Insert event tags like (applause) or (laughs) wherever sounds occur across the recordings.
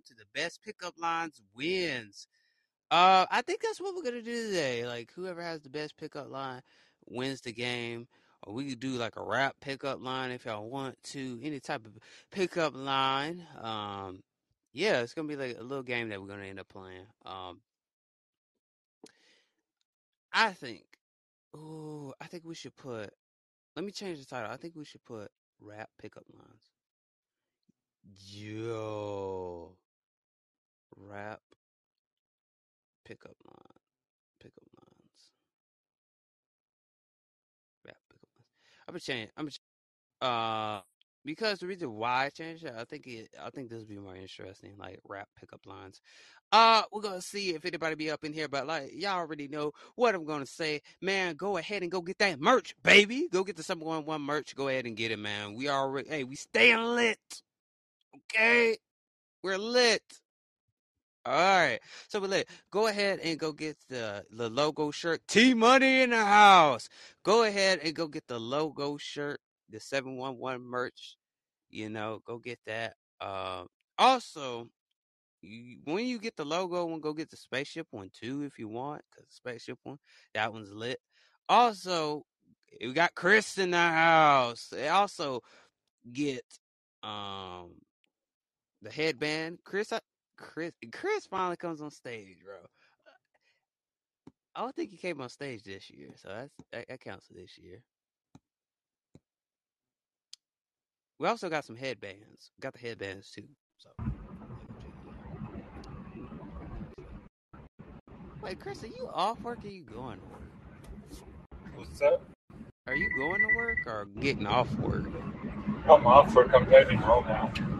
down to the best pickup lines wins. Uh, I think that's what we're gonna do today. Like whoever has the best pickup line wins the game. Or we could do like a rap pickup line if y'all want to. Any type of pickup line. Um, yeah, it's gonna be like a little game that we're gonna end up playing. Um, I think. Ooh, I think we should put. Let me change the title. I think we should put rap pickup lines. Yo, rap pickup line, pickup lines, rap pickup lines. I'm gonna change. I'm gonna, uh, because the reason why I changed it, I think it, I think this would be more interesting, like rap pickup lines. Uh, we're gonna see if anybody be up in here, but like y'all already know what I'm gonna say. Man, go ahead and go get that merch, baby. Go get the 711 merch. Go ahead and get it, man. We already, hey, we staying lit. Okay, we're lit. All right, so we're lit. Go ahead and go get the the logo shirt. T Money in the house. Go ahead and go get the logo shirt, the 711 merch. You know, go get that. Uh, also, you, when you get the logo one, go get the spaceship one too if you want, because the spaceship one, that one's lit. Also, we got Chris in the house. They also get um the headband. Chris, Chris, Chris finally comes on stage, bro. I don't think he came on stage this year, so that's that, that counts for this year. We also got some headbands. Got the headbands too. So. Wait, Chris, are you off work or are you going to work? What's up? Are you going to work or getting off work? I'm off work. I'm heading home now. Damn,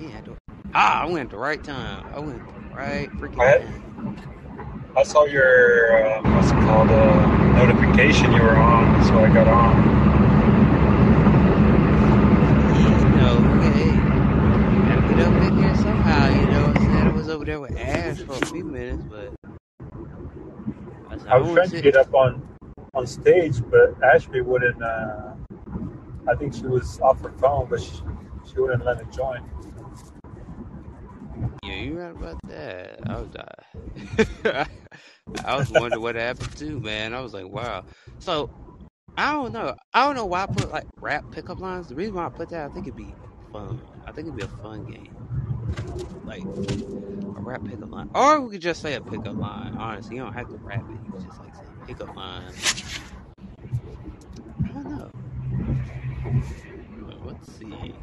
man. I don't... Ah, I went at the right time. I went at the right freaking I time. I saw your uh, what's it called uh, notification you were on, so I got on. You know, hey, gotta get up in here somehow, you know I'm saying? I was over there with Ash for a few minutes, but I, said, I was trying to get up on on stage, but Ashley wouldn't. Uh, I think she was off her phone, but she, she wouldn't let me join. Yeah, you right about that. I was, uh, (laughs) I was wondering what happened too, man. I was like, wow. So I don't know. I don't know why I put like rap pickup lines. The reason why I put that, I think it'd be fun. I think it'd be a fun game, like a rap pickup line, or we could just say a pickup line. Honestly, you don't have to rap it. You just like say pickup line. I don't know. Let's see.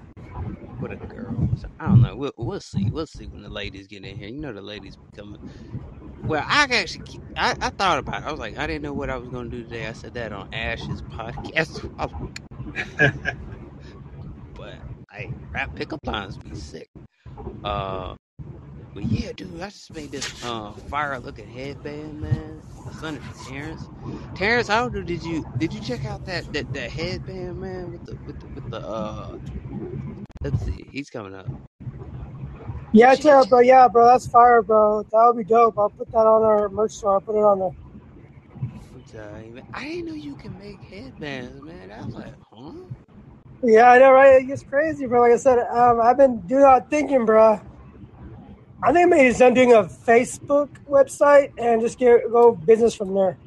What a girl. I don't know. We'll, we'll see. We'll see when the ladies get in here. You know the ladies be coming. Well, I actually, I, I thought about it. I was like, I didn't know what I was going to do today. I said that on Ash's podcast. (laughs) (laughs) But I rap pickup lines be sick. Uh, but yeah, dude, I just made this uh fire looking headband, man. I sent it to Terrence. Terrence, how do did you did you check out that that, that headband, man, with the with the with the uh? Let's see, he's coming up. Yeah, yeah, bro. Yeah, bro. That's fire, bro. That would be dope. I'll put that on our merch store. I'll put it on there. I'm telling you, man. I didn't know you can make headbands, man. I was like, huh? Yeah, I know, right? It gets crazy, bro. Like I said, um, I've been doing a lot of thinking, bro. I think maybe I'm doing a Facebook website and just get go business from there.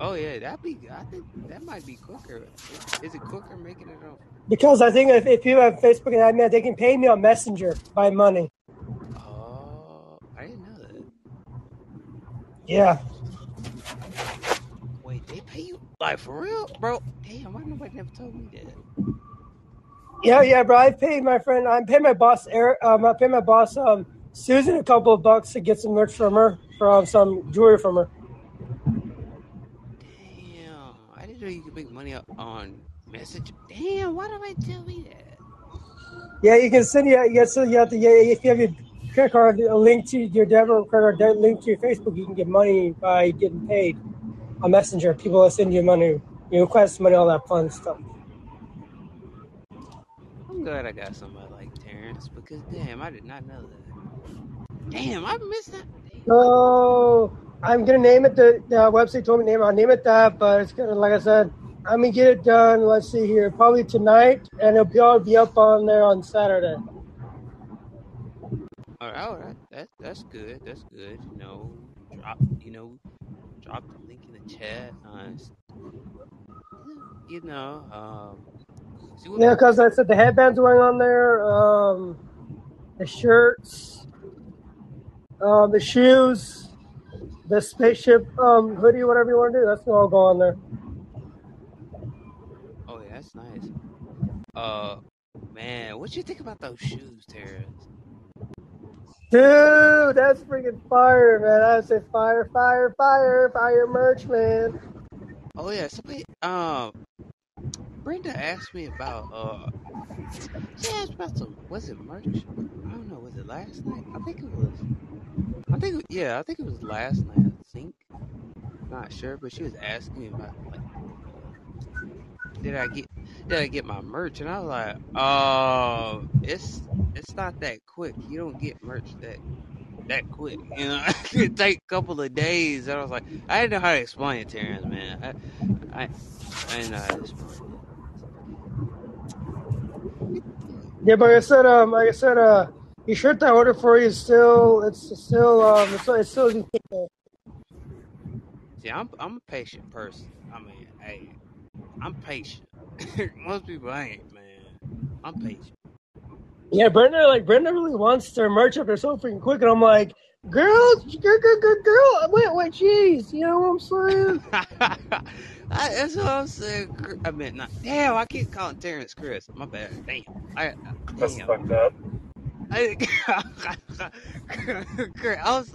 Oh yeah, that'd be. I think that might be quicker. Is it quicker making it on? Because I think if, if people have Facebook and I mean, they can pay me on Messenger by money. Oh, I didn't know that. Yeah. Wait, they pay you like for real, bro? Damn, why nobody never told me that? Yeah, yeah, bro. I paid my friend. I paid my boss Eric. Um, I paid my boss um, Susan a couple of bucks to get some merch from her, from some jewelry from her. Damn, I didn't know you could make money on message. Damn, why do I tell me that? Yeah, you can send you. You so you have to. Yeah, if you have your credit card, a link to your debit credit card, link to your Facebook, you can get money by getting paid on Messenger. People will send you money, you request money, all that fun stuff. I'm glad I got somebody like Terrence because damn, I did not know that. Damn, I missed that. So I'm gonna name it. The, the website told me name. it. I'll name it that, but it's gonna, like I said, I'm gonna get it done. Let's see here, probably tonight, and it'll be all be up on there on Saturday. All right, all right. That that's good. That's good. You know, drop. You know, drop the link in the chat. Uh, you know, um, Yeah, because I said the headbands going on there, um, the shirts, um, the shoes, the spaceship um, hoodie, whatever you want to do. That's gonna all go on there. Oh yeah, that's nice. Uh, man, what do you think about those shoes, Terrence? Dude, that's freaking fire, man. I say fire, fire, fire, fire merch, man. Oh yeah, somebody. Um, Brenda asked me about. Uh, she asked about some. Was it merch? I don't know. Was it last night? I think it was. I think yeah. I think it was last night. I think. Not sure, but she was asking me about like. Did I get did I get my merch? And I was like, oh, it's it's not that quick. You don't get merch that that quick. (laughs) You know, (laughs) it take a couple of days. And I was like, I didn't know how to explain it, Terrence, man. I I, I didn't know how to explain it. Yeah, but like I said, um, like I said, uh, the shirt that I ordered for you is still, it's still, um, it's, it's still. See, I'm I'm a patient person. I mean, hey, I'm patient. (laughs) Most people ain't, man. I'm patient. Yeah, Brenda, like Brenda really wants their merch up there so freaking quick, and I'm like, girl, girl, girl, girl, girl, wait, wait, jeez, you know what I'm saying? (laughs) I, that's what I'm saying. I mean, not damn. I keep calling Terrence Chris. My bad. Damn. I, That's damn. fucked up. (laughs) I, Chris,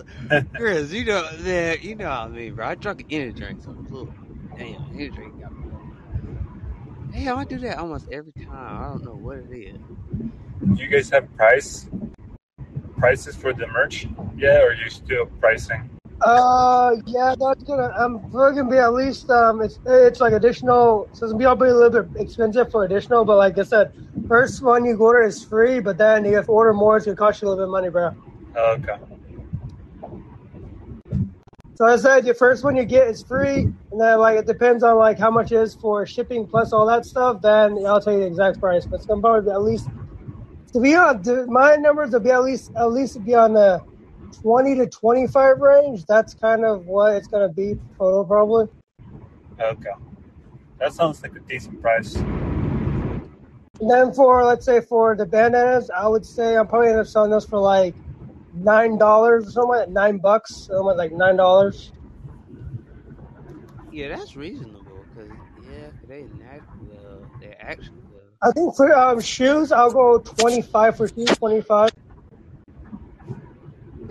Chris, you know that you know I mean, bro. I drunk an energy drink, so look, damn, energy drink got me. I do that almost every time. I don't know what it is. Do you guys have price prices for the merch? Yeah, or you still pricing? Uh, yeah, that's gonna, um, probably gonna be at least, um, it's, it's like additional, so it's gonna be a little bit expensive for additional, but like I said, first one you order is free, but then you have to order more, it's gonna cost you a little bit of money, bro. Okay. So I said your first one you get is free, and then like it depends on like how much it is for shipping plus all that stuff. Then I'll tell you the exact price, but it's gonna probably be at least to be on to, my numbers will be at least at least be on the twenty to twenty five range. That's kind of what it's gonna be total probably. Okay. That sounds like a decent price. And then for let's say for the bandanas, I would say I'm probably end up selling those for like nine dollars or something like that, nine bucks, something like nine dollars. Yeah, that's reasonable because yeah, they nat- well, they actually well. I think for um, shoes, I'll go twenty five for shoes, twenty five.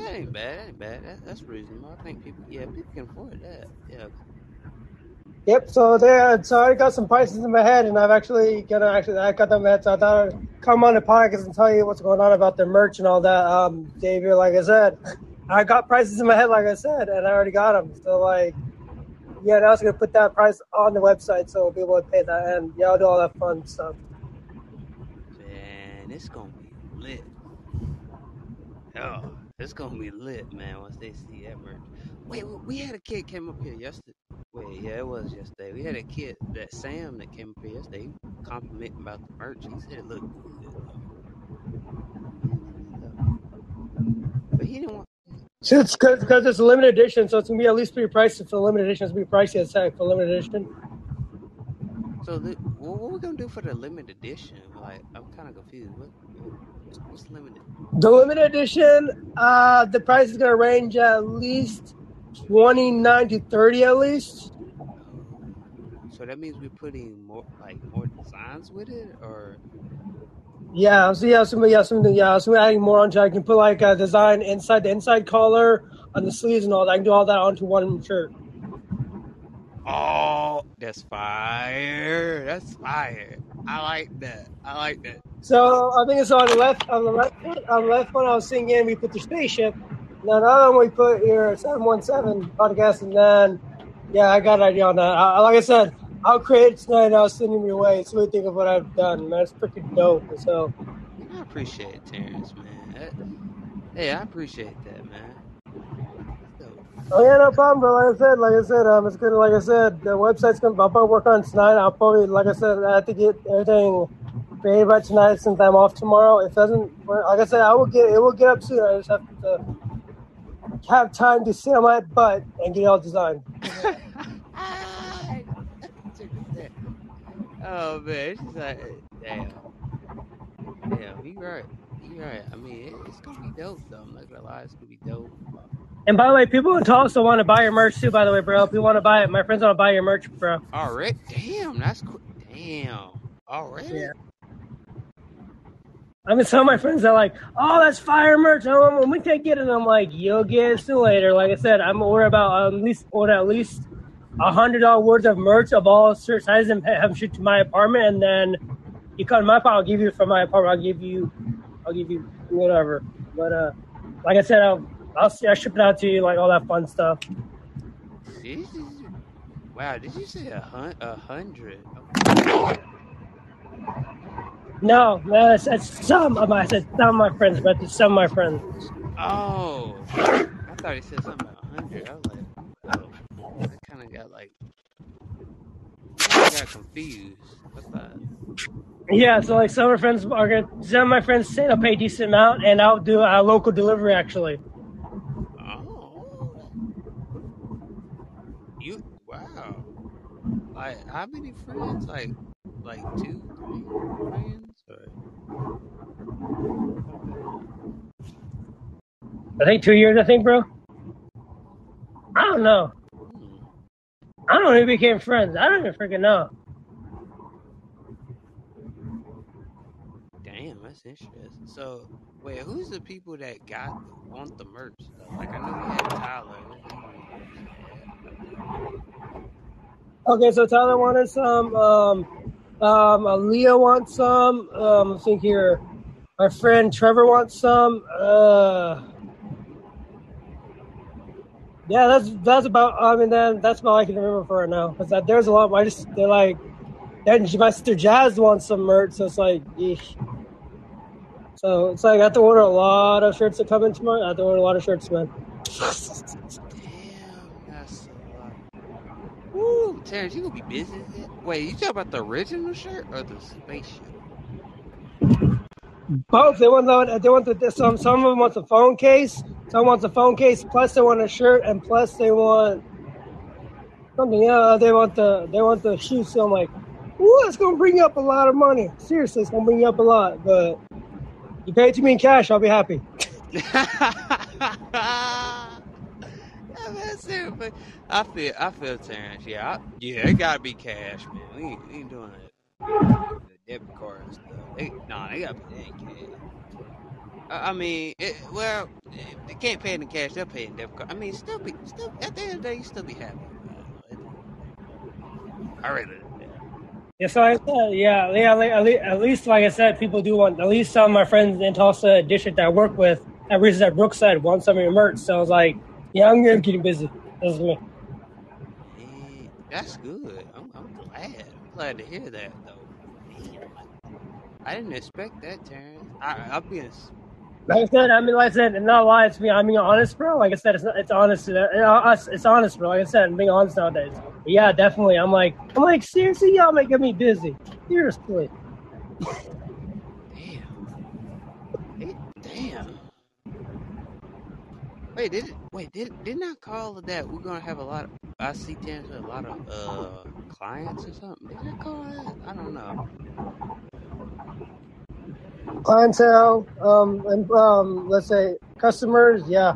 That ain't bad. That ain't bad. That, that's reasonable. I think people, yeah, people can afford that. Yeah. Yep. So there. So I got some prices in my head, and I've actually gonna actually I got them at. So I thought I'd come on the podcast and tell you what's going on about the merch and all that. Um, David, like I said, I got prices in my head, like I said, and I already got them. So like, yeah, now I was gonna put that price on the website so people would pay that, and yeah, I'll do all that fun stuff. Man, it's gonna be lit. Oh, it's gonna be lit, man. Once they see that merch. Wait, we- had a kid came up here yesterday. Wait, yeah, it was yesterday. We had a kid, that Sam, that came up here yesterday. Complimenting about the merch. He said it looked good. But he didn't want. So it's because it's a limited edition, so it's gonna be at least pretty pricey for the limited edition. It's gonna be pricey as heck for limited edition. So, the, well, what we gonna do for the limited edition? Like, I'm kind of confused. What, what's, limited? The limited edition, uh, the price is gonna range at least twenty nine to thirty at least. So that means we're putting more, like, more designs with it, or Yeah, so yeah, some yeah, some yeah, so we're adding more onto. I can put like a design inside the inside collar on the sleeves and all that. I can do all that onto one shirt. oh, that's fire! That's fire! I like that. I like that. So I think it's on the left on the left foot. On the left one, I was singing. We put the spaceship. Now the other one we put your seven one seven podcast, and then yeah, I got an idea on that. I, like I said, I'll create it tonight. and I'll send them your way. So we think of what I've done, man. It's pretty dope. So I appreciate it, Terrence, man. That, hey, I appreciate that, man. Oh yeah, no problem, bro. Like I said, like I said, um, it's good. Like I said, the website's gonna. I'll probably work on it tonight. I'll probably, like I said, I have to get everything by tonight since I'm off tomorrow. If it doesn't, like I said, I will get it will get up soon. I just have to have time to sit on my butt and get it all designed. (laughs) oh man, just like damn, damn. You right, you right. I mean, it, it's gonna be dope though. I'm not gonna lie, it's gonna be dope. And by the way, people in Tulsa want to buy your merch too. By the way, bro, if you want to buy it, my friends want to buy your merch, bro. All right, damn, that's cool. Damn, all right. Yeah. I mean, some of my friends are like, "Oh, that's fire merch. Oh, we can't get it." And I'm like, "You'll get it soon later." Like I said, I'm order about at least order at least a hundred dollar worth of merch of all certain sizes and have shipped to my apartment, and then you come to my apartment. I'll give you from my apartment. I'll give you, I'll give you whatever. But uh, like I said, I'll I'll, I'll ship it out to you, like all that fun stuff. Wow, did you say a, hun- a hundred? No, no, it's, it's some of my, I said some of my friends, but it's some of my friends. Oh, I thought he said something about a hundred. I was like, oh, I kind of got like, I got confused. What's that? Yeah, so like some of my friends are gonna, some of my friends say they'll pay a decent amount, and I'll do a local delivery actually. Oh, you wow! Like how many friends? Like like two, three friends? I think two years. I think, bro. I don't know. I don't know who became friends. I don't even freaking know. Damn, that's interesting. So, wait, who's the people that got want the merch? Though? Like, I know we had Tyler. Okay, so Tyler wanted some. Um, um, Aaliyah wants some. Um, I think here, my friend Trevor wants some. Uh, yeah, that's that's about. I mean, that, that's all I can remember for right now. Cause that, there's a lot. I just they're like, then my sister Jazz wants some merch, so it's like, eesh. So it's like I have to order a lot of shirts to come in tomorrow. I have to order a lot of shirts, man. (laughs) Damn, that's a lot. Woo, Terrence, you gonna be busy? Wait, you talking about the original shirt or the spaceship? Both. They want the, they want the some some of them want the phone case. Some wants a phone case. Plus they want a shirt, and plus they want something. Yeah, they want the they want the shoes. So I'm like, ooh, it's gonna bring you up a lot of money. Seriously, it's gonna bring you up a lot. But you pay it to me in cash, I'll be happy. (laughs) (laughs) I feel, I feel Terrence. Yeah, I, yeah, it gotta be cash, man. We ain't, we ain't doing it. The debit card stuff. They, nah, they gotta pay in cash. I I mean, it, well, they can't pay it in cash. They'll pay in debit card. I mean, still be, still at the end of the day, you still be happy. I really. Yeah, so I said, yeah, yeah, at least, least, like I said, people do want, at least some of my friends in Tulsa district that I work with, at reasons that Brooks said, want some of your merch. So I was like, yeah, I'm gonna keep busy. That's me. That's good. I'm, I'm glad. I'm glad to hear that, though. Damn. I didn't expect that, Terrence. I, I'll be honest. Like I said, I mean, like I said, and not lie, it's me. I'm being honest, bro. Like I said, it's not, it's honest. uh, It's it's honest, bro. Like I said, I'm being honest nowadays. But yeah, definitely. I'm like, I'm like, seriously, y'all making me busy. Seriously. (laughs) Damn. It, damn. Wait, did wait did didn't I call that we're gonna have a lot of I see Terrence with a lot of uh clients or something? Did I call that? I don't know. Clientele, um, and um, let's say customers. Yeah.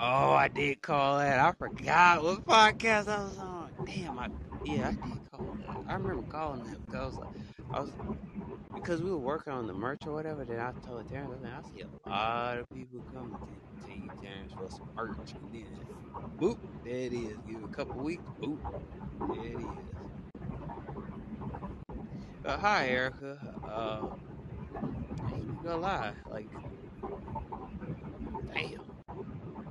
Oh, I did call that. I forgot what podcast I was on. Damn, I yeah, I did call that. I remember calling that because I was like, I was because we were working on the merch or whatever. Then I told Terrence, I, said, I see a lot of people coming to, to you, Terrence, for some merch. And then, boop, there it is. Give it a couple weeks, boop, there it is. Uh, hi, Erica. Uh, I ain't gonna lie, like, damn.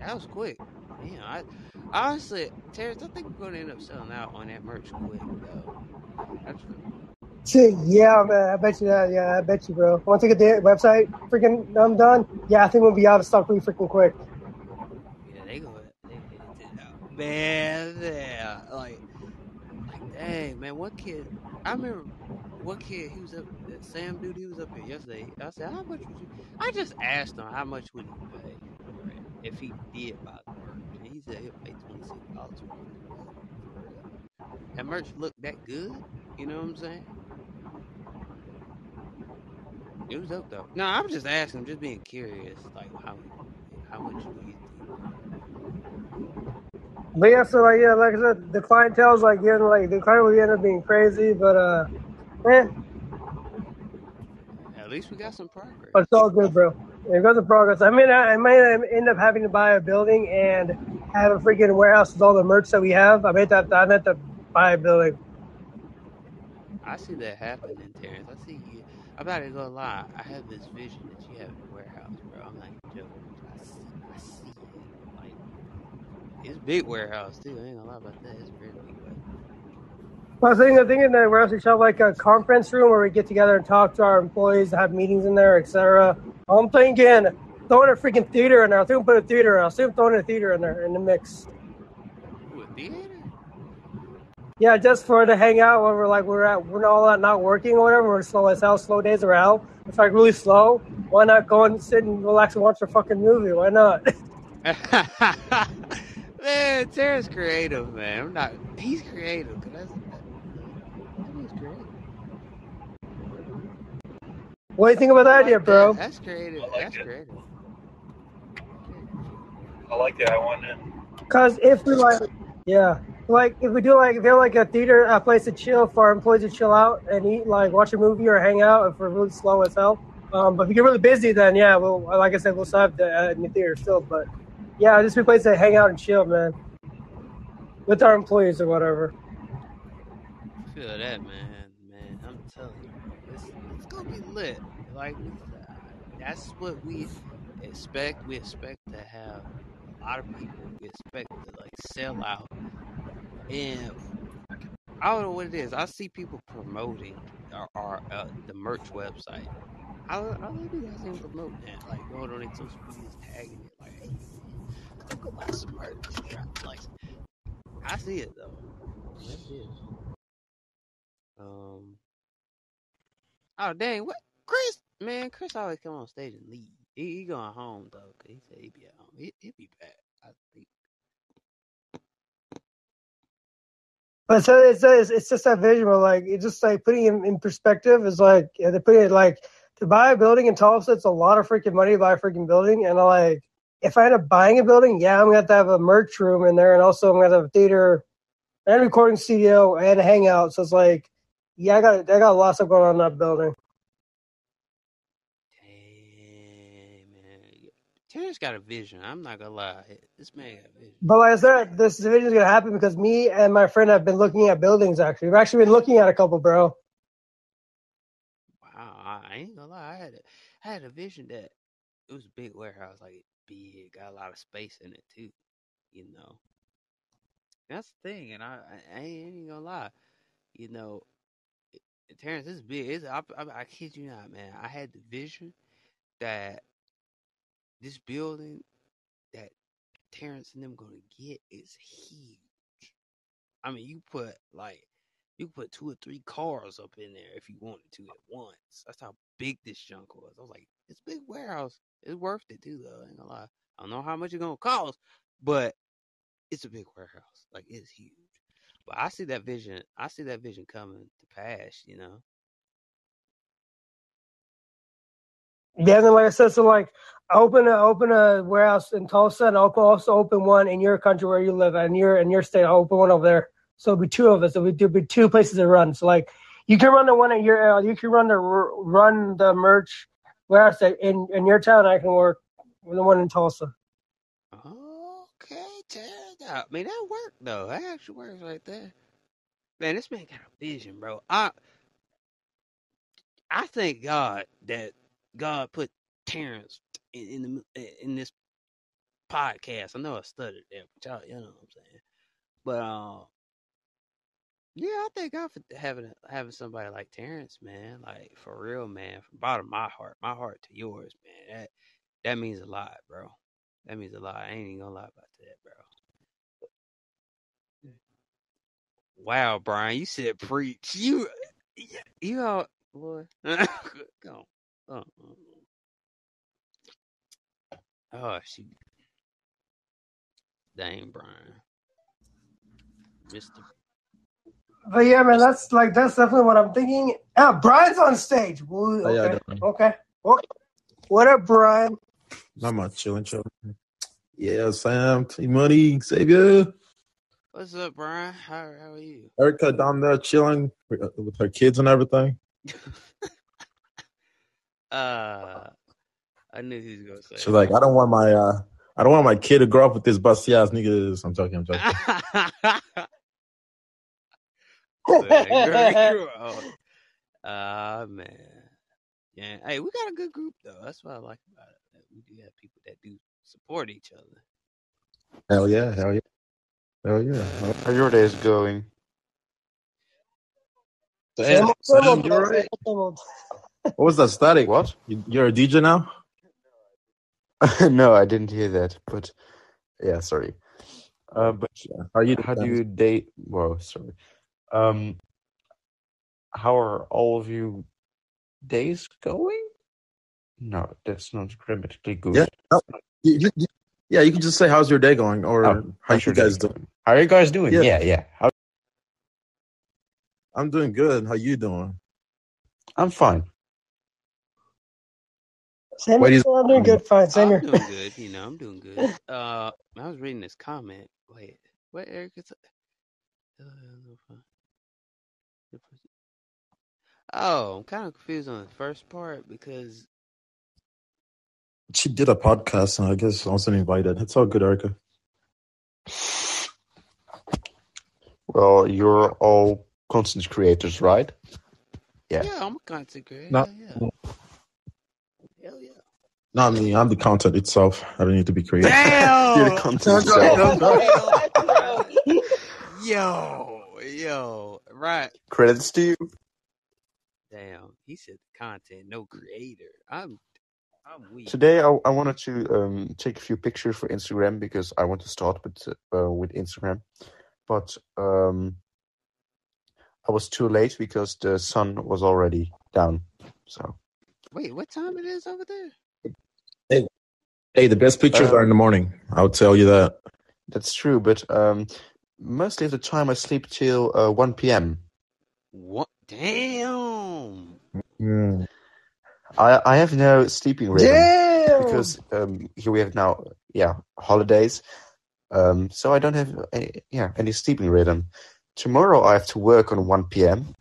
That was quick. Damn, I honestly, Terrence, I think we're gonna end up selling out on that merch quick though. That's Shit, yeah, man. I bet you that. Yeah, I bet you, bro. Once I get the website freaking um, done, yeah, I think we'll be out of stock pretty freaking quick. yeah, they go they. Man, yeah, like, like, dang, man, one kid. I remember what kid? He was up. That Sam dude. He was up here yesterday. I said, how much would you? I just asked him how much would he pay if he did buy the merch, and he said he'll pay twenty six dollars for it. That merch looked that good. You know what I'm saying? It was up though. No, I'm just asking. I'm just being curious. Like how how much do you think? But yeah, so like yeah, like I said, the clientele's like getting like the client will end up being crazy, but uh, eh, At least we got some progress. but it's all good, bro. It goes in progress. I mean, I, I might end up having to buy a building and have a freaking warehouse with all the merch that we have. I may have to, I have to buy a building. I see that happening, Terrence. I see you. I'm not even gonna lie. I have this vision that you have a warehouse, bro. I'm like, Joe, I see, I see it. Like, it's big warehouse too. I ain't gonna lie about that. It's very big. Well, I think I think in the warehouse we should have like a conference room where we get together and talk to our employees, have meetings in there, etc. I'm thinking throwing a freaking theater in there. I think we'll put a theater. in. I'll see if throwing a theater in there in the mix. Ooh, a theater? Yeah, just for to hang out when we're like we're at we're all at not working or whatever. We're slow as hell. Slow days are out. It's like really slow. Why not go and sit and relax and watch a fucking movie? Why not? (laughs) (laughs) man, Terrence creative, man. I'm not. He's creative. 'cause that's, he's creative. What do you think about that like idea, that. bro? That's creative. I like That's it. creative. I like that one. And Because if we like, yeah, like if we do like if they're like a theater, a place to chill for our employees to chill out and eat, like watch a movie or hang out if we're really slow as hell. Um, but if we get really busy, then yeah, we'll like I said, we'll still have the uh, in the theater still. But yeah, just be a place to hang out and chill, man, with our employees or whatever. Feel that, man. Man, I'm telling you, it's, it's gonna be lit. Like that's what we expect. We expect to have a lot of people. We expect to like sell out. And I don't know what it is. I see people promoting our, our uh, the merch website. How how they do guys even promote that? Like going on their social media, tagging it, like, hey, go buy some merch. Like, I see it though. That's it. Um. Oh dang! What Chris? Man, Chris always come on stage and leave. He, he going home though, 'cause he said he be at home. He he'll be back. I think. But so it's it's, it's just that visual, like it's just like putting it in perspective is like yeah, they put it like to buy a building in Tulsa, it's a lot of freaking money to buy a freaking building, and like if I end up buying a building, yeah, I'm gonna have to have a merch room in there, and also I'm gonna have a theater and recording studio and a hangout. So it's like, yeah, I got I got a lot of stuff going on in that building. Terrence got a vision. I'm not gonna lie. This man got a vision. But like I said, this division is gonna happen because me and my friend have been looking at buildings. Actually, we've actually been looking at a couple, bro. Wow, I ain't gonna lie. I had a, I had a vision that it was a big warehouse, like big, got a lot of space in it too. You know, that's the thing, and I, I, I ain't even gonna lie. You know, Terrence, this is big. It's, I, I, I kid you not, man. I had the vision that this building that Terrence and them gonna get is huge. I mean, you put like you put two or three cars up in there if you wanted to at once. That's how big this junk was. I was like, it's big warehouse. It's worth it too, though. I ain't gonna lie. I don't know how much it's gonna cost, but it's a big warehouse. Like it's huge. But I see that vision. I see that vision coming to pass. You know. Yeah, and then like I said, so like open a open a warehouse in Tulsa, and I'll also open one in your country where you live, and your in your state. I'll open one over there. So it'll be two of us. It'll be, there'll be two places to run. So like you can run the one at your uh, you can run the run the merch warehouse in in your town. I can work with the one in Tulsa. Okay, Terrence. I mean, that worked though. That actually works right there. Man, this man got a vision, bro. I I thank God that God put Terrence in, the in this podcast. I know I stuttered there, but y'all, you know what I'm saying. But um, yeah, I thank God for having having somebody like Terrence, man. Like for real, man. From bottom of my heart, my heart to yours, man. That that means a lot, bro. That means a lot. I ain't even gonna lie about that, bro. Wow, Brian, you said preach. You You all, boy. (laughs) Go. Oh, oh, shoot. Dang, Brian. Mister. But yeah, man, that's like that's definitely what I'm thinking. Ah, Brian's on stage. Woo, Oh, yeah, okay, okay. What up, Brian? Not much chilling, chilling. Yeah, Sam, T Money, Xavier, What's up, Brian? How, how are you? Erica down there chilling uh, with her kids and everything. (laughs) Uh, I knew he was gonna say. She's like, I don't want my uh, I don't want my kid to grow up with this busty ass niggas. I'm joking, I'm joking. (laughs) (laughs) Ah man, yeah. Hey, we got a good group though. That's what I like about it. that We do have people that do support each other. hell yeah, hell yeah, hell yeah. How your days going? Sam, old, Sam, you alright? same old. What was that static? What? You, you're a DJ now? (laughs) no, I didn't hear that. But yeah, sorry. Uh, but How you? how do you date? Whoa, sorry. Um, how are all of you days going? No, that's not grammatically good. Yeah. Oh, you, yeah, you can just say how's your day going or Oh, how how's you guys going? doing. How are you guys doing? Yeah. Yeah, yeah. How- I'm doing good. How you doing? I'm fine. Same What here. is- I'm doing good. Fine. Same I'm doing good. (laughs) You know, I'm doing good. Uh, I was reading this comment. Wait, what Erica? T- oh, I'm kind of confused on the first part because She did a podcast and I guess I wasn't invited. It's all good, Erica. Well, you're all content creators, right? yeah, Yeah. I'm a content creator. No. yeah. Hell yeah. Not me. I'm the content itself. I don't need to be creative. (laughs) You're the Damn! (laughs) content Don't go, yourself. don't go. yo, yo, right. Credits to you. Damn, he said content, no creator. I'm, I'm weak. Today, I, I wanted to um, take a few pictures for Instagram because I want to start with uh, with Instagram, but um, I was too late because the sun was already down. So Wait, what time it is over there? Hey, the best pictures Uh, are in the morning. I'll tell you that. that's true. But um, mostly of the time, I sleep till uh, one p.m. What? Damn. Mm. I I have no sleeping rhythm Damn. because um, here we have now yeah holidays, um, so I don't have any, yeah any sleeping rhythm. Tomorrow I have to work on one p.m.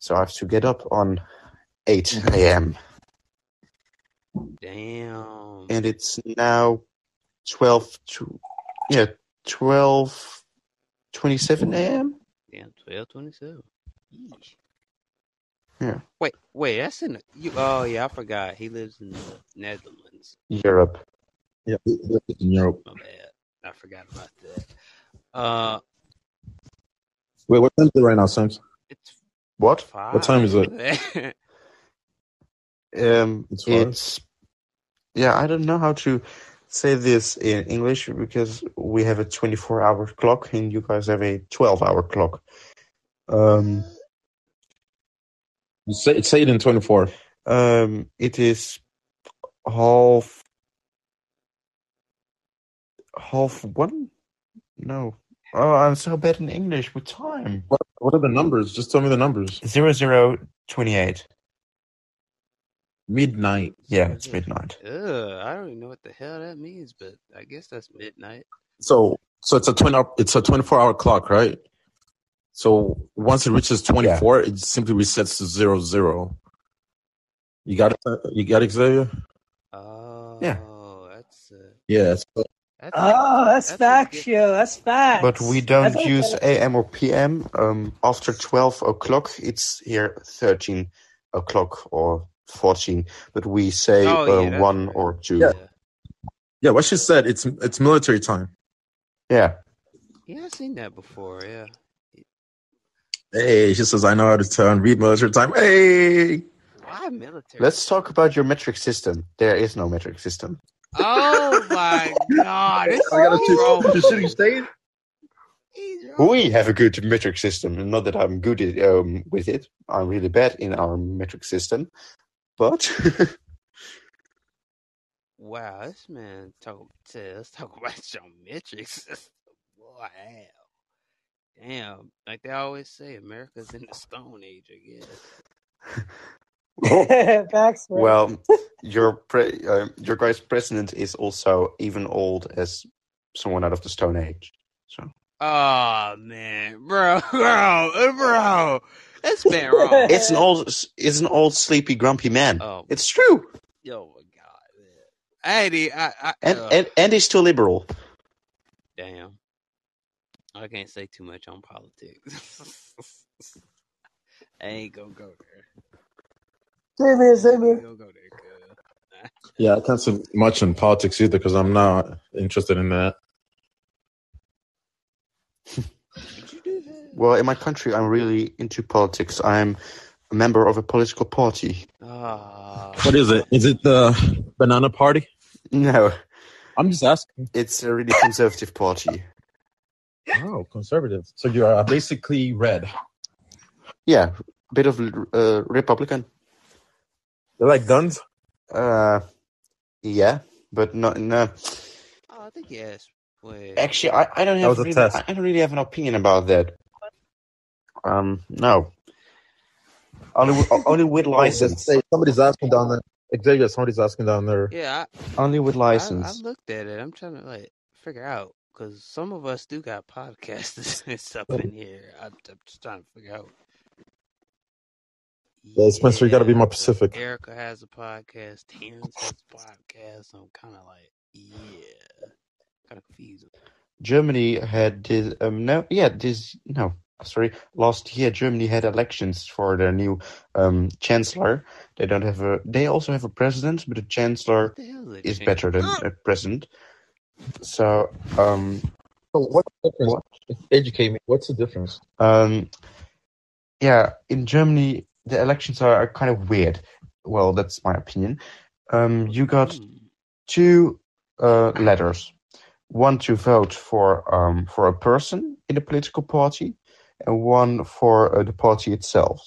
So I have to get up on eight a.m. (laughs) Damn. and it's now twelve to yeah twelve twenty seven a.m. Damn, twelve twenty-seven. Yeesh. Yeah. Wait, wait. That's in the, you. Oh yeah, I forgot. He lives in the Netherlands. Europe. Yeah, in Europe. My bad. I forgot about that. Uh, Wait, what time is it right now, Sims? it's What? five. What time is it? (laughs) (laughs) Um, It's yeah. I don't know how to say this in English because we have a twenty four hour clock and you guys have a twelve hour clock. Um, say, say it in 24. um, it is half half one. No. Oh, I'm so bad in English with time. What, what are the numbers? Just tell me the numbers. Zero zero twenty eight. Midnight. Yeah, it's midnight. Ugh, I don't even know what the hell that means, but I guess that's midnight. So, so it's a 20, it's a 24 hour clock, right? So once it reaches 24, it simply resets to zero, zero. You got it? You got it, Xavier? Oh, Yeah. that's uh, Yeah. So, that's Oh, that's, that's a factual. That's facts. But we don't That's use okay. AM or PM. Um, after 12 o'clock, it's here 13 o'clock or 14. But we say Oh, uh, yeah, that's 1 right. or 2. Yeah. yeah, what she said, it's it's military time. Yeah. Yeah, I've seen that before. Yeah. Hey, she says, I know how to tell and read military time. Hey. Why military? Let's talk about your metric system. There is no metric system. Oh my god! This I gotta is wrong. you're shooting stage? He's wrong. We have a good metric system. and Not that I'm good at, um, with it. I'm really bad in our metric system. But (laughs) Wow, this man talk to let's (laughs) talk about geometrics. (laughs) Wow. Damn. Like they always say, America's in the Stone Age, I guess. Facts. well, your pre- uh, your guy's president is also even old as someone out of the Stone Age. So Oh man, bro, bro, bro. That's been wrong. it's an old, it's an old sleepy grumpy man. Oh, It's true, yo, my God, man. Eddie, I, I, and uh, and and he's too liberal. damn. I can't say too much on politics. (laughs) I ain't gonna go there. Same here, same I here. go there. Yeah, I can't say much in politics either because I'm not interested in that. Did you do that? Well, in my country, I'm really into politics. I'm a member of a political party. Ah, What is it? Is it the Banana Party? No, I'm just asking. it's a really conservative party. Oh, conservative. So you're uh, basically red. Yeah, a bit of uh, Republican. They like guns. Uh, yeah, but not no. oh, I think yes. Wait. Actually, I, I don't have really. I I don't really have an opinion about that. Um, no. Only with, (laughs) only with Oh, license. say- somebody's asking down there. Xavier, somebody's asking down there. Yeah, Only with license. I, I looked at it. I'm trying to like figure out because some of us do got podcasts (laughs) and stuff in here. I'm, I'm just trying to figure out. Yeah, Spencer, you gotta be more but specific. Erica has a podcast. Terrence has a podcast. I'm kind of like, yeah, kind of confused. Germany had this. Um, no, yeah, this. No, sorry. Last year, Germany had elections for their new um, chancellor. They don't have a. They also have a president, but the chancellor the is, is better than a president. So, um, So what's the difference? What? Educate me. What's the difference? Um, yeah, in Germany, the elections are, are kind of weird. Well, that's my opinion. Um, you got Hmm. two uh, letters. One to vote for um, for a person in a political party, and one for uh, the party itself.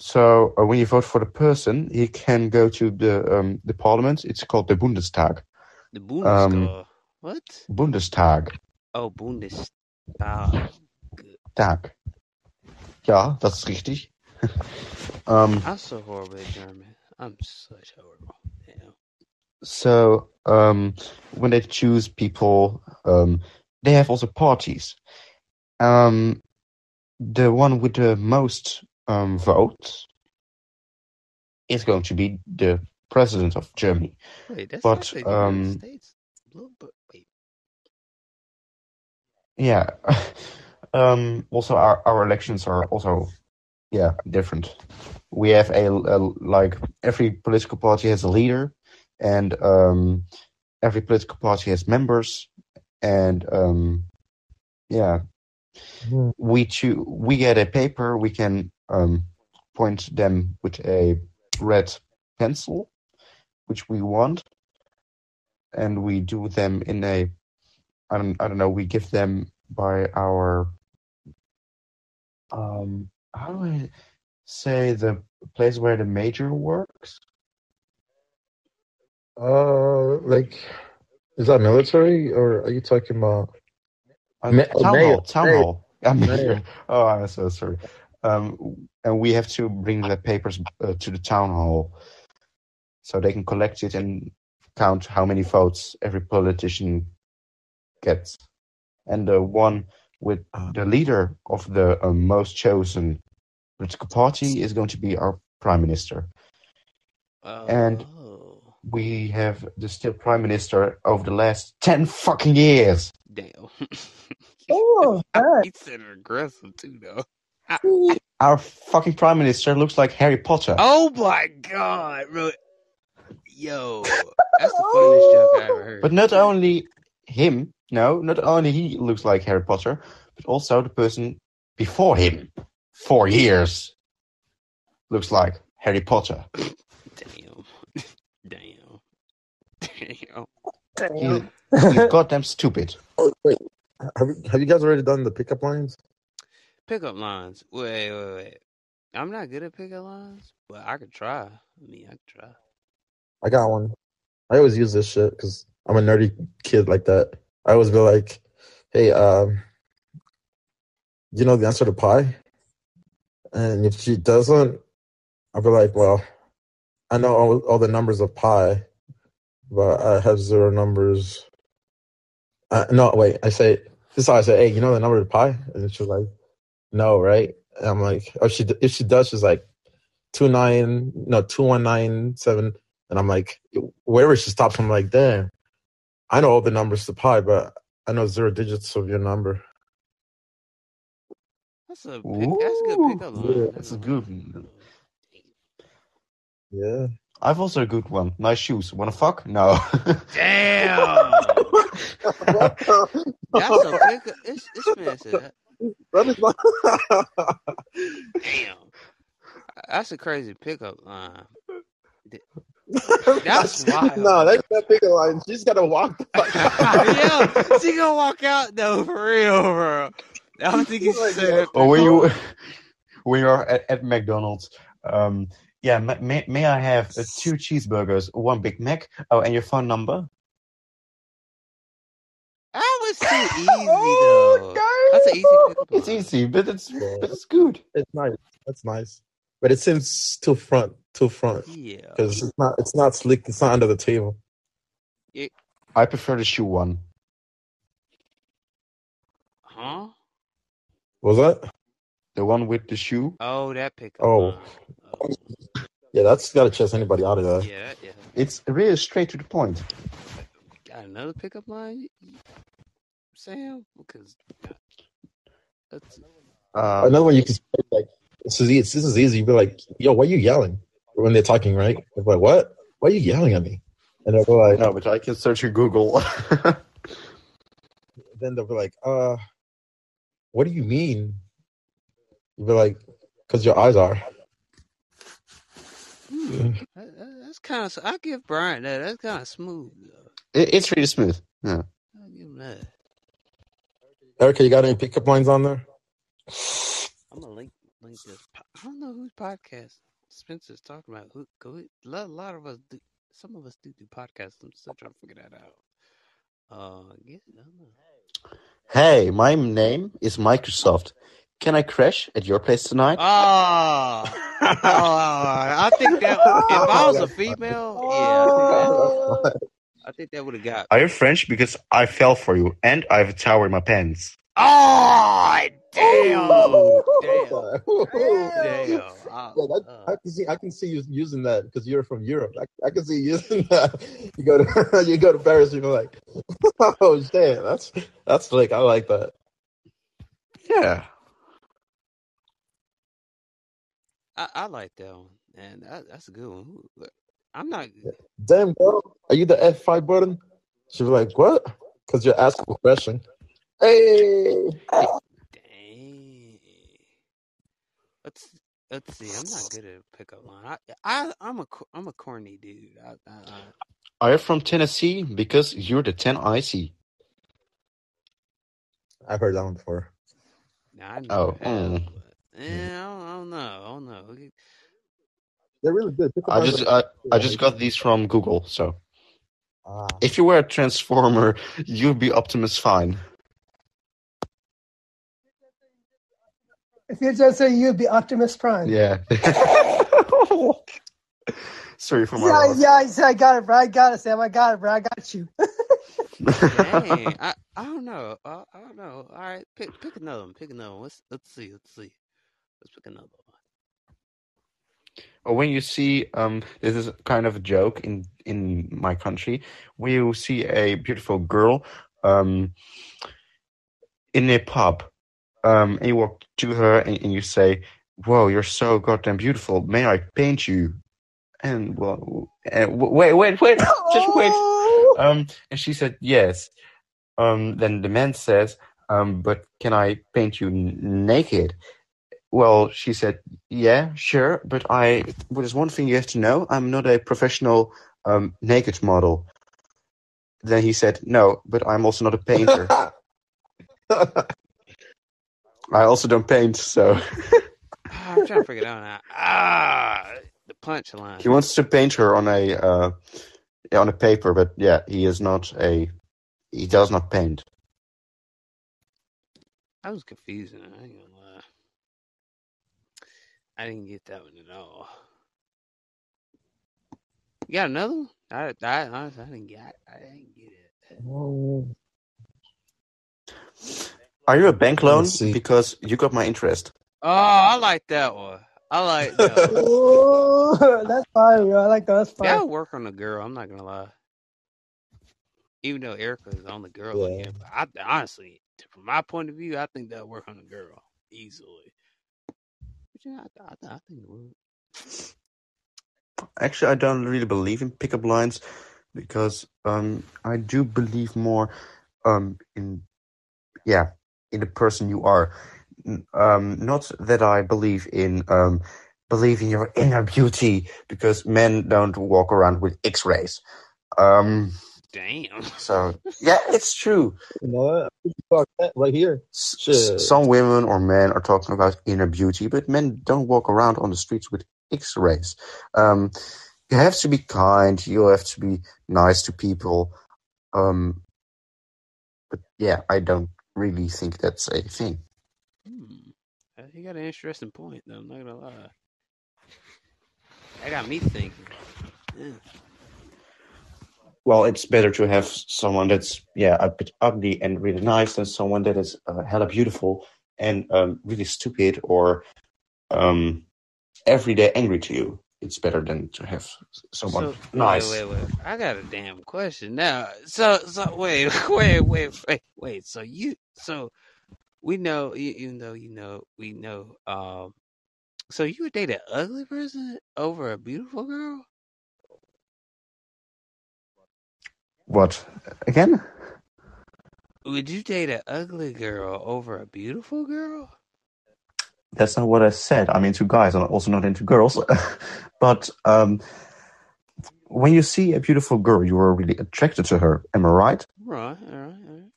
So uh, when you vote for the person, he can go to the um, the parliament. It's called the Bundestag. The Bundestag. um, what? Bundestag. Oh, Bundestag. Tag. Ja, dat is richtig. um, (laughs) I'm so horrible at German. I'm such horrible. So um, when they choose people, um, they have also parties. Um, the one with the most um, votes is going to be the president of Germany. Wait, that's But, the United um, States. Wait. Yeah. (laughs) um, also, our, our elections are also yeah different. We have a, a like every political party has a leader, and um, every political party has members, and um, yeah, Hmm. we choo- we get a paper. We can um, point them with a red pencil, which we want, and we do them in a I don't I don't know. We give them by our um how do I say the place where the major works? Uh, like, is that military or are you talking about? Uh, Ma- town mayor, hall. Town mayor, (laughs) hall. Yeah, mayor. mayor. (laughs) Oh, I'm so sorry. Um, and we have to bring the papers uh, to the town hall, so they can collect it and count how many votes every politician gets. And the one with the leader of the uh, most chosen political party is going to be our prime minister. And- Oh, We have the still prime minister over the last ten fucking years. damn. (laughs) Oh, that. he said aggressive too, though. (laughs) Our fucking prime minister looks like Harry Potter. Oh my god, bro. Yo, (laughs) that's the funniest joke I ever heard. But not only him, no, not only he looks like Harry Potter, but also the person before him, four years, looks like Harry Potter. Damn. (laughs) Damn. Damn. He, he's goddamn stupid. Oh, wait. have have you guys already done the pickup lines? Pickup lines. Wait, wait, wait. I'm not good at pickup lines, but I could try. I mean, I could try. I got one. I always use this shit because I'm a nerdy kid like that. I always be like, "Hey, um, you know the answer to pi?" And if she doesn't, I'll be like, "Well, I know all, all the numbers of pi, but I have zero numbers." Uh, no, wait. I say this is how I say, "Hey, you know the number of pi?" And she's like, "No, right?" And I'm like, "Oh, she if she does, she's like two nine, no two one nine seven." And I'm like, wherever she stops, I'm like, damn, I know all the numbers to pi, but I know zero digits of your number. That's a pick, that's a good pickup line. Yeah. That's a good one. Yeah. I've also a good one. Nice shoes. Wanna fuck? No. (laughs) Damn. That's a pickup. It's, it's man that. That is not- Damn. That's a crazy pickup line. That's (laughs) wild. No, that's not pickup line. She's gotta walk. the fuck out. Yo, she gonna walk out though for real, bro. I don't think it's Like, said or when you when you're at, at McDonald's, um, yeah, may, may, may I have uh, two cheeseburgers, one Big Mac, oh, and your phone number? That was (laughs) too easy though. That's an easy pickup It's easy, but it's Yeah. but it's good. It's nice. That's nice. But it seems too front, too front. Yeah. Because it's not, it's not slick. It's not under the table. I prefer the shoe one. Huh? Was that? The one with the shoe. Oh, that pickup Oh. line. Yeah, that's gotta chase anybody out of there. yeah, yeah. It's really straight to the point. Got another pickup line, Sam? Because that's Uh, Another one you can say, like, this is, easy- this is easy. You'd be like, yo, why are you yelling? When they're talking, right? They're like, what? Why are you yelling at me? And they'll be like, no, but I can search in Google. (laughs) then they'll be like, uh, what do you mean? You'd be like, because your eyes are. Hmm, (laughs) that, that- that's kind of. I give Brian that. That's kind of smooth. Though. It- it's really smooth. Yeah. I give him that. Erica, you got any pickup lines on there? I'm gonna link link this. I don't know whose podcast Spencer's talking about. Who? Go, a lot, a lot of us do. Some of us do do podcasts. I'm still trying to figure that out. Uh, I guess I don't know. Hey, my name is Microsoft. Can I crash at your place tonight? Oh, oh, I think that (laughs) if I was a female, yeah, I think that, I think that would have got. Are you French? Because I fell for you, and I have a tower in my pants. Oh, damn, damn, damn. Yeah, Uh, that, uh, I can see. I can see you using that because you're from Europe. I, I can see you using that. You go to (laughs) you go to Paris. You're like, (laughs) oh shit, that's that's slick. I like that. Yeah. I, I like that one, and that, that's a good one. I'm not. Damn, girl, are you the F5 button? She was like, what? Because you're asking a question. Hey, Dang. Let's let's see. I'm not good at pickup line. I, I I'm a co- I'm a corny dude. I, I, I, Are you from Tennessee? Because you're the 10 I see. I've heard that one before. nah, I never Oh, have. But, eh, I, don't, know. I don't know. They're really good. Pickup I just I, I just got these from Google. So Ah, if you were a transformer, you'd be Optimus Fine. If you just say you'd be Optimus Prime. Yeah. (laughs) Sorry for my Yeah, loss. yeah, I said I got it, bro. I got it, Sam. I got it, bro. I got you. (laughs) (laughs) Dang. I, I don't know. I, I don't know. All right, pick pick another one. Pick another one. Let's let's see. Let's see. Let's pick another one. or when you see um this is kind of a joke in in my country. When you see a beautiful girl um in a pub um and you walk to her and, and you say whoa you're so goddamn beautiful. May i paint you? And well and wait wait wait (laughs) just wait. Um and she said yes. Um then the man says um but can i paint you n- naked well, she said, "Yeah, sure, but I. Well, there's one thing you have to know. I'm not a professional um, naked model." Then he said, "No, but I'm also not a painter." (laughs) I also don't paint, so Ah, I'm trying to figure it out now. Ah, the punchline. he wants to paint her on a uh, on a paper, but yeah, he is not a he does not paint. That was confusing. I ain't gonna lie. I didn't get that one at all. You got another one? I, I honestly, I didn't get. I didn't get it. Are you a bank loan? Because you got my interest. Oh, I like that one. I like that. (laughs) one. Oh, that's fine. yo. I like that. That's That fine. would work on the girl. I'm not gonna lie. Even though Erica is on the girl Yeah. again, but I honestly, from my point of view, I think that would work on the girl easily. I, I, I think it would. Actually, I don't really believe in pickup lines because um, I do believe more um, in yeah in the person you are. Um, not that I believe in um, believe in your inner beauty because men don't walk around with X-rays. Um, Damn. (laughs) so yeah, it's true. You know what? We can talk that right here. S- Shit. some women or men are talking about inner beauty, but men don't walk around on the streets with X-rays. Um, you have to be kind. You have to be nice to people. Um, but yeah, I don't really think that's a thing. Hmm. You got an interesting point, though. I'm not gonna lie. That got me thinking. Yeah. Well, it's better to have someone that's yeah a bit ugly and really nice than someone that is uh, hella beautiful and um, really stupid or um, every day angry to you. It's better than to have someone So nice. wait, wait, wait. I got a damn question now. So, so wait, (laughs) wait, wait, wait, wait. So you, so we know, even though you know, we know. Um, so you would date an ugly person over a beautiful girl? What again? Would you date an ugly girl over a beautiful girl? That's not what I said. I'm into guys. I'm also not into girls. (laughs) but um, when you see a beautiful girl, you are really attracted to her. Am I right? Right, all right, all right.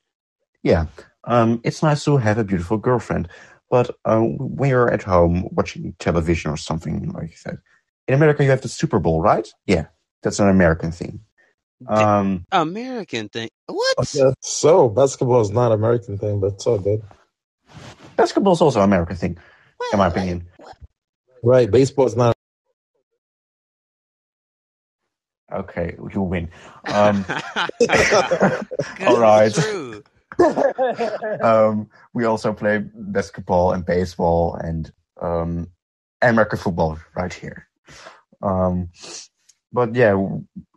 Yeah. Um, it's nice to have a beautiful girlfriend. But um, when you're at home watching television or something like that, in America you have the Super Bowl, right? Yeah, that's an American thing. Um, American thing. What? I so. Basketball is not American thing, but it's all good. basketball is also an American thing, in my What? opinion. Right. Baseball is not. Okay, you win. Um, 'Cause all right. True. um, we also play basketball and baseball and um, American football right here. Um, but yeah,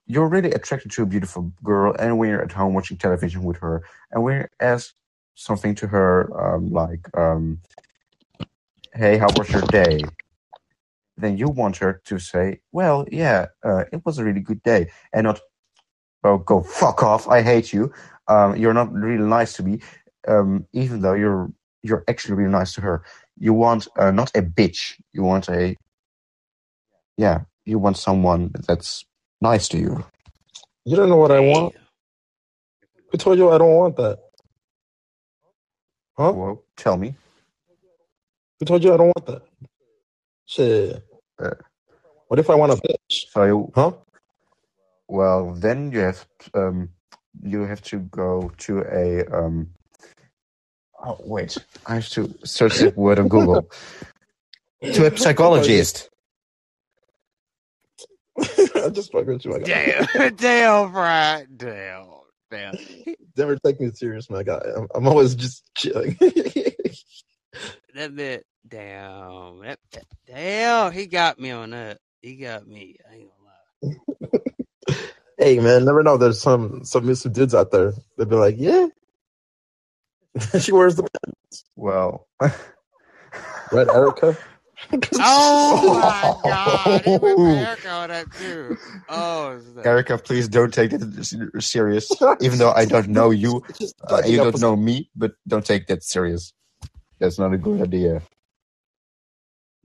you're really attracted to a beautiful girl, and when you're at home watching television with her, and when you ask something to her um, like, um, "Hey, how was your day?" Then you want her to say, "Well, yeah, uh, it was a really good day," and not, "Oh, go fuck off! I hate you." Um, you're not really nice to me um, even though you're you're actually really nice to her. You want uh, not a bitch. You want a yeah. You want someone that's nice to you. You don't know what I want. Damn. Who told you I don't want that? Huh? Well, tell me. Who told you I don't want that? Shit. Uh, What if I want a bitch? So you, Huh? well, then you have um you have to go to a um. Oh wait, I have to search that word on Google. (laughs) to a psychologist. I just fucking with you. I got (laughs) Damn, damn, right? Damn, damn. Never take me serious, my guy. I'm, I'm always just chilling. (laughs) That bit, damn, that, that- damn. He got me on that. He got me. I ain't gonna lie. (laughs) hey, man, never know. There's some some missive dudes out there. They'd be like, yeah. she wears the pants. Well, right, Erica. (laughs) Oh my (laughs) god, he went for Erica on that too. Oh, snap. Erica, please don't take that serious. Even though I don't know you, (laughs) Uh, you don't know me, but don't take that serious. That's not a good idea.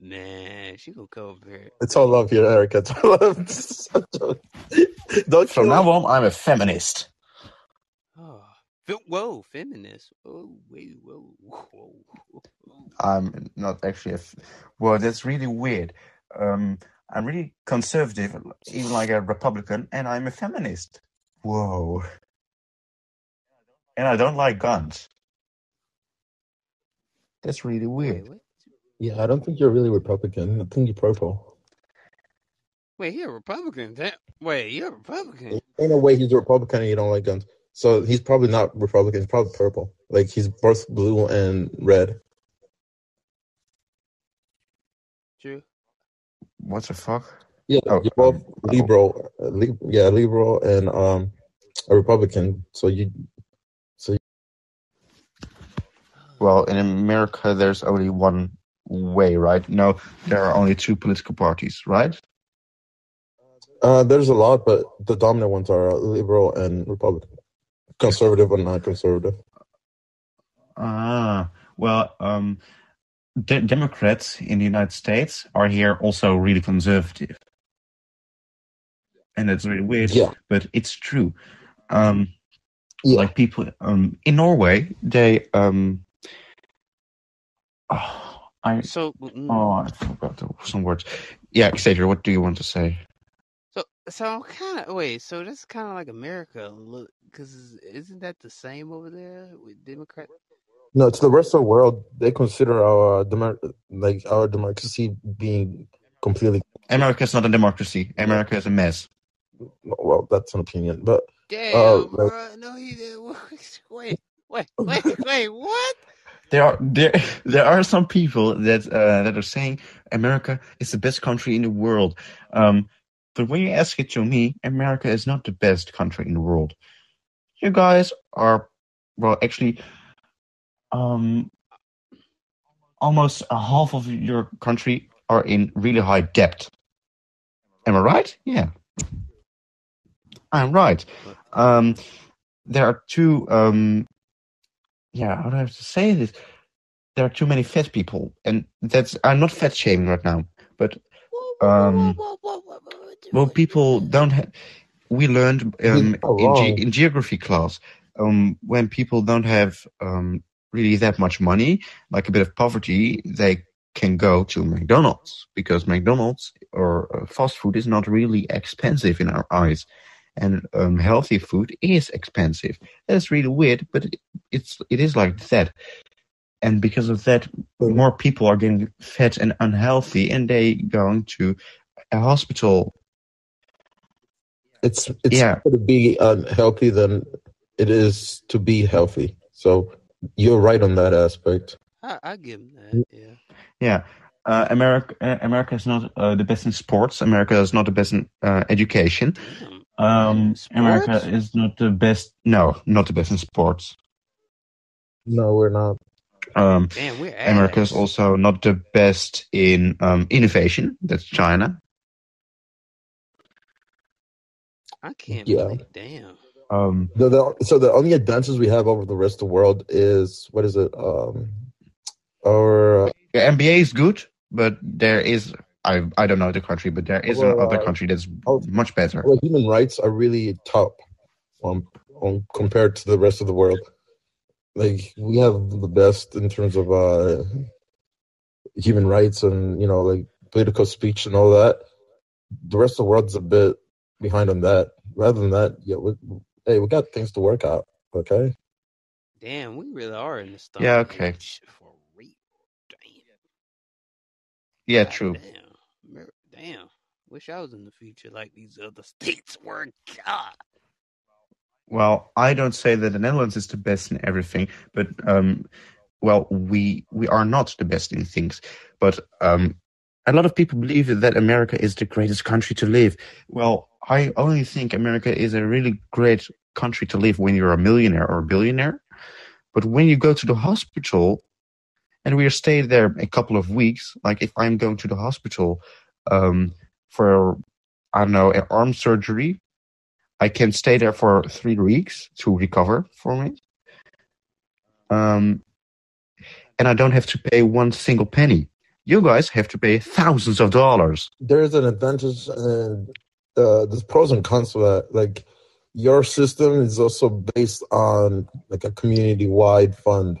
Nah, she gonna come over here. It's all love here, Erica. It's all love. Don't From now on, I'm a feminist. Fe- Whoa, feminist. Oh, wait, whoa, whoa. whoa. I'm not actually a. F- well, that's really weird. Um, I'm really conservative, even like a Republican, and I'm a feminist. Whoa. And I don't like guns. That's really weird. what? Yeah, I don't think you're really Republican. I think you're purple. Wait, you're a Republican? That, wait, you're a Republican? Ain't no way he's a Republican and you don't like guns. So he's probably not Republican. He's probably purple. Like he's both blue and red. True. What the fuck? Yeah, Oh, you're both um, liberal. uh, li- yeah, liberal and um a Republican. So you, so Well, in America, there's only one way, right? No, there are only two political parties, right? uh, there's a lot, but the dominant ones are liberal and Republican, conservative or non-conservative. Ah, well, um, de- Democrats in the United States are here also really conservative, and it's really weird, Yeah, but it's true. Um, yeah. like people um in Norway, they um. Oh, (sighs) I So, mm, oh I forgot some words. Yeah, Xavier, what do you want to say? So, so I'm kind of wait. So that's kind of like America, look, because isn't that the same over there with Democrat? No, to the rest of the world, they consider our demer- like our democracy being completely America is not a democracy. America is a mess. well. That's an opinion, but Damn, uh, like bro. No, he didn't. (laughs) Wait, wait, wait, (laughs) wait. What? There are there (laughs) there are some people that uh, that are saying America is the best country in the world. Um, but when you ask it to me, America is not the best country in the world. You guys are well, actually, um, almost a half of your country are in really high debt. Am I right? Yeah, I'm right. Um, there are two. Um, yeah, how do I have to say this? There are too many fat people, and that's I'm not fat shaming right now, but um, well, people don't have. We learned um, You're in, ge- in geography class um, when people don't have um, really that much money, like a bit of poverty, they can go to McDonald's because McDonald's or uh, fast food is not really expensive in our eyes, and um, healthy food is expensive. That's really weird, but it, it's it is like that, and because of that, more people are getting fat and unhealthy, and they going to a hospital. It's it's Yeah. to be unhealthy than it is to be healthy. So you're right on that aspect. I, I give him that. Yeah. Yeah. Uh, America, uh, America is not uh, the best in sports. America is not the best in uh, education. Um, Sports? America is not the best. No, not the best in sports. No, we're not. Um, Damn, we're America is also not the best in um, innovation. That's China. I can't Yeah. believe. Damn. Um, The, the, so the only advances we have over the rest of the world is what is it? Um, our uh, the NBA is good, but there is I I don't know the country, but there is Well, another uh, country that's oh, much better. well, human rights are really top um, on compared to the rest of the world. Like we have the best in terms of uh, human rights and you know like political speech and all that. The rest of the world's a bit behind on that. Rather than that, yeah, we, hey, we got things to work out. Okay. Damn, we really are in the stone Yeah, okay. for real. Damn. Yeah, God true. Damn. Damn. Wish I was in the future like these other (laughs) states were. God. Well, I don't say that the Netherlands is the best in everything, but um, well, we we are not the best in things. But um, a lot of people believe that America is the greatest country to live. Well, I only think America is a really great country to live when you're a millionaire or a billionaire. But when you go to the hospital, and we staying there a couple of weeks, like if I'm going to the hospital um, for I don't know an arm surgery, I can stay there for three weeks to recover for me. Um, and I don't have to pay one single penny. You guys have to pay thousands of dollars. There's an advantage and uh, there's pros and cons to that. Like your system is also based on like a community wide fund.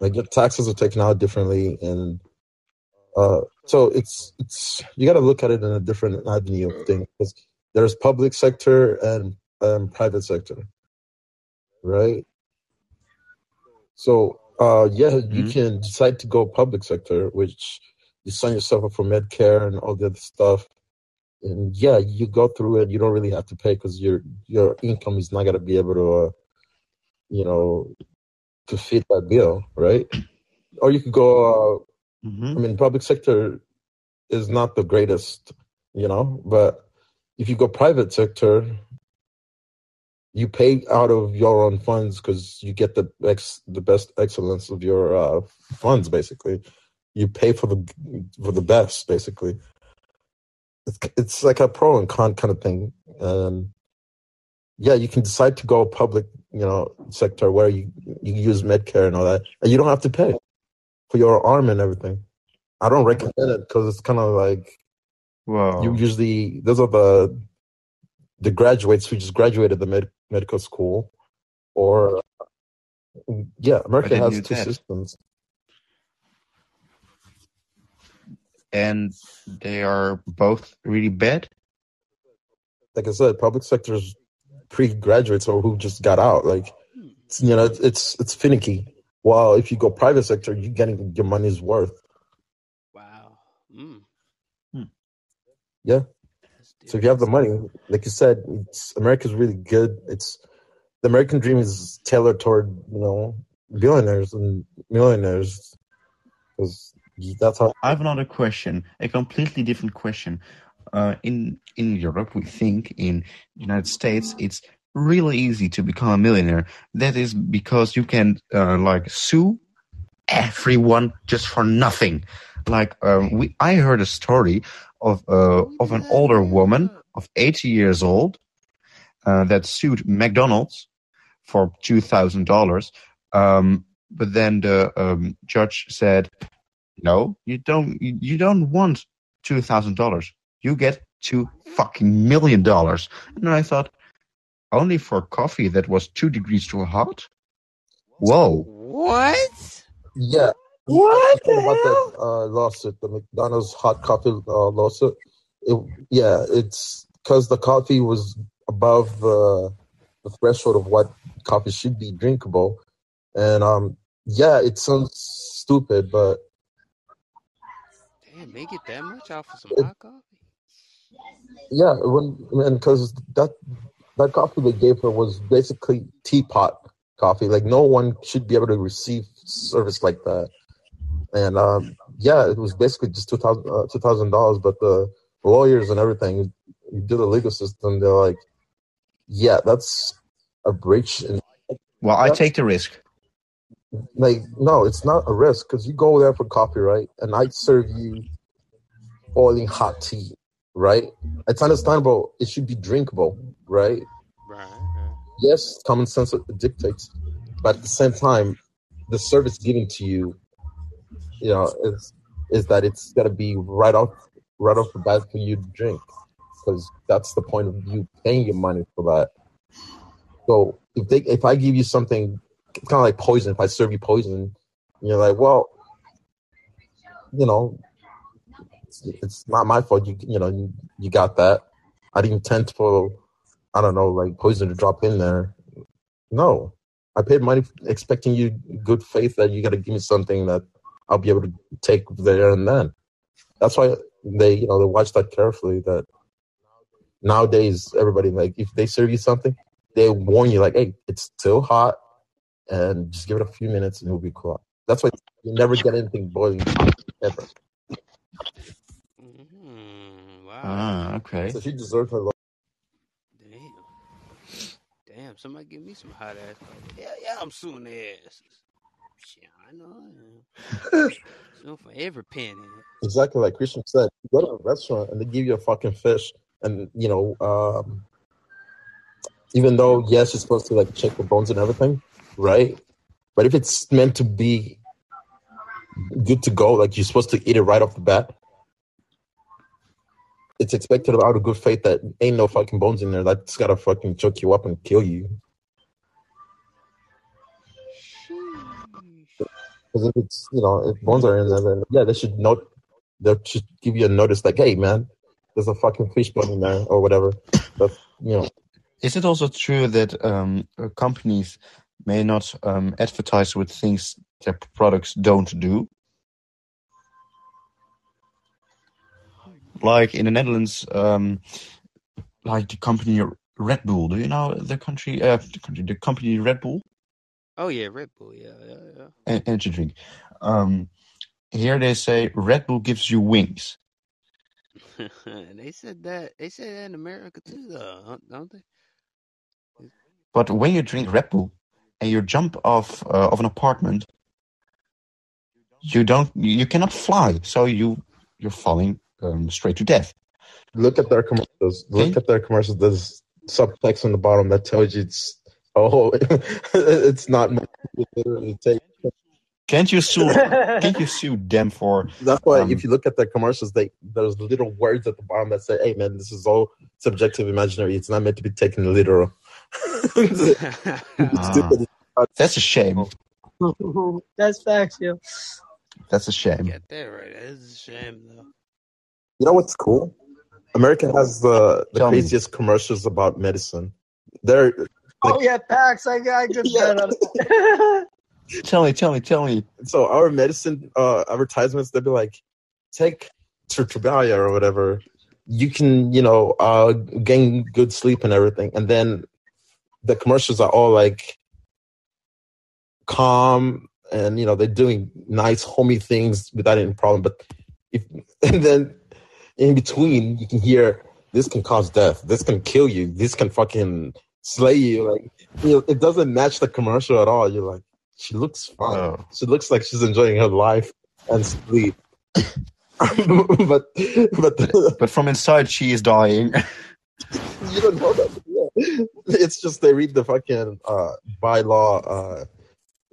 Like your taxes are taken out differently, and uh, so it's it's you got to look at it in a different avenue of thing because there's public sector and um, private sector, right? So uh, yeah, you Mhm. can decide to go public sector, which you sign yourself up for Medicare and all the other stuff, and yeah, you go through it. You don't really have to pay because your your income is not gonna be able to, uh, you know, to fit that bill, right? Or you could go. Uh, hmm I mean, public sector is not the greatest, you know, but if you go private sector, you pay out of your own funds because you get the ex the best excellence of your uh, funds. Basically, you pay for the for the best. Basically, it's it's like a pro and con kind of thing. And yeah, you can decide to go public, you know, sector where you you use Medicare and all that, and you don't have to pay for your arm and everything. I don't recommend it because it's kind of like Wow. you usually those are the the graduates who just graduated the med- medical school or yeah america has two that. systems and they are both really bad. like i said public sector is pre-graduates or who just got out like Hmm. it's, you know it's, it's it's finicky while if you go private sector you're getting your money's worth Wow. Mm. Yeah. So if you have the money like you said it's america's really good it's the american dream is tailored toward you know billionaires and millionaires because that's how I have another question, a completely different question. Uh, in in Europe, we think in United States it's really easy to become a millionaire. That is because you can uh, like sue everyone just for nothing. Like um, we, I heard a story of uh, of an older woman of 80 years old uh, that sued McDonald's for two thousand dollars. Um, but then the um, judge said, "No, you don't. You, you don't want two thousand dollars. You get two fucking million dollars." And I thought, only for coffee that was two degrees too hot. Whoa! What? Yeah. What the about hell? that uh, lawsuit, the McDonald's hot coffee uh, lawsuit? It, yeah, it's because the coffee was above uh, the threshold of what coffee should be drinkable, and um, yeah, it sounds stupid, but Damn, they get that much off of some It- hot coffee? yeah, when and because that that coffee they gave her was basically teapot coffee. Like no one should be able to receive service like that. And um, yeah, it was basically just two thousand uh, two thousand dollars. But the lawyers and everything, you do the legal system. They're like, yeah, that's a breach. And Well, I take the risk. like, no, it's not a risk because you go there for copyright. And I serve you boiling hot tea, right? It's understandable. It should be drinkable, right? Right, right. yes, common sense dictates, but at the same time, the service given to you, you know, is is that it's to be right off right off the bat for you to drink, because that's the point of you paying your money for that. So if they if I give you something, kind of like poison. If I serve you poison, you're like, well, you know, it's, it's not my fault. You you know you, you got that. I didn't intend for I don't know like poison to drop in there. No, I paid money expecting you good faith that you got to give me something that I'll be able to take there and then. That's why they, you know, they watch that carefully. That nowadays everybody like if they serve you something, they warn you like, hey, it's still hot, and just give it a few minutes and it'll be cool. That's why you never get anything boiling hot ever. Mm-hmm. Wow. Ah, okay. So she deserves her. Love. Damn. Damn, somebody give me some hot ass. Yeah, yeah, I'm suing their asses. Shit, I know am. (laughs) For every penny. Exactly like Christian said. You go to a restaurant and they give you a fucking fish, and you know, um, even though yes, you're supposed to like check the bones and everything, right? But if it's meant to be good to go, like you're supposed to eat it right off the bat. it's expected out of good faith that ain't no fucking bones in there. That's gotta fucking choke you up and kill you. Because if it's you know if bones are in there, then yeah, they should note. They should give you a notice like, hey man, there's a fucking fish bone in there or whatever. But you know, Is it also true that um, uh, companies may not um, advertise with things their products don't do? Like in the Netherlands, um, like the company Red Bull. Do you know the country? Uh, the country, the company Red Bull, Oh yeah, Red Bull. Yeah, yeah, yeah. en- energy drink. Um, here they say Red Bull gives you wings. (laughs) they said that. They said that in America too, though, don't they? But when you drink Red Bull and you jump off uh, of an apartment, you don't, you cannot fly. So you you're falling um, straight to death. look at their commercials. Look Okay. at their commercials. There's subtext on the bottom that tells you it's oh, (laughs) it's not meant to literally take. Can't you sue? can't you sue (laughs) them for? That's why Um, if you look at the commercials, they there's little words at the bottom that say, "Hey man, this is all subjective, imaginary. It's not meant to be taken literal." (laughs) Ah. That's a shame. That's facts, yo. That's a shame. Got that right. That is a shame, though. You know what's cool? America has the the Tell me. craziest commercials about medicine. They're Oh yeah, Pax. I, I just Yeah. read on it. (laughs) Tell me, tell me, tell me. so our medicine uh, advertisements. They'll be like, "Take Trubaya or whatever. You can, you know, uh, gain good sleep and everything." And then the commercials are all like calm and you know they're doing nice homey things without any problem. But if (laughs) and then in between you can hear this can cause death, this can kill you, this can fucking slay you. Like you know, it doesn't match the commercial at all. You're like, she looks fine. Oh. She looks like she's enjoying her life and sleep. (laughs) but but But from inside, she is dying. (laughs) you don't know that. Yeah. It's just they read the fucking uh, bylaw. Uh,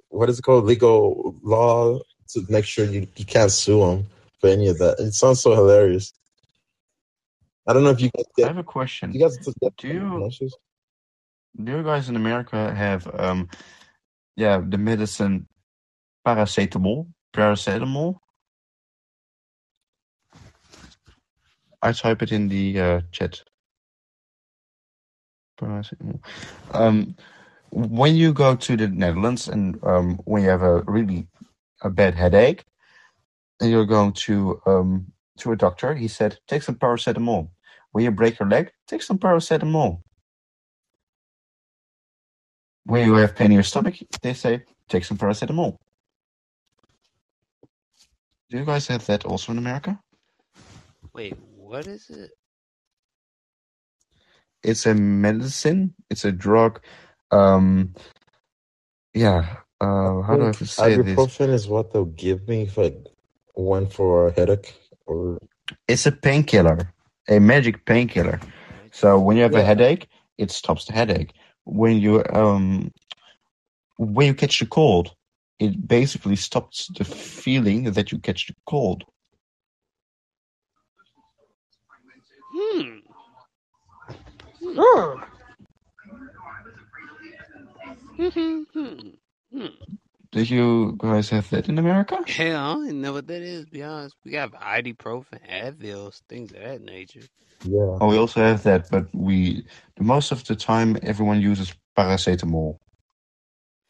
what is it called? Legal law to make sure you, you can't sue them for any of that. It sounds so hilarious. I don't know if you guys I have a question. You guys get Do you commercials? do you guys in America have um, yeah, the medicine paracetamol? Paracetamol. I type it in the uh, chat. Paracetamol. Um, when you go to the Netherlands and um, when you have a really a bad headache, and you're going to um, to a doctor, he said, take some paracetamol. When you break your leg, take some paracetamol. When you have pain in your stomach, they say, take some paracetamol. Do you guys have that also in America? Wait, what is it? It's a medicine. It's a drug. Um, yeah. Uh, how do I have to say this? Ibuprofen is what they'll give me if I went for a headache or It's a painkiller, a magic painkiller. So when you have a headache, it stops the headache. When you um when you catch the cold, it basically stops the feeling that you catch the cold. Hmm. Hmm. Hmm. Hmm. Did you guys have that in America? Hell, I don't even know what that is. To be honest, we have ibuprofen, Advils, things of that nature. yeah. Oh, we also have that, but we most of the time everyone uses paracetamol.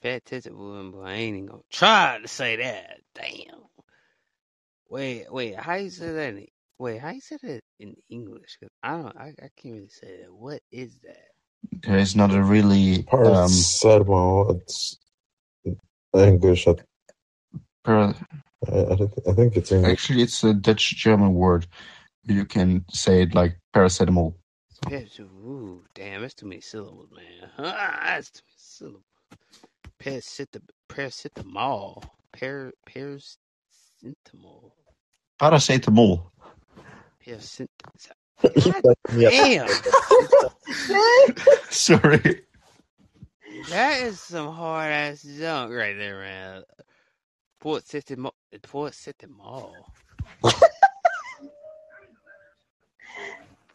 Fat titted woman, but I ain't even gonna try to say that. Damn. Wait, wait. How you say that? In, wait, how you say that in English? 'Cause I don't. I, I can't really say that. What is that? There is not a really um, It's English. I, para- I, I think- I think it's English. actually it's a Dutch German word. You can say it like paracetamol. Ooh, damn, that's too many syllables, man. (laughs) that's too many syllables. Paracet- paracetamol. Par paracetamol. Paracetamol. Paracet- (laughs) God yeah. damn. (laughs) Sorry. That is some hard ass junk right there, man. Port City Mall. Port City Mall.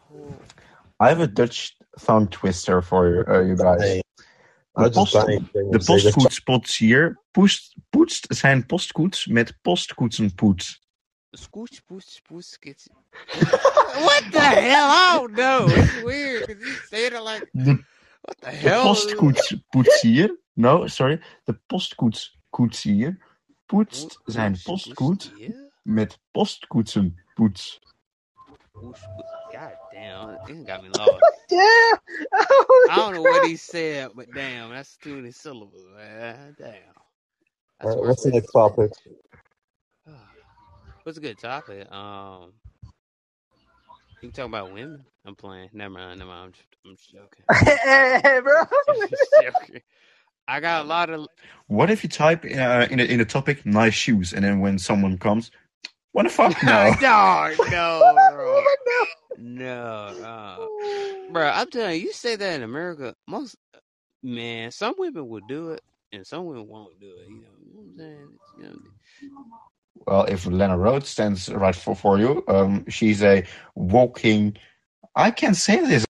cool. I have a Dutch thumb twister for uh, you guys. Hey, De, I post, dying. de postkoetspotsier poest, poetst zijn postkoets met postkoetsenpoets. Scooch, pooch, pooch, gets. what the hell? I don't know. It's weird because you said it like, De, what the de hell? postkoetspoetsier, no, sorry, de postkoetskoetsier poetst zijn Poets, postkoets poets, yeah? met postkoetsenpoets. Pooch, pooch. God damn, it got me lost. (laughs) Yeah. I don't know what he said, but damn, that's too many syllables, man. Damn. That's Alright, worse what's the next topic? (sighs) What's a good topic? Um, you can talk about women. I'm playing. Never mind. Never mind. I'm just, I'm just joking. (laughs) hey, bro. (laughs) I'm joking. I got a lot of. What if you type uh, in, a, in a topic nice shoes and then when someone comes, what the fuck? No. (laughs) no, no, bro. No, uh, bro. I'm telling you, you say that in America, most man, some women will do it, and some women won't do it. You know, you know what I'm saying? It's, you know, Well, if Lena Rhodes stands right for, for you, um, she's a walking. I can't say this.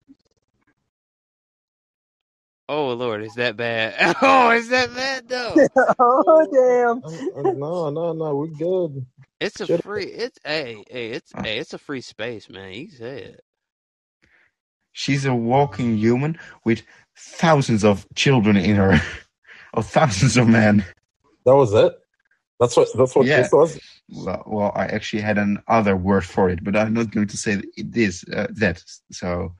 oh Lord, is that bad? (laughs) Oh, is that bad though? (laughs) oh damn. Um, um, no, no, no, we're good. It's a Shut up. free. It's hey, hey, it's hey, it's a free space, man. You say it. She's a walking human with thousands of children in her, (laughs) or thousands of men. That was it. That's what. That's what Yeah. this was. Well, well, I actually had another word for it, but I'm not going to say this uh, that. So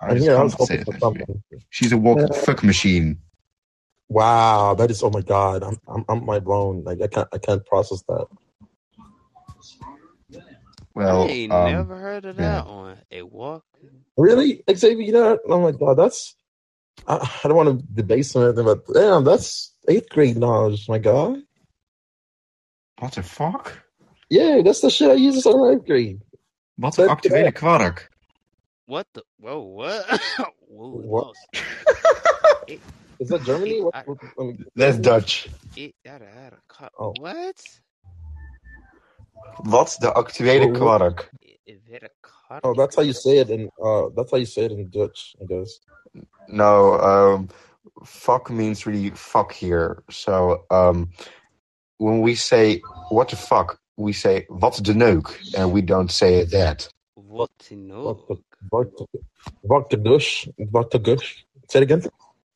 I just here can't say hoping it. actually. She's a walking fuck machine. Wow, that is. Oh my god, I'm, I'm, I'm mind blown. Like I can't, I can't process that. Well, I ain't um, never heard of yeah. that one. A walk. Really, Xavier? You know, oh my god, that's. I, I don't want to debase or anything, but damn, that's eighth grade knowledge, my god. What the fuck? Yeah, that's the shit I use in eighth grade. Wat een That- actuele kwark. What the? Whoa, what? (laughs) Whoa, What? lost. (laughs) Is that Germany? What, I- what, let me- That's Dutch. It gotta add a cut. Oh. What? Wat de actuele Oh, kwark. Is it a cut? oh, that's how you say it in. Uh, that's how you say it in Dutch, I guess. No, um, fuck means really fuck here. So, um, when we say what the fuck, we say wat the neuk, and we don't say that. What to know? What the what the what the gush? What the gush? Say it again.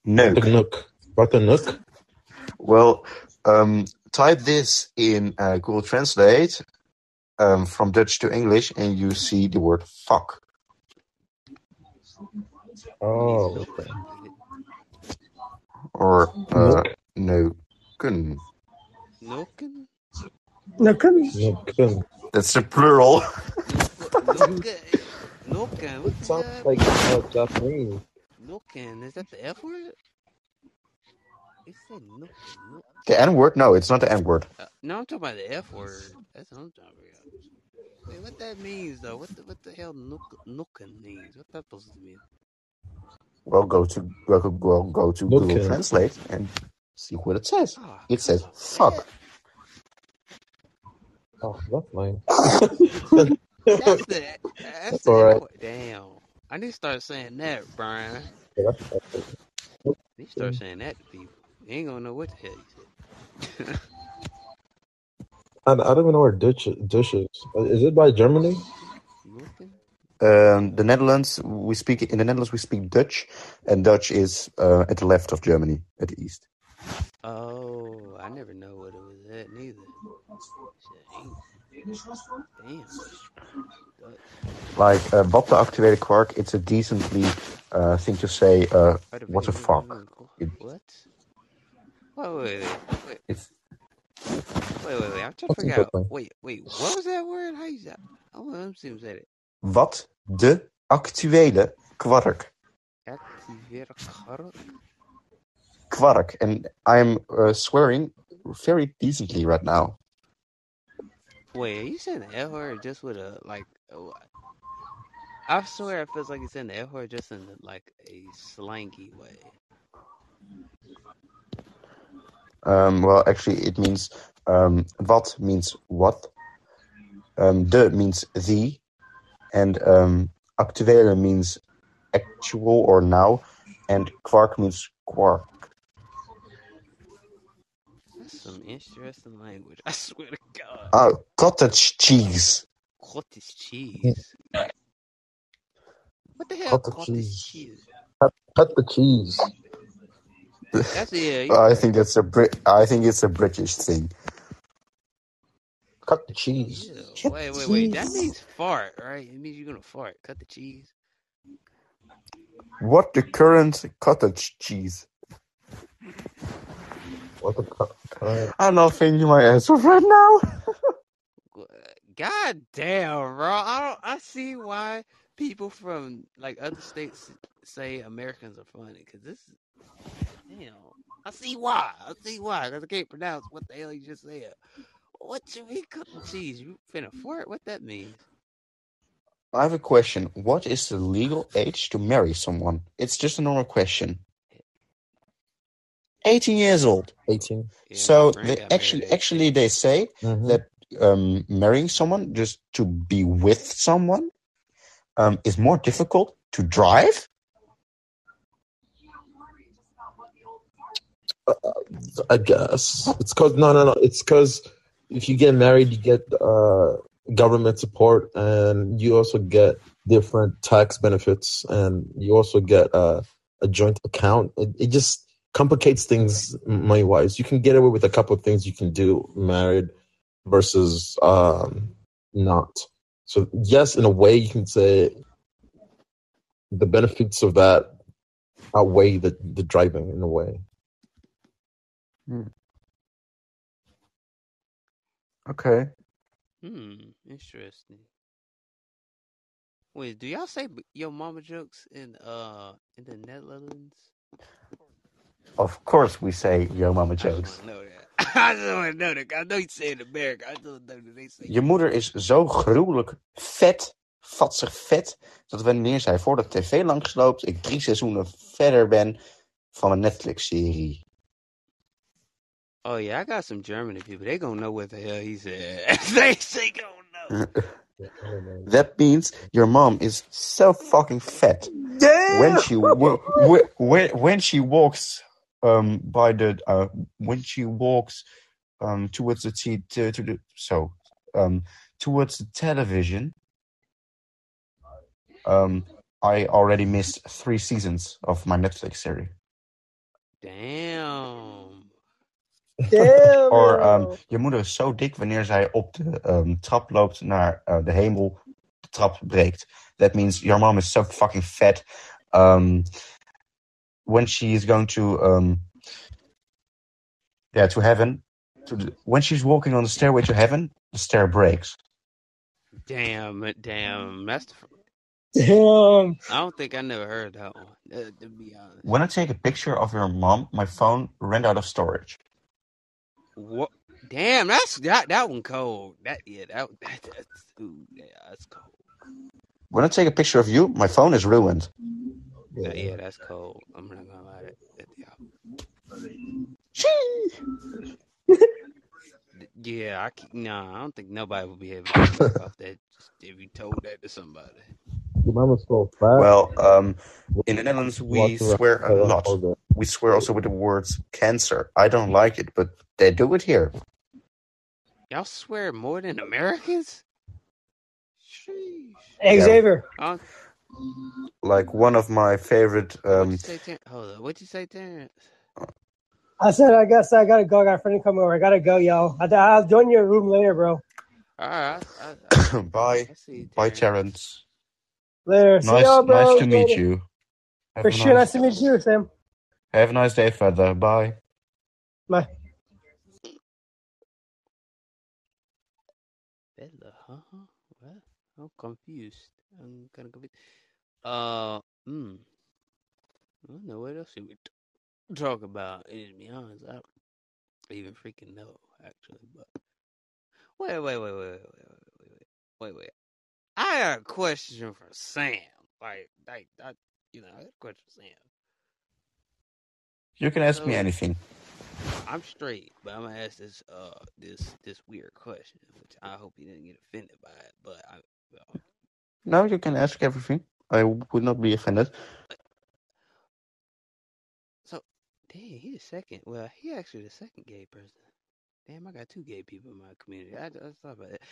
What the nook? What the nook? Well, um, type this in uh, Google Translate um, from Dutch to English, and you see the word fuck. Oh, okay. Or uh, neuken. Noken? No, come. Nook. That's the plural. (laughs) Noken? Noken? What It the sounds hell? like uh, Japanese. Noken? Is that the F word? It said Noken. No, The N word? No, it's not the N word. uh, no, I'm talking about the F word. That's what I'm talking about. Wait, what that means though? What the what the hell nook, Noken means? What that supposed to mean? Well, go to well, go- well, go to Google Translate and see what it says. Ah, It says fuck. Oh, that's mine. (laughs) That's the that's, That's the all right. Damn. I need to start saying that, Brian. Yeah, that's- that's- I need to start saying that to people. They ain't gonna know what the hell you said. (laughs) I, I don't even know where Dutch, Dutch is. Is it by Germany? Um, the Netherlands, we speak in the Netherlands we speak Dutch, and Dutch is uh, at the left of Germany, at the east. Oh, I never know what it was at neither. Shit, ain't- Damn. Like uh, wat de actuele kwark, it's a decently uh, thing to say. Uh, What the fuck? It- What? Wait, wait, wait, wait, it's wait, wait, wait. I'm trying to figure out. Wait, wait. What was that word? How you say? Oh, let me see it. wat de actuele kwark. Activate kar- Kwark, and I'm uh, swearing very decently right now. Wait, are you saying the F word just with a like? oh, I swear it feels like you're saying the F word just in like a slangy way. Um, well, actually, it means um, wat means what, um, de means the, and um, actuele means actual or now, and quark means quark. Some interesting language. (laughs) I swear to God. Ah, cottage cheese. Cottage cheese. What the hell? Cottage Cottage cheese. cheese. Cut the cheese. That's yeah. (laughs) I think that's a Brit. I think it's a British thing. Cut the cheese. Ew. Cut Wait, wait, wait. That means fart, right? It means you're gonna fart. Cut the cheese. What the current cottage cheese? What the I'm not thinking my ass off right now. (laughs) God damn, bro. I don't. I see why people from like other states say Americans are funny. Cause this is damn. I see why. I see why. Cause I can't pronounce what the hell you just said. What you mean cutting cheese? You finna fart? What that means? I have a question. What is the legal age to marry someone? It's just a normal question. 18 years old. 18. Yeah, So they actually actually they say Mm-hmm. that um, marrying someone just to be with someone um, is more difficult to drive. I guess it's cause no, no, no. It's cause if you get married, you get uh, government support, and you also get different tax benefits, and you also get uh, a joint account. It, it just complicates things money wise. You can get away with a couple of things you can do married versus um, not. So yes, in a way, you can say the benefits of that outweigh the the driving in a way. Okay. Hmm. Interesting. Wait, do y'all say your mama jokes in uh in the Netherlands? Of course we say yo mama I just jokes. know that. (laughs) I just to know that. I know you say in America. I don't know that they say. Je moeder is zo gruwelijk vet, vatsig vet, dat wanneer zij voor de tv langsloopt, ik drie seizoenen verder ben van een Netflix-serie. Oh yeah, I got some Germany people. They gonna know what the hell he said. (laughs) they they gonna know. (laughs) That means your mom is so fucking fat. Damn. When she wa- wa- when, when she walks um by the uh when she walks um towards the t- to, to the so um towards the television um I already missed three seasons of my Netflix series. Damn. Damn. Or um, yo. je moeder is zo dik wanneer zij op de um, trap loopt naar uh, de hemel, de trap breekt. That means your mom is so fucking fat. Um, when she is going to um, yeah to heaven, to the, when she's walking on the stairway to heaven, the stair breaks. Damn. it, Damn. That's. The, Damn. I don't think I never heard that one. Uh, to be honest. When I take a picture of your mom, my phone ran out of storage. What? Damn. That's that. That one cold. That yeah. That, that that's ooh. Yeah. That's cold. When I take a picture of you, my phone is ruined. That- yeah. That's cold. I'm not gonna lie. That, that, yeah. Yeah, I can, nah, I don't think nobody would be able to work off that just if you told that to somebody. Your mama's so fat. Well, um, in the Netherlands we swear a lot. we swear also with the words cancer. I don't like it, but they do it here. Y'all swear more than Americans? Sheesh. Hey, Yeah. Xavier. Like one of my favorite. what'd Um, you say, Ter- Hold on. What'd you say, Terrence? I said, I guess I gotta go. I got a friend coming over. I gotta go, yo. I, I'll join your room later, bro. All right. I, I, (coughs) bye, I see you, bye, Terrence. Terrence. Later. See Nice, y'all, bro. nice to meet Later. you. Have For a sure. nice, Nice to meet you, Sam. have a nice day, further. Bye. Bye. Bella, huh? What? I'm confused. I'm kind of confused. Uh, hmm. I don't know what else we talk about. And to be honest, I don't even freaking know, actually. But wait, wait, wait, wait, wait, wait, wait, wait, wait, wait. I got a question for Sam. Like, like, I, you know, I got a question for Sam. You can ask me anything. I'm straight, but I'm gonna ask this, uh, this, this weird question, which I hope you didn't get offended by it. But I, well, No, you can ask everything. I would not be offended. So, damn, he the second. Well, he actually the second gay person. Damn, I got two gay people in my community. I, I just thought about it.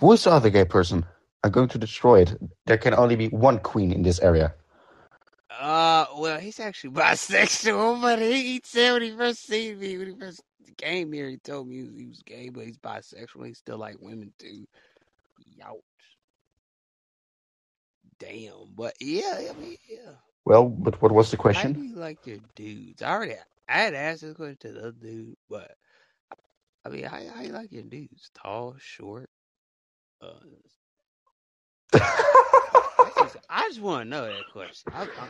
Who is the other gay person? I'm going to destroy it. There can only be one queen in this area. Uh, well, he's actually (laughs) bisexual, but he, he said when he first seen me, when he first came here, he told me he was, he was gay, but he's bisexual. He still like women too. Youch. Damn, but yeah, I mean, yeah. Well, but what was the How question? do you like your dudes? I already, I had asked this question to the other dude, but I mean, how, how you like your dudes? Tall, short? Uh, I just, I just (laughs) want to know that question. I, I,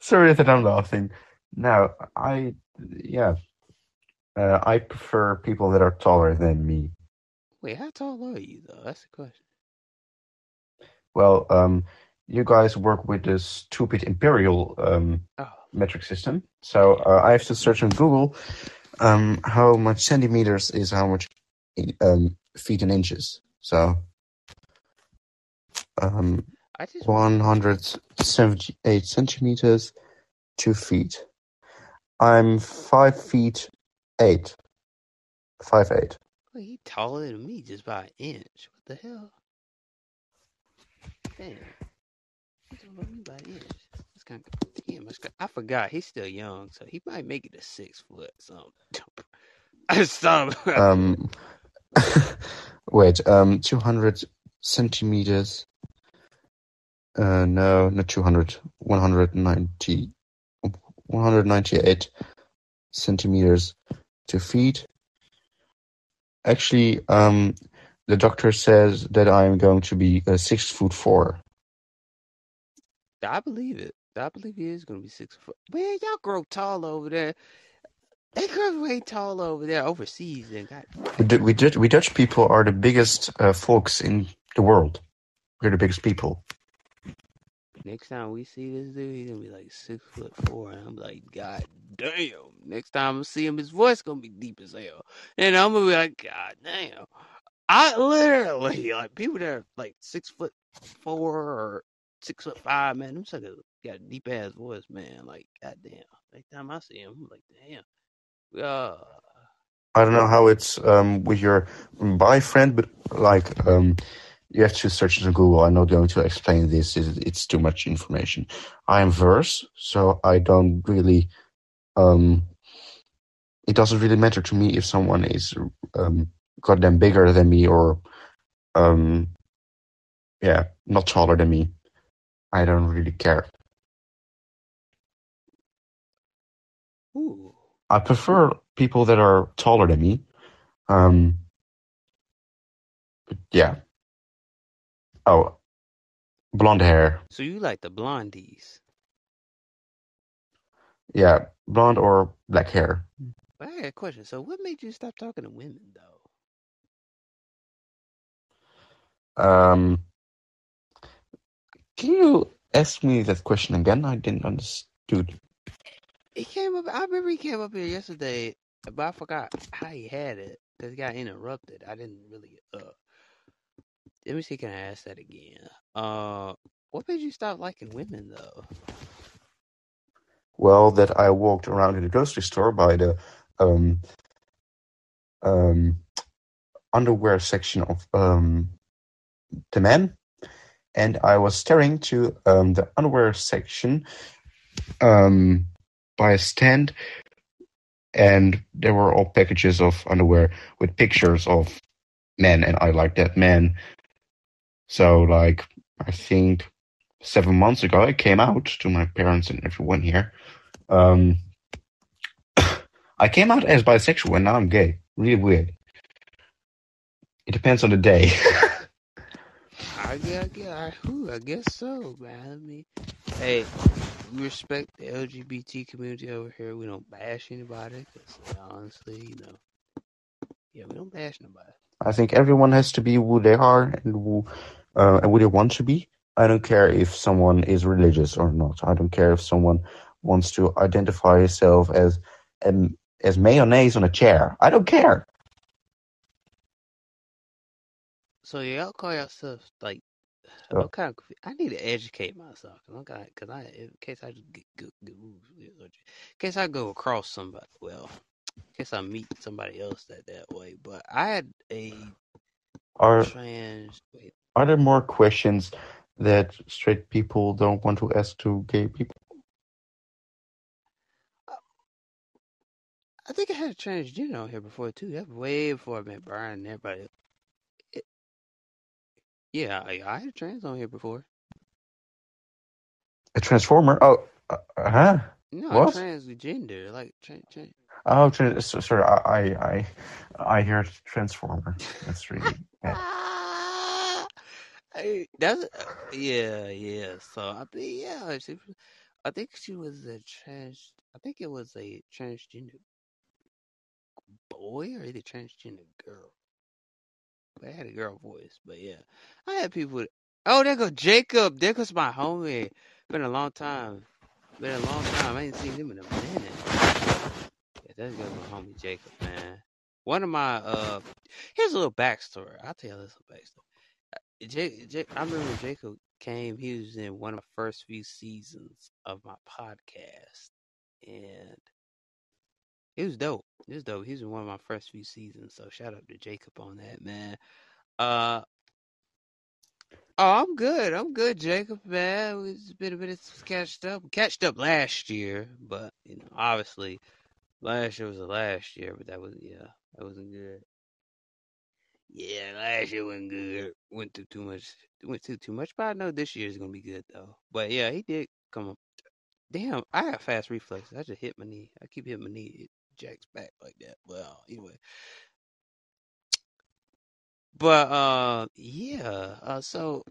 Sorry that I'm laughing. No, I, yeah, uh, I prefer people that are taller than me. wait, how tall are you though? That's the question. Well, um, you guys work with the stupid imperial um, Oh, metric system, so uh, I have to search on Google um, how much centimeters is how much um, feet and inches. So, um, just 178 centimeters, two feet. I'm five feet eight. Five eight. Well, he taller than me just by an inch. What the hell? Damn. He's taller than me by an inch. That's kind of damn. I forgot he's still young, so he might make it to six foot. Something. I just saw. him. Um, (laughs) wait, um, 200 centimeters. Uh, no, not 200. 190. 198 centimeters to feet. Actually, um, the doctor says that I'm going to be uh, six foot four. I believe it. I believe he is gonna be six foot. Man, y'all grow tall over there. They grow way tall over there overseas. And God, We, we Dutch people are the biggest uh, folks in the world. We're the biggest people. next time we see this dude, he's gonna be like six foot four, and I'm like, God damn. Next time I see him, his voice gonna be deep as hell, and I'm gonna be like, God damn. I literally like people that are like six foot four or six foot five, man. Them suckers got a deep ass voice, man. Like, God damn. Next time I see him, I'm like, damn. Uh, I don't know how it's um, with your boyfriend, but like um, you have to search on Google. I'm not going to explain this; it's too much information. I am verse, so I don't really. Um, it doesn't really matter to me if someone is um, goddamn bigger than me or, um, yeah, not taller than me. I don't really care. ooh. I prefer people that are taller than me. Um, but yeah. Oh, blonde hair. So you like the blondies? Yeah, blonde or black hair. But I got a question. So what made you stop talking to women though? Um, can you ask me that question again? I didn't understood. He came up. I remember he came up here yesterday, but I forgot how he had it because he got interrupted. I didn't really. Uh, let me see. Can I ask that again? Uh, what made you stop liking women though? Well, that I walked around in the grocery store by the um um underwear section of um the men, and I was staring to um the underwear section um by a stand, and there were all packages of underwear with pictures of men, and I like that man. So, like, I think seven months ago, I came out to my parents and everyone here. Um, (coughs) I came out as bisexual, and now I'm gay. Really weird. It depends on the day. (laughs) I guess, I guess, I, guess so, man. I mean, hey, we respect the LGBT community over here. We don't bash anybody, because honestly, you know, yeah, we don't bash nobody. I think everyone has to be who they are and who uh, and who they want to be. I don't care if someone is religious or not. I don't care if someone wants to identify himself as um, as mayonnaise on a chair. I don't care. So y'all call yourself like (sighs) So- I'm kind of. I need to educate myself because I'm kind because I in case I just get, get, get in case I go across somebody. Well, in case I meet somebody else that that way. But I had a Are trans. Wait, are there more questions that straight people don't want to ask to gay people? Uh, I think I had a transgender on here before too. That way before I met Brian and everybody. Yeah, I, I had a trans on here before. A transformer? Oh, uh, huh? No, What? transgender, like trans. Trans Oh, trans- so- sorry. I I I, I heard transformer. That's really. Ah, (laughs) Hey, that's uh, yeah, yeah. So I think yeah, she, I think she was a trans. I think it was a transgender boy or either transgender girl. I had a girl voice. But yeah, I had people. Oh, there go Jacob. There goes my homie. Been a long time. Been a long time. I ain't seen him in a minute. Yeah, there goes my homie Jacob, man. One of my uh, here's a little backstory. I'll tell you this little backstory. Jake, Jake, I remember Jacob came. He was in one of my first few seasons of my podcast, and it was dope. It was dope. He was one of my first few seasons. So shout out to Jacob on that, man. Uh, oh, I'm good. I'm good, Jacob, man. It's been a bit of catched up. Catched up last year, but you know, obviously, last year was the last year. But that was yeah, that wasn't good. Yeah, last year wasn't good. Went through too much. Went through too much. But I know this year's gonna be good though. But yeah, he did come up. Damn, I got fast reflexes. I just hit my knee. I keep hitting my knee. Jacks back like that. Well, anyway. But uh, yeah. Uh, so.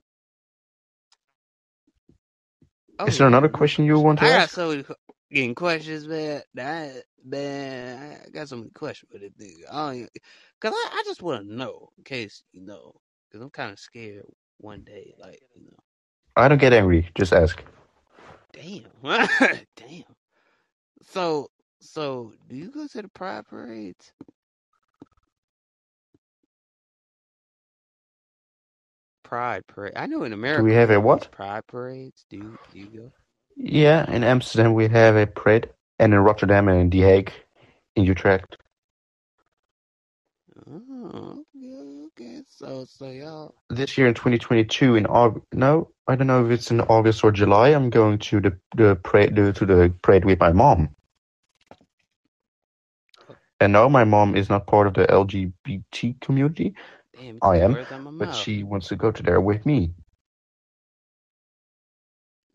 Oh, Is there another question you want to I got ask? so many getting questions, man. That man, I got so many questions for this nigga. I don't even, cause I, I just want to know, in case you know, cause I'm kind of scared one day, like you know, I don't get angry. Just ask. damn, (laughs) damn. So, so do you go to the pride parades? Pride parade. I know in America we have a what? pride parades. Do you do you go? Yeah, in Amsterdam we have a parade, and in Rotterdam and in The Hague, in Utrecht. Oh, okay, okay. So, so y'all. This year in 2022, in August, no, I don't know if it's in August or July. I'm going to the the parade to the parade with my mom. And no, my mom is not part of the LGBT community, Damn, I am, words out my but she wants to go to there with me.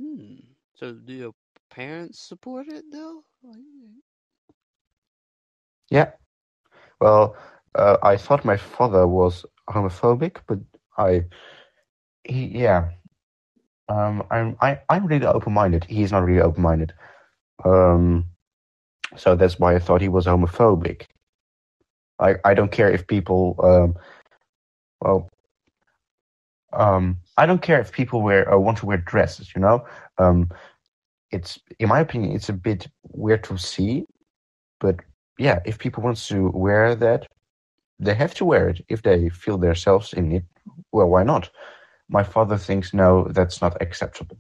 Hmm. So do your parents support it though? Yeah. Well, uh, I thought my father was homophobic, but I, he, yeah. Um, I'm I, I'm really open-minded. He's not really open-minded. Um, so that's why I thought he was homophobic. I I don't care if people um, well, um, I don't care if people wear uh, want to wear dresses. You know, um, it's in my opinion, it's a bit weird to see, but yeah, if people want to wear that, they have to wear it. If they feel themselves in it, well, why not? My father thinks no, that's not acceptable,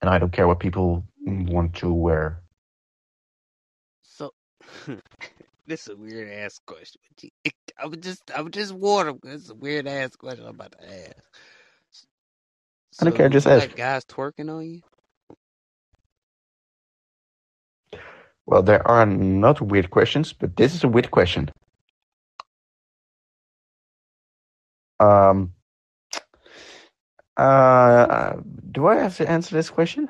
and I don't care what people want to wear. So, (laughs) this is a weird ass question. I would just, I would just warn him. This is a weird ass question I'm about to ask. I don't care, just like ask. guys twerking on you? Well, there are not weird questions, but this is a weird question. Um, uh, do I have to answer this question?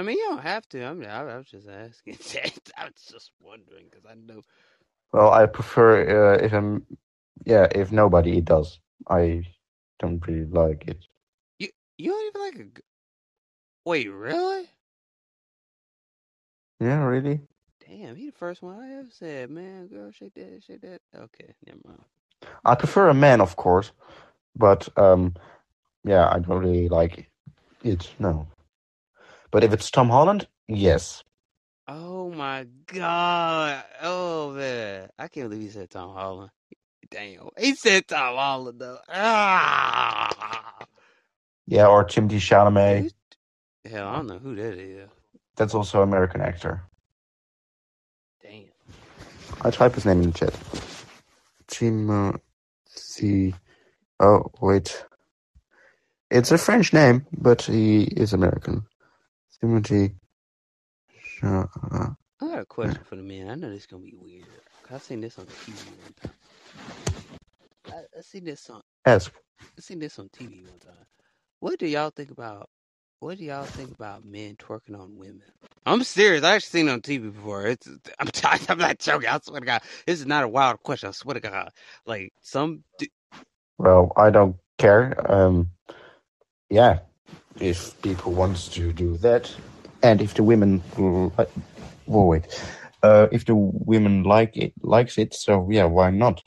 I mean, you don't have to. I mean, I, I was just asking. (laughs) I was just wondering because I know. Well, I prefer uh, if I'm, yeah, if nobody does. I don't really like it. You, you don't even like a. Wait, really? Yeah, really. Damn, he the first one I ever said, man, girl, shake that, shake that. Okay, never mind. I prefer a man, of course, but um, yeah, I don't really like it. No, but if it's Tom Holland, yes. Oh my god. Oh man. I can't believe you said Tom Holland. Damn. He said Tom Holland though. Ah. Yeah, or Timothy Chalamet. Hell, I don't know who that is. That's also an American actor. Damn. I type his name in the chat. Timothy. Oh wait, it's a French name, but he is American. Timothy. I got a question for the man. I know this is gonna be weird. I've seen this on TV one time. I, I seen this on Ask. I seen this on TV one time. What do y'all think about? What do y'all think about men twerking on women? I'm serious. I actually seen it on TV before. It's I'm (laughs) I'm not joking. I swear to God, this is not a wild question. I swear to God. Like some, d- Well, I don't care. Um, yeah, if people want to do that, and if the women, li- oh wait, uh, if the women like it, likes it, so yeah, why not?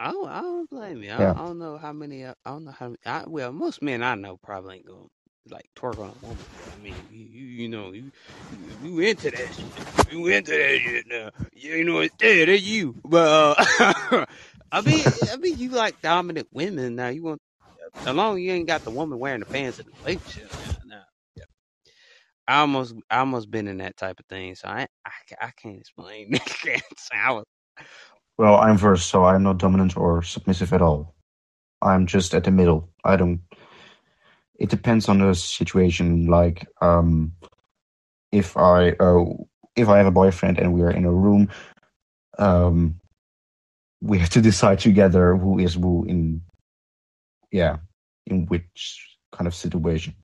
I don't, I don't blame you. I, Yeah. I don't know how many. uh, I don't know how. Many, I, well, most men I know probably ain't gonna like twerk on a woman. I mean, you you, you know you, you you into that shit. You into that shit now. You know it's dead. That's you. But uh, (laughs) I mean, I mean, you like dominant women now. You want as long as you ain't got the woman wearing the pants in the relationship. Now, now, yeah. I almost I almost been in that type of thing, so I I, I can't explain. (laughs) I was Well, I'm verse, so I'm not dominant or submissive at all. I'm just at the middle. I don't. It depends on the situation. Like, um, if I uh, if I have a boyfriend and we are in a room, um, we have to (laughs) decide together who is who in, yeah, in which kind of situation.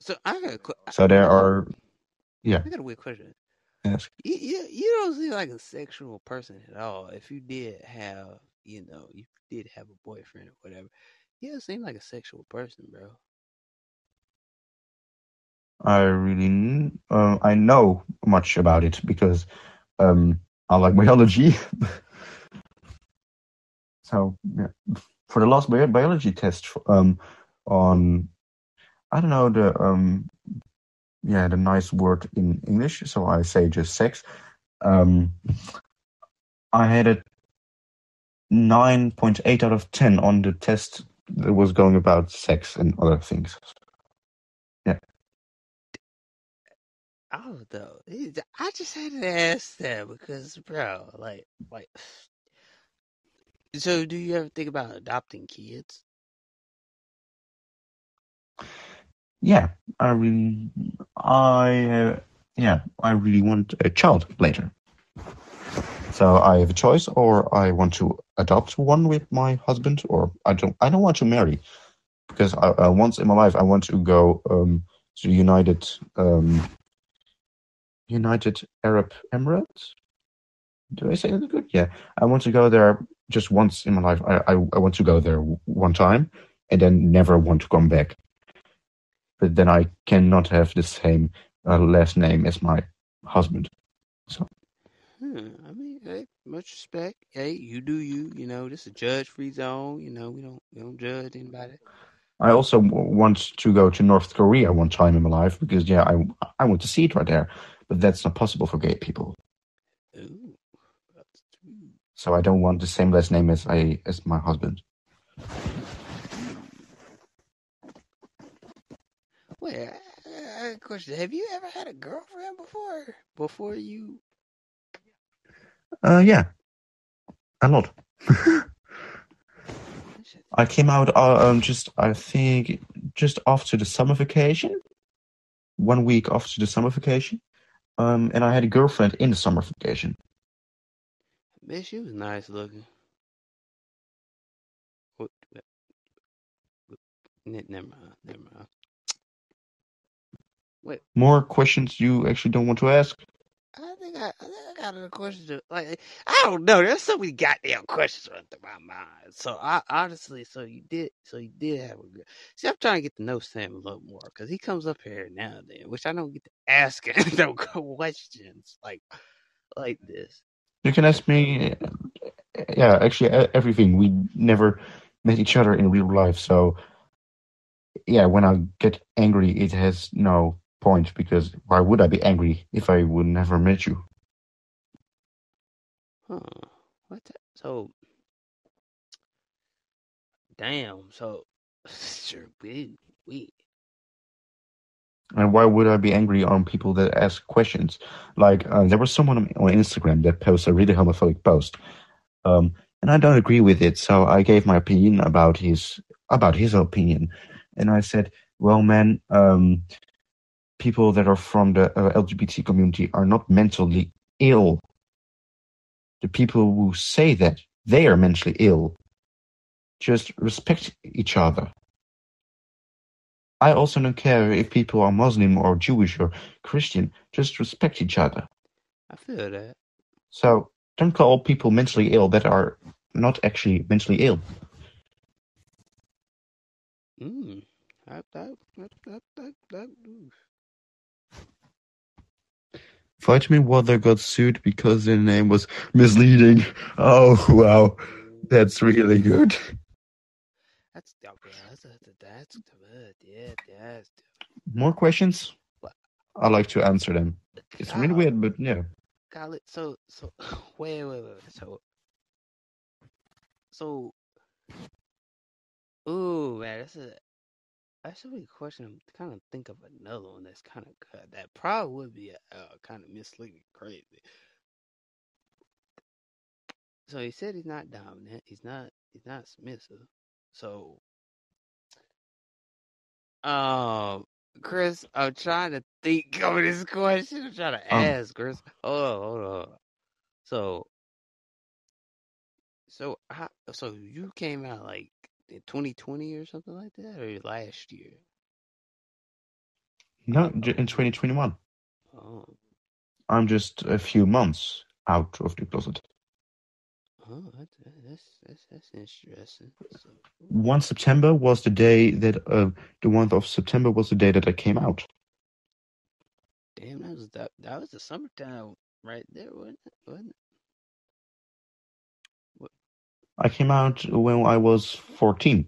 so I got a, que- So there I got a- are, yeah, I got a weird question. yes. You, you you don't seem like a sexual person at all. If you did have, you know, you did have a boyfriend or whatever, you don't seem like a sexual person, bro. I really uh, I know much about it because um, I like (laughs) biology. So yeah. for the last bi- biology test um, on I don't know the um, yeah the nice word in English, so I say just sex. Um, I had a nine point eight out of ten on the test that was going about sex and other things. Yeah. Oh, though, it- I just had to ask that because, bro, like, like, so do you ever think about adopting kids? Yeah, I really, I uh, yeah, I really want a child later. So I have a choice, or I want to adopt one with my husband, or I don't. I don't want to marry because I, uh, once in my life I want to go um, to United um, United Arab Emirates. Do I say that good? Yeah, I want to go there just once in my life. I I, I want to go there one time and then never want to come back. But then I cannot have the same uh, last name as my husband. Hmm, I mean, hey, much respect. Hey, you do you. You know, this is a judge-free zone. You know, we don't we don't judge anybody. I also w- want to go to North Korea one time in my life because yeah, I I want to see it right there, but that's not possible for gay people. Ooh, that's true. So I don't want the same last name as I as my husband. Wait, I, I question. Have you ever had a girlfriend before? Before you? Uh, yeah, a lot. That (laughs) I came out uh, um, just I think just after the summer vacation, one week after the summer vacation, um, and I had a girlfriend in the summer vacation. Man, she was nice looking. What? Never mind. Never mind. Wait, More questions you actually don't want to ask? I think I, I think I got a question. To, like, I don't know. There's so many goddamn questions running through my mind. So I honestly, so you did, so you did have a good. See, I'm trying to get to know Sam a little more because he comes up here now and then, which I don't get to ask (laughs) him no questions like like this. You can ask me. Yeah, actually, everything. We never met each other in real life, so yeah. When I get angry, it has no point because why would I be angry if I would never met you? Huh. What? The, so, damn. So, (laughs) sure, we we. And why would I be angry on people that ask questions? Like uh, there was someone on Instagram that posted a really homophobic post, um, and I don't agree with it. So I gave my opinion about his about his opinion, and I said, "Well, man, um, people that are from the uh, LGBT community are not mentally ill. The people who say that they are mentally ill. Just respect each other." I also don't care if people are Muslim or Jewish or Christian. Just respect each other. I feel that. So don't call people mentally ill that are not actually mentally ill. Mm. That that that that that. that. Vitamin Water got sued because their name was misleading. Oh wow, that's really good. That's okay. That's that's that's that's More questions? I like to answer them. It's really weird, but yeah. Golly, so so (laughs) wait wait wait so so ooh man that's a that's a big question. I'm kind of think of another one that's kind of good. That probably would be a, uh, kind of misleading, crazy. So he said he's not dominant. He's not. He's not submissive. So, um, Chris, I'm trying to think of this question. I'm trying to Um. ask Chris. Hold on, hold on. So, so how? So you came out like in 2020 or something like that, or last year? No, in 2021. Oh, I'm just a few months out of the closet. Oh, that's that's that's, interesting. So, One September was the day that uh, the month of September was the day that I came out. damn, that was that that was the summertime right there, wasn't it? Wasn't it? I came out when I was 14.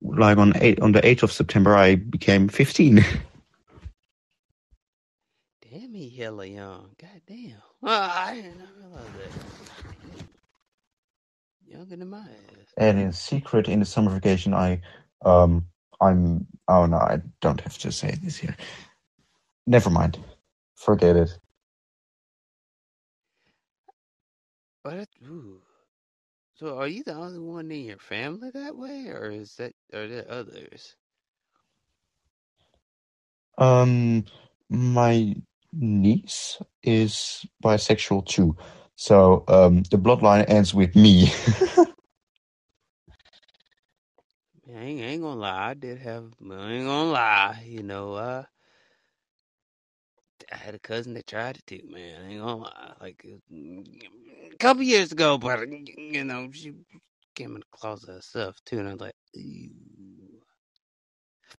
Like on eight on the 8th of September, I became 15. (laughs) Damn, me hella young. God damn. Oh, (laughs) I didn't realize that. Younger than my ass. and in secret, in the summer vacation, I um I'm oh no, I don't have to say this here. Never mind. Forget it. But ooh. So are you the only one in your family that way, or is that are there others? Um, my niece is bisexual too, so um, the bloodline ends with me. (laughs) I ain't, I ain't gonna lie. I did have. I ain't gonna lie. You know, uh, I had a cousin that tried it too. Man, I ain't gonna lie. Like a couple years ago, but you know, she came in the closet herself too, and I was like, Ew.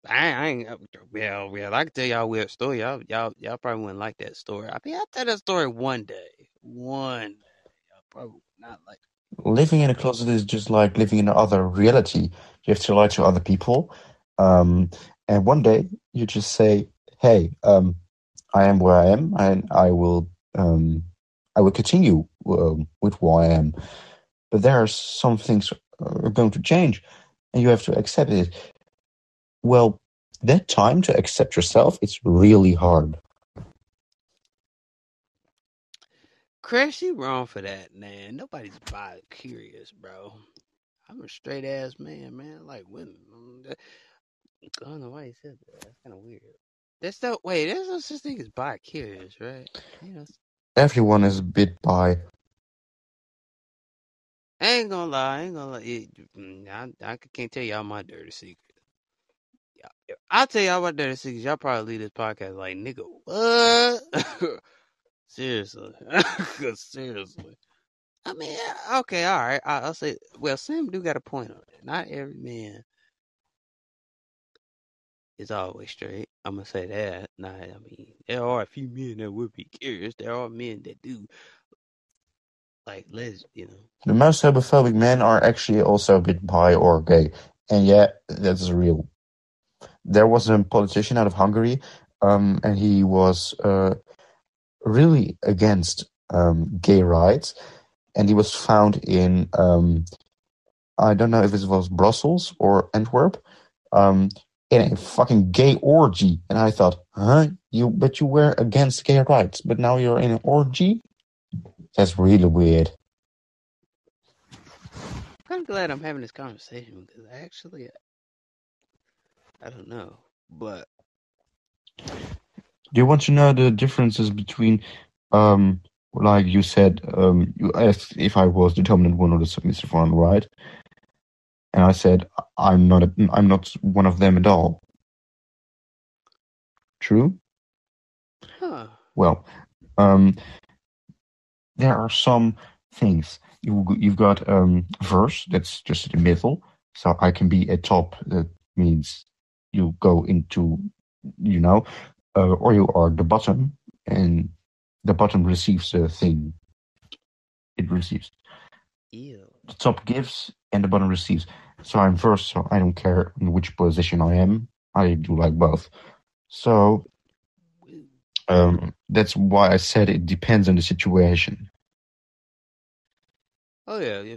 I, ain't. uh, Well, well, I can tell y'all a weird story. Y'all, y'all, y'all probably wouldn't like that story. I mean, I'll tell that story one day. One day. Y'all probably not like. living in a closet is just like living in another reality. You have to lie to other people, um, and one day you just say, "Hey, um, I am where I am, and I will, um, I will continue um, with who I am." But there are some things are going to change, and you have to accept it. Well, that time to accept yourself it's really hard. Chris, you wrong for that, man. Nobody's bi curious, bro. I'm a straight ass man, man. I like women. Mm, I don't know why he said that. That's kind of weird. There's no wait. There's no such thing as bi curious, right? You know, Everyone is a bit bi. I ain't gonna lie. I ain't gonna lie. Mm, I, I can't tell y'all my dirty secret. I'll tell y'all my dirty secrets. Y'all probably leave this podcast like, nigga, what? (laughs) seriously, (laughs) seriously. I mean, okay, all right. I, I'll say. Well, Sam do got a point on it. Not every man is always straight. I'm gonna say that. Nah, I mean, there are a few men that would be curious. There are men that do like les, you know. The most homophobic men are actually also a bi or gay, and yeah, that's real. There was a politician out of Hungary, um, and he was uh, really against um, gay rights, and he was found in um, I don't know if it was Brussels or Antwerp, um, in a fucking gay orgy, and I thought, huh, you but you were against gay rights, but now you're in an orgy. That's really weird. I'm glad I'm having this conversation because actually, I don't know, but Do you want to know the differences between, um, like you said, um, you asked if I was the dominant one or the submissive one, right? And I said I'm not. A, I'm not one of them at all. True. huh? Well, um, there are some things. You you've got um verse that's just in the middle. So I can be a top. That means you go into, you know, uh, or you are the bottom, and the bottom receives the thing. It receives. Ew. The top gives and the bottom receives. So I'm verse, so I don't care in which position I am. I do like both. So um, that's why I said it depends on the situation. Oh yeah, yeah,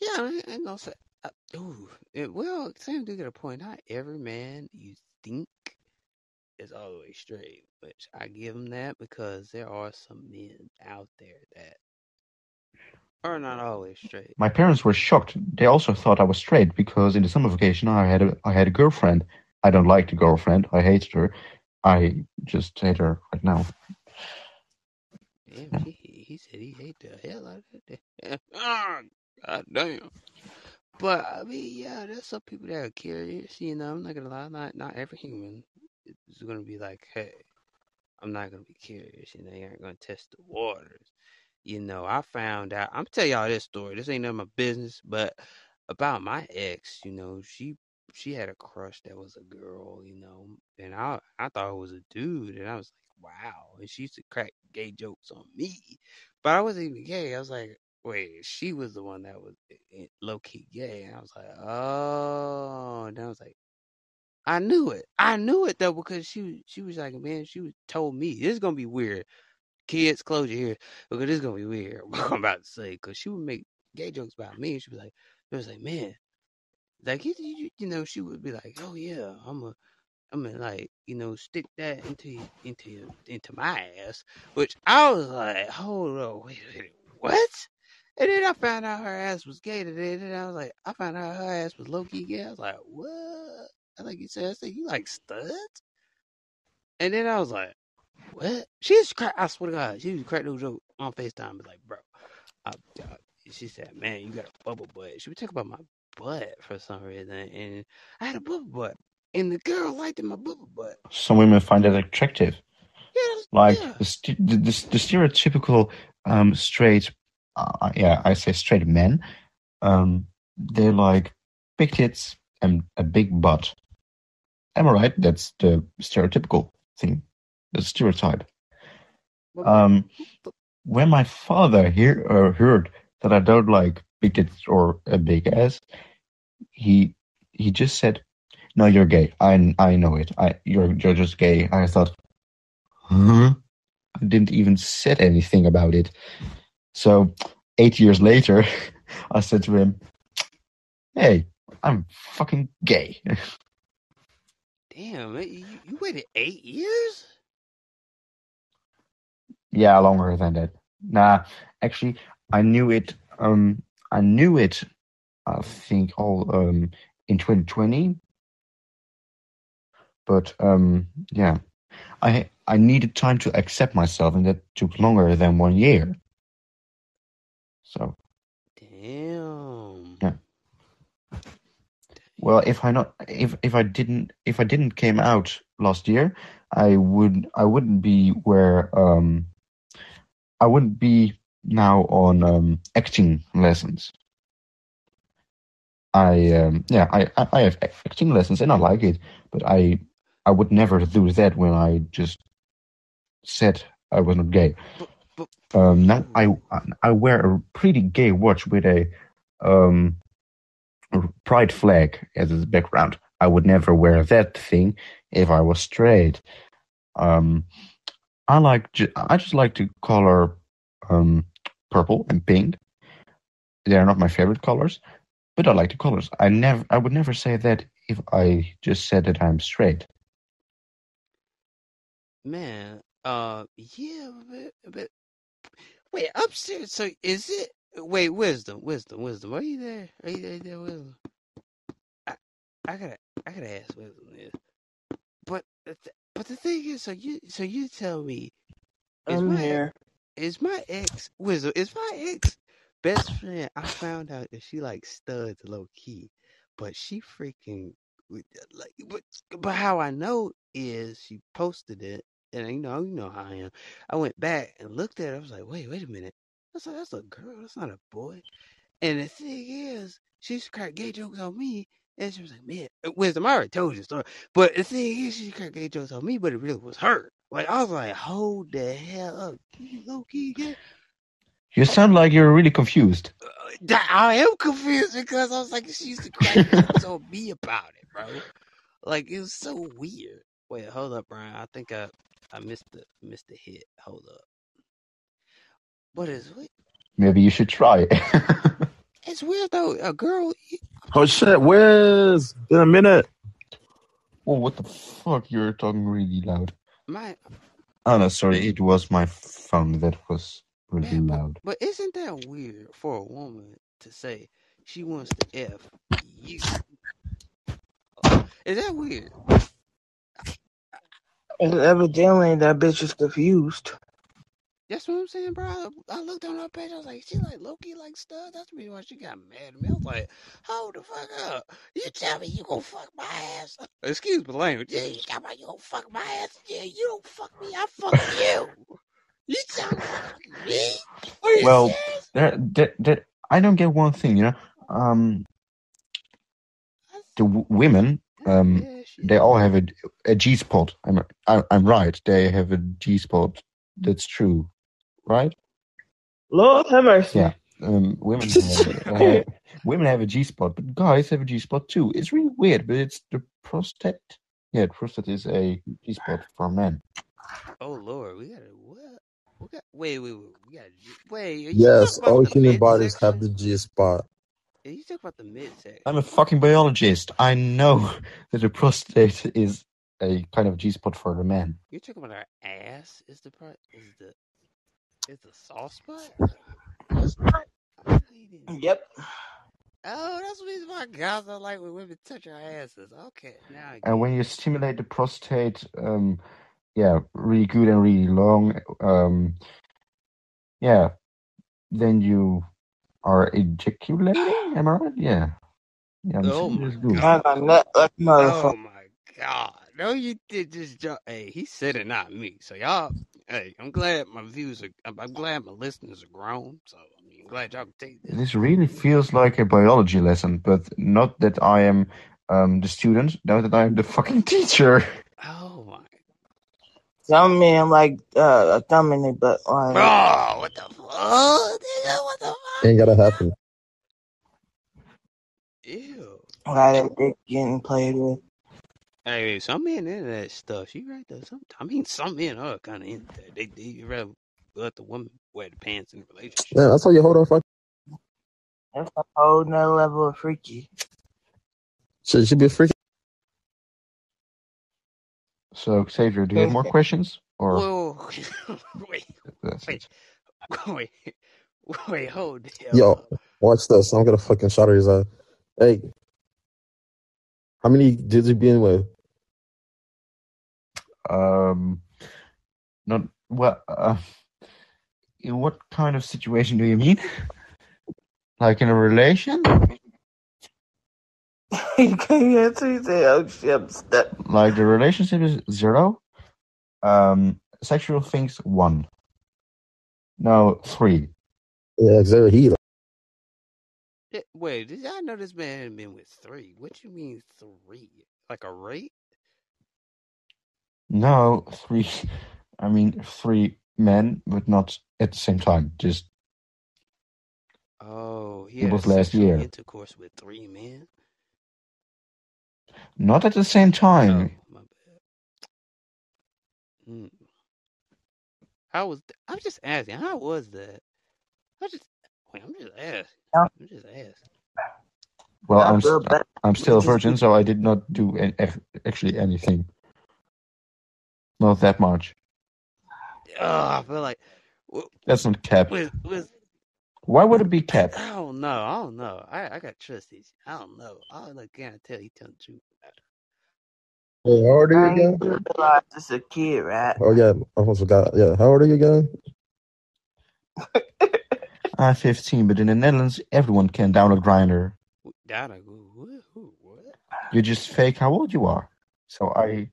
yeah. I say. Uh, ooh, it, well, Sam do get a point. Not every man you think is way straight, which I give him that because there are some men out there that are not always straight. My parents were shocked. They also thought I was straight because in the summer vacation I had a I had a girlfriend. I don't like the girlfriend. I hated her. I just hate her right now. Damn, he, he said he hate the hell out of that. (laughs) Ah, God damn. But I mean, yeah, there's some people that are curious. You know, I'm not gonna lie. Not not every human is gonna be like, hey, I'm not gonna be curious. You know, you aren't gonna test the waters. You know, I found out. I'm tell y'all this story. This ain't none of my business, but about my ex. You know, she she had a crush that was a girl. You know, and I I thought it was a dude, and I was like, wow. And she used to crack gay jokes on me, but I wasn't even gay. I was like, wait, she was the one that was low key gay, and I was like, oh. And I was like. I knew it. I knew it though because she she was like, man, she was told me this is gonna be weird. Kids, close your ears because this is gonna be weird. (laughs) What I'm about to say because she would make gay jokes about me. She was like, it was like, man, like you, you, you know, she would be like, oh yeah, I'm a, I'm gonna like, you know, stick that into into into my ass. Which I was like, hold on, wait minute, what? And then I found out her ass was gay today. And then I was like, I found out her ass was low key gay. I was like, what? I like you said, I said, you like studs? And then I was like, what? She used to crack, I swear to God, she used to crack those jokes on FaceTime. But like, bro, I, I, she said, man, you got a bubble butt. She would talk about my butt for some reason. And I had a bubble butt. And the girl liked my bubble butt. Some women find that attractive. Yeah, Like yeah. the, the, the, the stereotypical um, straight, uh, yeah, I say straight men. Um, they're like big tits and a big butt. Am I right? That's the stereotypical thing, the stereotype. Um, when my father hear, uh, heard that I don't like big tits or a big ass, he he just said, "No, you're gay. I I know it. I you're you're just gay." I thought, huh? I didn't even said anything about it. So eight years later, (laughs) I said to him, "Hey, I'm fucking gay." (laughs) Damn, you, you waited eight years? Yeah, longer than that. Nah, actually, I knew it. Um, I knew it. I think all um in 2020. But um, yeah, I I needed time to accept myself, and that took longer than one year. So Damn. Yeah. well, if I not if if I didn't if I didn't came out last year, I would I wouldn't be where um I wouldn't be now on um acting lessons. I um yeah I I I have acting lessons and I like it, but I I would never do that when I just said I was not gay. But Um, I I wear a pretty gay watch with a um pride flag as its background. I would never wear that thing if I was straight. Um, I like ju- I just like to color um, purple and pink. They are not my favorite colors, but I like the colors. I never I would never say that if I just said that I'm straight. Man, uh, yeah, but, but wait, I'm. So is it? Wait, wisdom, wisdom, wisdom. Are you there? Are you there, are you there wisdom? I, I gotta, I gotta ask wisdom this. But, but the thing is, so you, so you tell me, is I'm my, here. is my ex wisdom? Is my ex best friend? I found out that she like studs low key, but she freaking like, but but how I know is she posted it, and you know, you know how I am. I went back and looked at it. I was like, wait, wait a minute. That's a, that's a girl. That's not a boy. And the thing is, she used to crack gay jokes on me. And she was like, man, uh, wisdom, I already told you the story. But the thing is, she cracked gay jokes on me, but it really was her. Like, I was like, hold the hell up. You low key gay? You sound like you're really confused. Uh, I am confused because I was like, she used to crack jokes (laughs) on me about it, bro. Like, it was so weird. Wait, hold up, Brian. I think I I missed the missed the hit. Hold up. What is it? Maybe you should try. It. (laughs) it's weird though. A girl, Oh shit, Wiz! Been a minute. oh, what the fuck? You're talking really loud. my Oh no, sorry. It was my phone that was really man, but, loud. but isn't that weird for a woman to say she wants to f you? Is that weird? And evidently that bitch is confused. That's what I'm saying, bro. I, I looked on her page. I was like, she like Loki like stuff. That's the reason why she got mad at me. I was like, hold the fuck up. You tell me you gonna fuck my ass. Excuse my language. Yeah, you tell me you gonna fuck my ass. Yeah, you don't fuck me. I fuck (laughs) you. You tell me fuck me. Well, serious? there, that, that, I don't get one thing, you know. Um, the w- women, um, Yeah, shit. They all have a, a G spot. I'm, I, I'm right. They have a G spot. That's true, right? Lord have mercy. Yeah. Um, women (laughs) have, uh, women have a G spot, but guys have a G spot too. It's really weird, but it's the prostate. Yeah, the prostate is a G spot for men. Oh Lord, we gotta what? We got wait, wait, wait. We gotta wait. Yes, all human bodies have the G spot. Are you talking about the midsection? I'm a fucking biologist. I know (laughs) that the prostate is a kind of G spot for the man. You're talking about our ass? Is the part? Is the is the soft spot? I really didn't- Yep. Oh, that's the reason why guys don't like when women touch our asses. Okay, now I And when you stimulate the prostate, um, yeah, really good and really long, um, yeah, then you are ejaculating. Am I right? Yeah, yeah, I'm Oh my that's good. I nut like a Oh my god. No, you did just jump. Hey, he said it, not me. So y'all, hey, I'm glad my views are. I'm, I'm glad my listeners are grown. So I mean, I'm glad y'all can take this. This really feels like a biology lesson, but not that I am um, the student, now that I am the fucking (laughs) teacher. Oh my. Some men like uh, a thumb in their butt. Like, Oh, what the fuck? Nigga, what the fuck? Ain't gotta happen. Ew. why their dick getting played with. Hey, some men into that stuff. She right though. Some, I mean, some men are kind of into that. They they rather let the woman wear the pants in the relationship. Man, that's how you hold on fuck That's a whole nother level of freaky. shit. Should be a freaking So, Xavier, do you have more questions? Or Whoa, (laughs) wait, wait, wait, (laughs) wait, hold the hell yo. Watch this. I'm gonna fucking shot his eye. Hey, how many did you be in with? Um, not well. Uh, in what kind of situation do you mean? Like in a relation? (laughs) you can't answer. You say, oh shit, I'm stuck. Like the relationship is zero. Um, sexual things one. No, three. Yeah, Xavier, he Eh, Wait, did I know this man had been with three? What you mean three? Like a rate? No, three. (laughs) I mean three men, but not at the same time. Just Oh, he It had was last sexual year. intercourse with three men. not at the same Oh, time. my bad. Mm. How was? th- I'm just asking. How was that? I just wait. I'm just asking. Yeah. I'm just asking. Well, I I'm st- I'm still a virgin, so I did not do an- actually anything. Not that much. Oh, I feel like w- That's not cap. with with Why would it be cap? I don't know. I don't know. I I got trust these. I don't know. I like can't tell you telling the truth. Hey, how old are you didn't again? realize it's a kid, right? Oh yeah, I almost forgot. Yeah, how old are you again? (laughs) I'm 15, but in the Netherlands, everyone can download Grindr. Down I. What? You just fake how old you are. So I,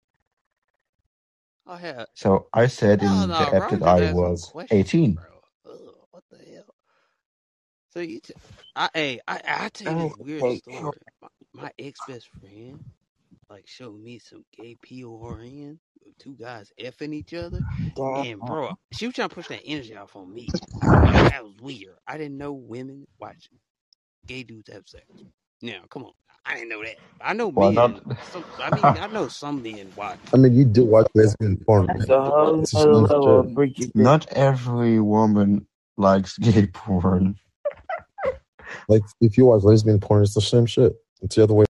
Oh hell. so I said in No, the no, app that I was questions, 18. Ugh, what the hell? So you, t- I, hey, I, I tell you this oh, weird take story. My, my ex best friend, like, showed me some gay PORN with two guys effing each other, and bro, she was trying to push that energy off on me. (laughs) That was weird. I didn't know women watch gay dudes have sex. Now, come on, I didn't know that. I know Well, men. not, Some, I mean, I know some men watch. I mean, you do watch lesbian porn, That's man. a whole It's nother the same level of shit. freaky shit. not every woman likes gay (laughs) porn. Like if you watch lesbian porn, it's the same shit. It's the other way.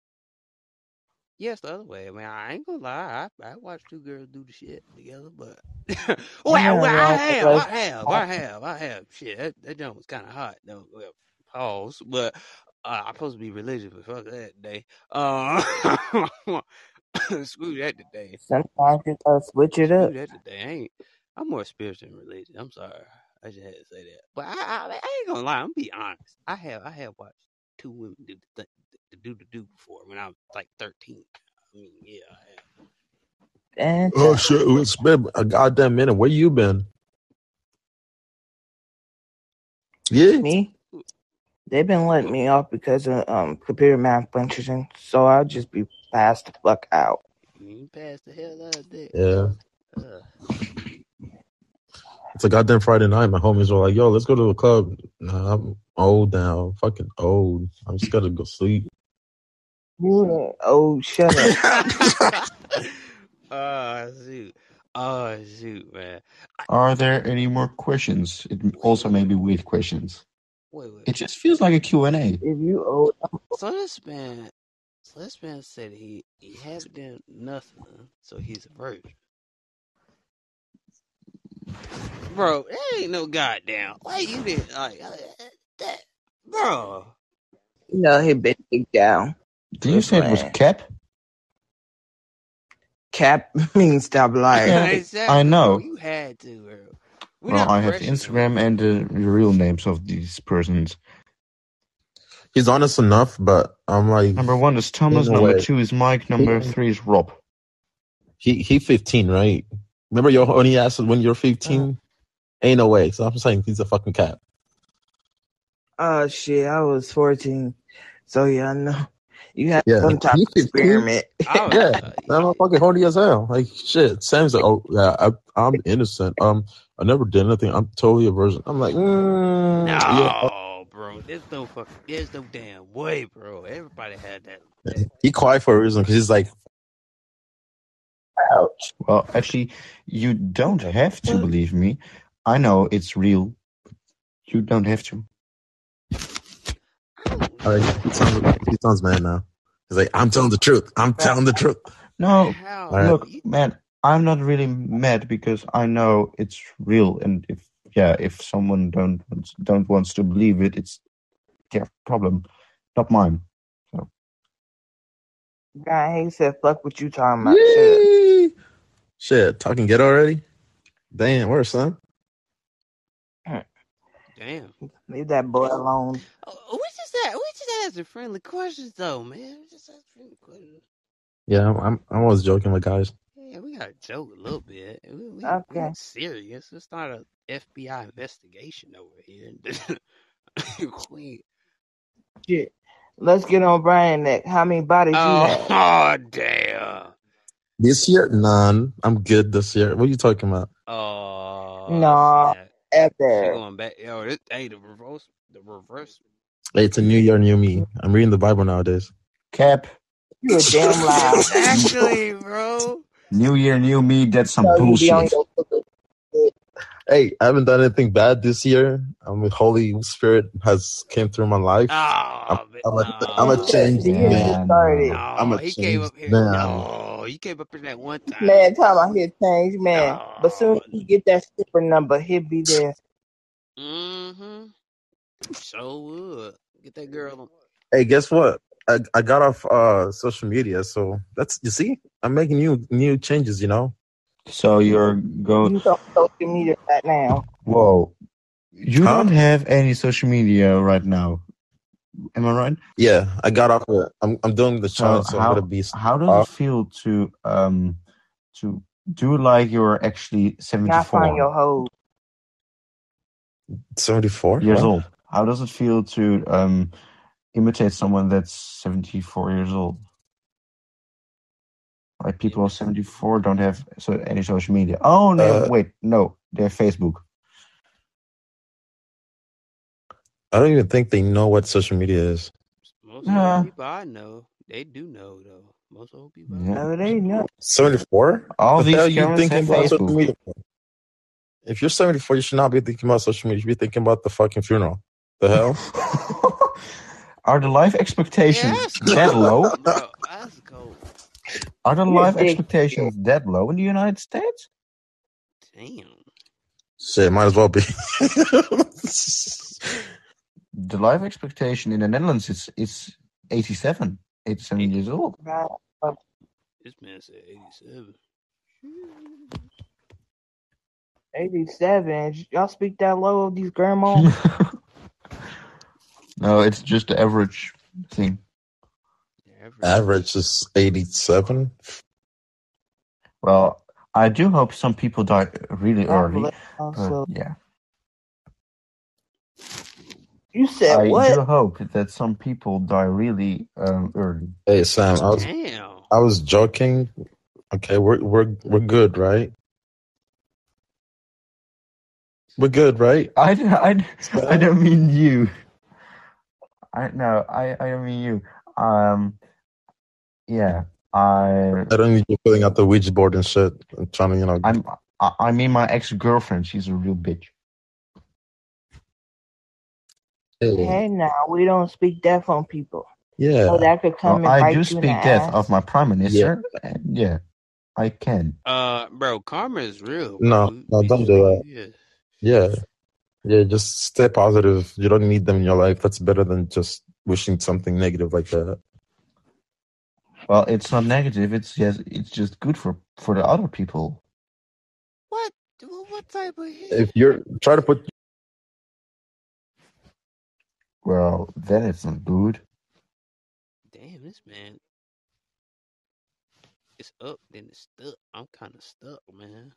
Yes, the other way. I mean, I ain't gonna lie. I, I watched two girls do the shit together, but (laughs) well, well, I have, I have, (laughs) I have, I have. Shit, that, that jump was kind of hot though. Well, pause. But uh, I'm supposed to be religious, but fuck that day. Uh, (laughs) screw that today. Sometimes you gotta switch it Screw up. that today. I ain't. I'm more spiritual than religious. I'm sorry. I just had to say that. But I, I, I ain't gonna lie. I'm gonna be honest. I have, I have watched two women do the th- the do the do before when I was like 13. I mean, yeah, I have. And Oh shit! It's been a goddamn minute. Where you been? Yeah. me, they've been letting me off because of um computer malfunction, so I'll just be passed the fuck out. You passed the hell out of that. Yeah. Uh, It's a goddamn Friday night. My homies were like, "Yo, let's go to the club." Nah, I'm old now. Fucking old. I'm just gotta go sleep. You ain't- oh shut up. (laughs) oh shoot. Oh shoot, man. Are there any more questions? It also may be weird questions. Wait, wait. It just feels like a Q&A. If you old, So this man, so this man said he he haven't done nothing, so he's a virgin. Bro, that ain't no goddamn. Why you did like uh, that, bro? you know he been kicked down. Did you say it was cap? Cap (laughs) means stop lying. Yeah, exactly, I know. You had to, bro. We're Well, I have the Instagram and the real names of these persons. He's honest enough, but I'm like, Number one is Thomas. No Number way. two is Mike. Number He- three is Rob. he he 15, right? Remember your when he asked when you're 15? Uh. Ain't no way. So I'm saying he's a fucking cat. Oh shit, I was fourteen, so yeah, I know. You have Yeah. some type You of experiment. (laughs) Was, Yeah, I'm fucking horny as hell. Like shit. Sam's like, oh yeah, I, I'm innocent. Um, I never did anything. I'm totally a virgin. I'm like, mm, yeah. no, bro. There's no fucking. There's no damn way, bro. Everybody had that. that He quiet for a reason because he's like, Ouch. Well, actually, you don't have to believe me. I know it's real. You don't have to. All right, he sounds, he sounds mad now. He's like, I'm telling the truth. I'm telling the truth. No, How? All right. look, man, I'm not really mad because I know it's real, and if yeah, if someone don't don't wants to believe it, it's their problem, not mine. So, guy, he said, "Fuck what you talking about." Shut up. Yee. Shit, talking get already? Damn, where's son? Damn. Leave that boy alone. Oh, we just had, we just asking friendly questions though, man. Just ask friendly questions. Yeah, I'm, I'm I was joking with guys. Yeah, we gotta joke a little bit. We, we, we Okay. ain't serious. It's not a FBI investigation over here. (laughs) we, Shit. Let's get on Brian neck. How many bodies you oh, had? (laughs) oh, damn. This year, none. I'm good this year. What are you talking about? Oh, No, snap. She ever. going back. Yo, this, hey, the reverse, the reverse. Hey, it's a new year, new me. I'm reading the Bible nowadays. Cap, You a damn lie. (laughs) Actually, bro. New Year, new me. That's some So you bullshit. Hey, I haven't done anything bad this year. I'm with Holy Spirit has came through my life. Oh, but I'm a, no. I'm a changed The year just man. No, I'm a he came up changed here. man. No, he came up here that one time. Man, talking about his change, man. But soon No. as he get that super number, he'll be there. Mm-hmm. So would. Get that girl. Hey, guess what? I, I got off uh social media, so that's you see, I'm making new new changes. You know, So you're going. You social media right now. Whoa. You Huh? don't have any social media right now. Am I right? yeah, I got off it. I'm I'm doing the So challenge, so I'm how gonna be how does off. it feel to um to do like you're actually Not find 74 your hoe. 74 years What? old? How does it feel to um imitate someone that's 74 years old? Like people 74 don't have so any social media. Oh no, Uh, wait, no, they have Facebook. I don't even think they know what social media is. Most Yeah. people I know, they do know though. Most old people. Yeah. know. No, they know. 74? All What the these hell you Karens thinking have about social media? If you're 74, you should not be thinking about social media. You should be thinking about the fucking funeral. The hell? (laughs) Are the life expectations Yeah, that's that low? (laughs) bro. Are the life expectations that low in the United States? Damn. Shit, might as well be. (laughs) The life expectation in the Netherlands is is 87, 87 years old. This man said 87. 87. Y'all speak that low of these grandmas? No, it's just the average thing. Average. Average is 87. Well, I do hope some people die really early. Average. But yeah, you said what I do hope that some people die really um, early. Hey Sam, I was Damn. I was joking. Okay, we're we're we're good, right? We're good, right? I, I, I don't mean you. I no, I, I don't mean you. Um, yeah, I I don't need you filling out the Ouija board and shit. I'm trying to, you know. I'm I, I mean my ex girlfriend. She's a real bitch. Hey, Hey, now, we don't speak death on people. yeah. So that could come Well, and I do speak in the death ass. of my prime minister. and yeah, I can. Uh, bro, karma is real. No, bro. no, We don't do that. Yeah. Yeah. Yeah, just stay positive. You don't need them in your life. That's better than just wishing something negative like that. Well, it's not negative. It's just it's just good for for the other people. What? What what type of? If you're try to put Well, then it's not good. Damn, this man. It's up, then it's stuck. I'm kind of stuck, man.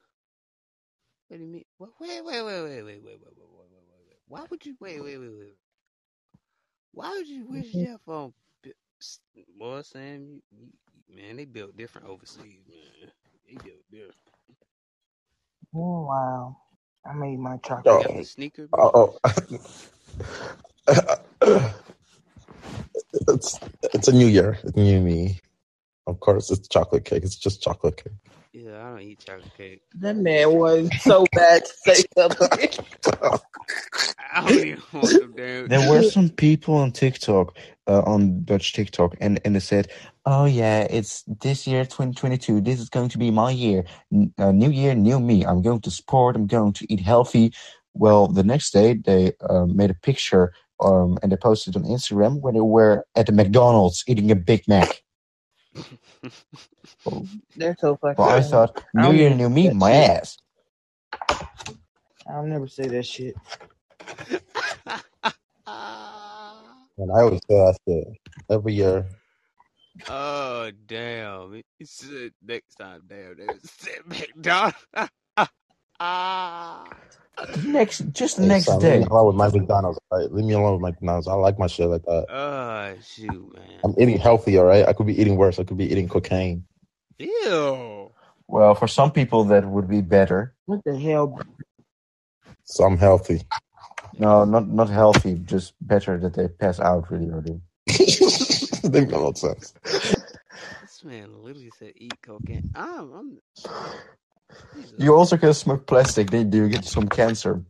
What do you mean? Wait, wait, wait, wait, wait, wait, wait, wait, wait, wait, wait, wait, wait. Why would you wait, wait, wait, wait? Why would you wish Mm-hmm. death on? bi- s- Boy, Sam, you, you, man, they built different overseas, man. They built different. Oh, wow. I made my Oh. They chocolate got the sneaker. oh, oh. it's it's a new year, it's new me. Of course, it's chocolate cake. It's just chocolate cake. Yeah, I don't eat chocolate cake. That man was so bad to say something. (laughs) I don't even want them damn. There were some people on TikTok, uh, on Dutch TikTok, and and they said, "Oh yeah, it's this year, 2022. This is going to be my year. N- uh, new year, new me. I'm going to sport. I'm going to eat healthy." Well, the next day they uh, made a picture, um, and they posted on Instagram where they were at the McDonald's eating a Big Mac. (laughs) They're so fucking Well, I thought, I new year, new me, that my shit. ass. I'll never say that shit. (laughs) And I always say that shit every year. oh damn! He said next time, damn, they said (laughs) McDonald's. ah. The next, just the Hey, next Sam, leave me day. alone with my McDonald's. All right, leave me alone with my McDonald's. I like my shit like that. Oh shoot, man. I'm eating healthy, all right. I could be eating worse. I could be eating cocaine. Ew. Well, for some people that would be better. What the hell? So I'm healthy. No, not not healthy, just better that they pass out really early. (laughs) That makes no sense. This man literally said eat cocaine. I'm, I'm Jesus. You also can smoke plastic, then you get some cancer.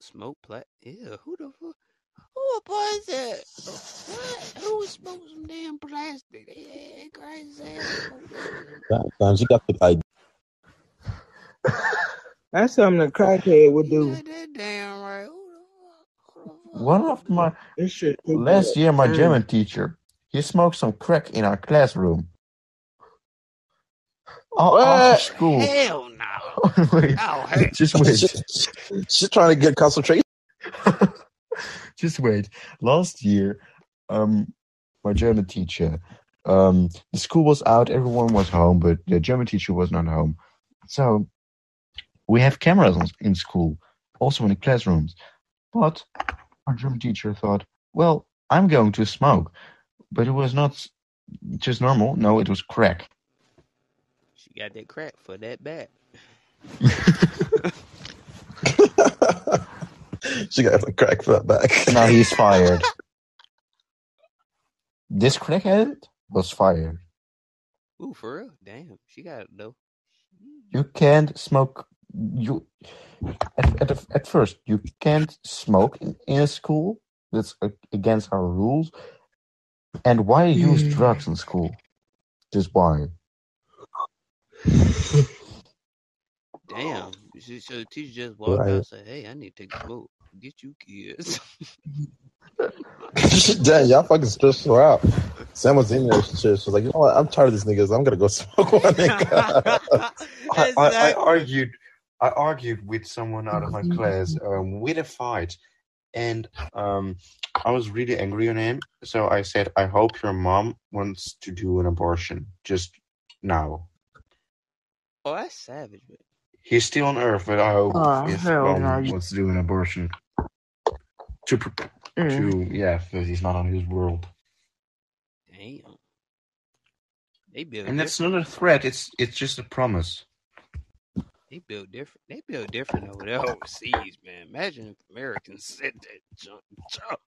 Smoke plastic? Ew, who the fuck? Who was that? What? Who smoked some damn plastic? They crazy ass smoke that. Sometimes you got the idea. (laughs) That's something a crackhead would do. got that damn right. Who the fuck? Who the fuck One of my? This shit last good. year, my. German teacher, he smoked some crack in our classroom. After What? school. Hell no. wait, (laughs) Oh hell. (laughs) just wait. She, she's trying to get concentration. (laughs) just wait. Last year, um, my German teacher, um, the school was out, everyone was home, but the German teacher was not home. So we have cameras in school, also in the classrooms. But our German teacher thought, well, I'm going to smoke, but it was not just normal. No, it was crack. She got that crack for that bat. (laughs) she got the crack for that back. now he's fired. This crackhead was fired. Ooh, for real? Damn, she got it though. You can't smoke. You at at, at first you can't smoke in, in a school. That's against our rules. And why use Mm. drugs in school? Just why? Damn. She, so the teacher just walked out and said, "Hey, I need to take a smoke. Get you kids." (laughs) Damn, y'all fucking stressed her out. Sam was in there. She she was like, you know what? I'm tired of these niggas. I'm gonna go (laughs) smoke one nigga. (laughs) I, I, I argued I argued with someone out of my class um, with a fight and um, I was really angry on him so I said I hope your mom wants to do an abortion just now Oh, that's savage. Man. he's still on earth but I hope Oh, his hell mom no. You- wants to do an abortion to pr- Mm. to yeah because he's not on his world Damn. They build and that's not a threat it's it's just a promise They build different. They build different over there overseas, man. Imagine if Americans (laughs) said that junk. junk.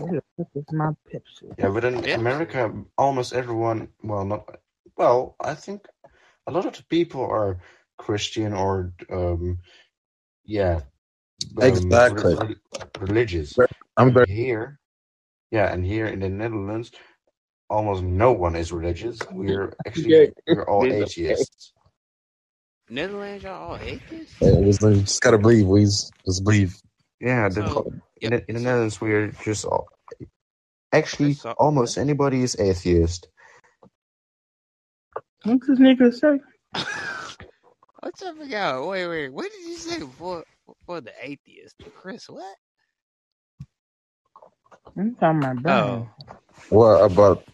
Where the fuck is my Pepsi? Yeah, but in Pepsi. America, almost everyone, well, not, well, I think a lot of the people are Christian or, um, yeah, um, Exactly. re- re- religious. I'm very here, yeah, and here in the Netherlands, almost no one is religious. We're actually we're all atheists. Netherlands, y'all all atheists. it was just gotta believe. We just, just believe. Yeah, the, So, in, the, in the Netherlands, we're just all, actually That's all- almost anybody is atheist. What's this nigga say? (laughs) what's up, with y'all? Wait, wait. What did you say before? For the atheist, Chris? What? I'm talking about Brian. Oh, What about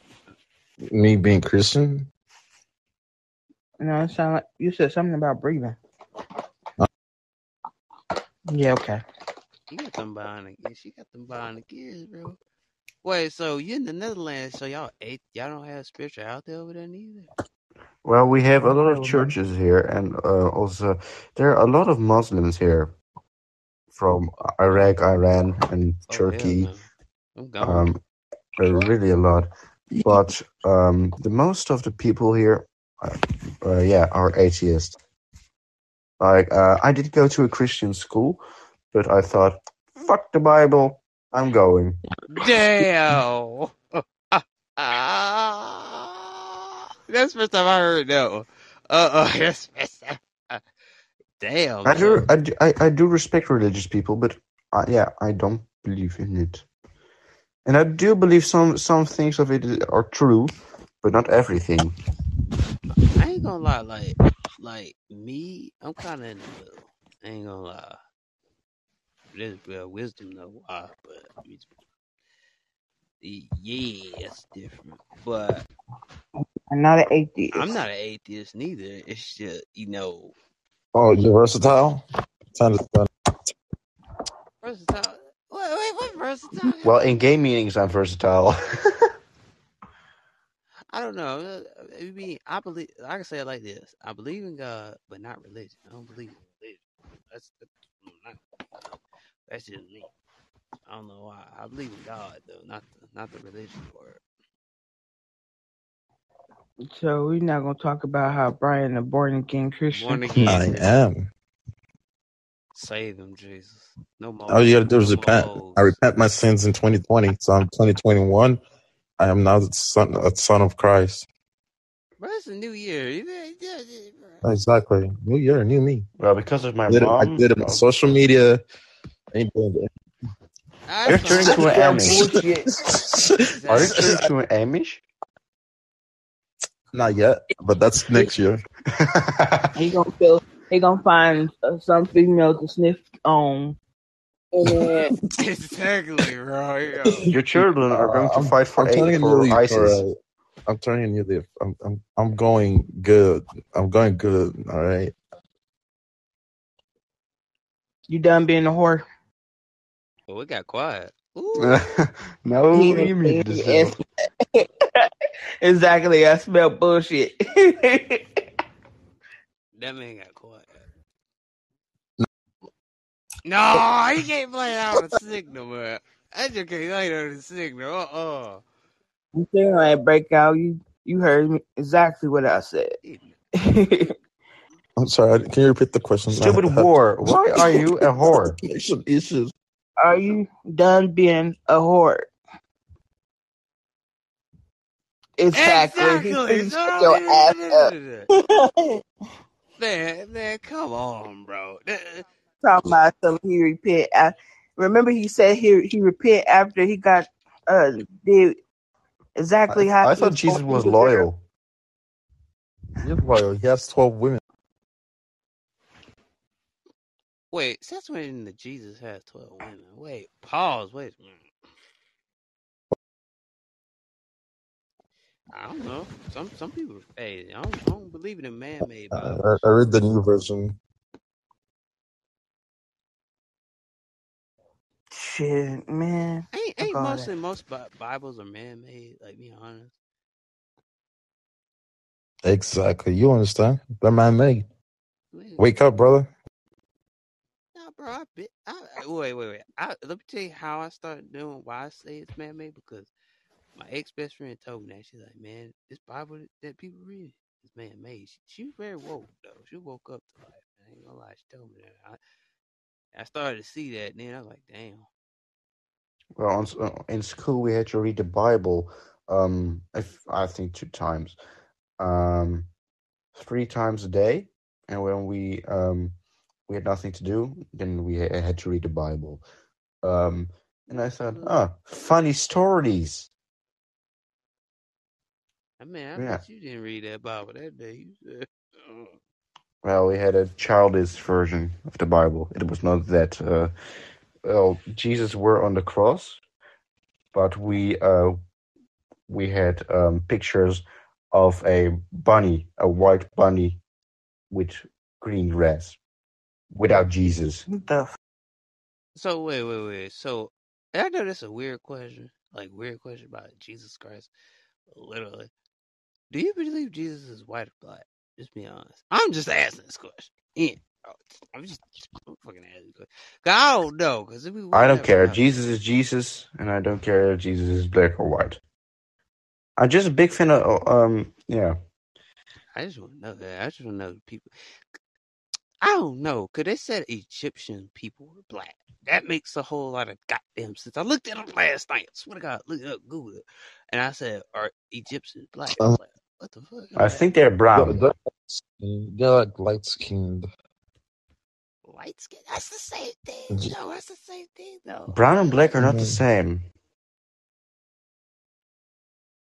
me being Christian? No, it sound like you said something about breathing. Yeah, okay. you got them bionic. Yeah, she got them bionic ears, bro. Wait, so you in the Netherlands? So y'all eight? Y'all don't have spirituality over there neither. Well, we have a lot of churches here, and uh, also there are a lot of Muslims here from Iraq, Iran, and Oh hell Turkey. no. I'm gone. Um, uh, really a lot, but um, the most of the people here, uh, uh, yeah, are atheists. Like uh, I did go to a Christian school, but I thought, fuck the Bible, I'm going. Damn. (laughs) (laughs) Ah, that's the first time I heard that one. Uh, uh, (laughs) that's first time. Damn. I do. I do, I, I do respect religious people, but uh, yeah, I don't believe in it. And I do believe some some things of it are true, but not everything. I ain't gonna lie, like, like me, I'm kind of in the middle. I ain't gonna lie. There's real wisdom though, why? But yeah, it's different. But I'm not an atheist. I'm not an atheist neither. It's just you know, Oh, you're versatile. Trying to versatile. Wait, wait, what versatile? Well, in game meetings, I'm versatile. (laughs) I don't know. I mean, I believe. I can say it like this: I believe in God, but not religion. I don't believe in religion. That's that's, not, that's just me. I don't know why. I believe in God though, not the, not the religion part. So we're not gonna talk about how Brian a born again Christian. Born again. I am. Save them, Jesus. No more. All you gotta do is no repent. hoes. I repent my sins in 2020. So I'm 2021. I am now the son, a son of Christ. Bro, it's a new year. You better- yeah, yeah, bro. Exactly. New year, new me. Well, because of my I did, it, I did it on social media. I ain't doing it. Ah, You're turning to an Damn Amish. Are you turning to an Amish? Not yet, but that's next year. (laughs) He gonna feel. He gonna find uh, some female to sniff on, and (laughs) exactly, right. Yo. Your children are going to Uh, I'm, fight for I'm turning A- a for leaf. ISIS. right. I'm turning a new leaf. I'm, I'm, I'm going good. I'm going good. All right. you done being a whore. Oh, it got quiet. Ooh. (laughs) no, He you done- muted yourself. exactly. I smell bullshit. (laughs) That man got quiet. (laughs) No, he can't play out the signal, man. I just can't play out the signal. Uh uh you saying I break out? You you heard me exactly what I said. I'm sorry. Can you repeat the question? Stupid I have whore. Why are you a whore? connection issues. Are you done being a whore? Exactly. Exactly. So your ass up. (laughs) Man, man, come on, bro. Talking about some he repent. I, remember he said he he repent after he got uh did exactly how I, I thought Jesus was to do it. loyal. He's loyal. He has 12 women. Wait, since when the Jesus has twelve women? Wait, pause. Wait. I don't know. Some some people, hey, I don't, I don't believe in a man-made Uh, I, I read the new version. Shit, man. Ain't Fuck ain't all mostly most Bibles are man-made. Like, be honest. Exactly. You understand? They're man made. Wake up, brother. Bro. I. I, wait, wait, wait. I, let me tell you how I started doing. Why I say it's man-made because my ex best friend told me that she's like, man, this Bible that people read is man-made. She, she was very woke though. She woke up to life. I ain't gonna lie. She told me that. I, I started to see that. And then I was like, damn. Well, on, uh, in school we had to read the Bible. Um, if, I think two times, um, three times a day. And when we um we had nothing to do, then we ha- had to read the Bible. Um, and I thought, ah, funny stories. I mean, I Yeah. bet you didn't read that Bible that day. Uh, Well, we had a childish version of the Bible. It was not that. Uh, well, Jesus were on the cross, but we uh we had um pictures of a bunny, a white bunny with green grass, without Jesus. What the f- So wait, wait, wait. So I know that's a weird question, like weird question about Jesus Christ. Literally, do you believe Jesus is white or black? Just be honest. I'm just asking this question. Yeah, Oh, I'm just I'm fucking asking. this question. 'Cause I don't know. Because we I don't care. Bible- Jesus is Jesus, and I don't care if Jesus is black or white. I'm just a big fan of um yeah. I just want to know that. I just want to know people. I don't know. Cause they said Egyptian people were black. That makes a whole lot of goddamn sense. I looked at them last night. I swear to God, look it up, Google it, and I said, "Are Egyptians black?" I like, "What the fuck?" I think they're They're, brown. they're, they're like light skinned. light skin. That's the same thing. J- No, that's the same thing, though. Brown and black are not the Mhm. same.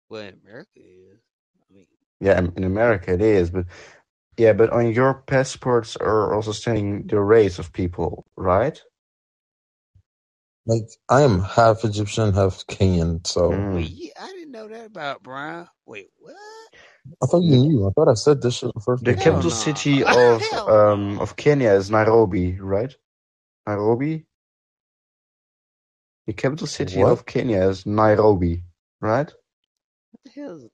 Well, in America it is. I mean, Yeah, in in America it is, but yeah, but on your passports are also saying the race of people, right? Like, I am half Egyptian, half Kenyan. So Mm. wait, I didn't know that about Brown. Wait, what? I thought you knew. I thought I said this shit the first The time. Capital no. city (laughs) of um of Kenya is Nairobi, right? Nairobi. The capital city What? of Kenya is Nairobi, right? What the hell is?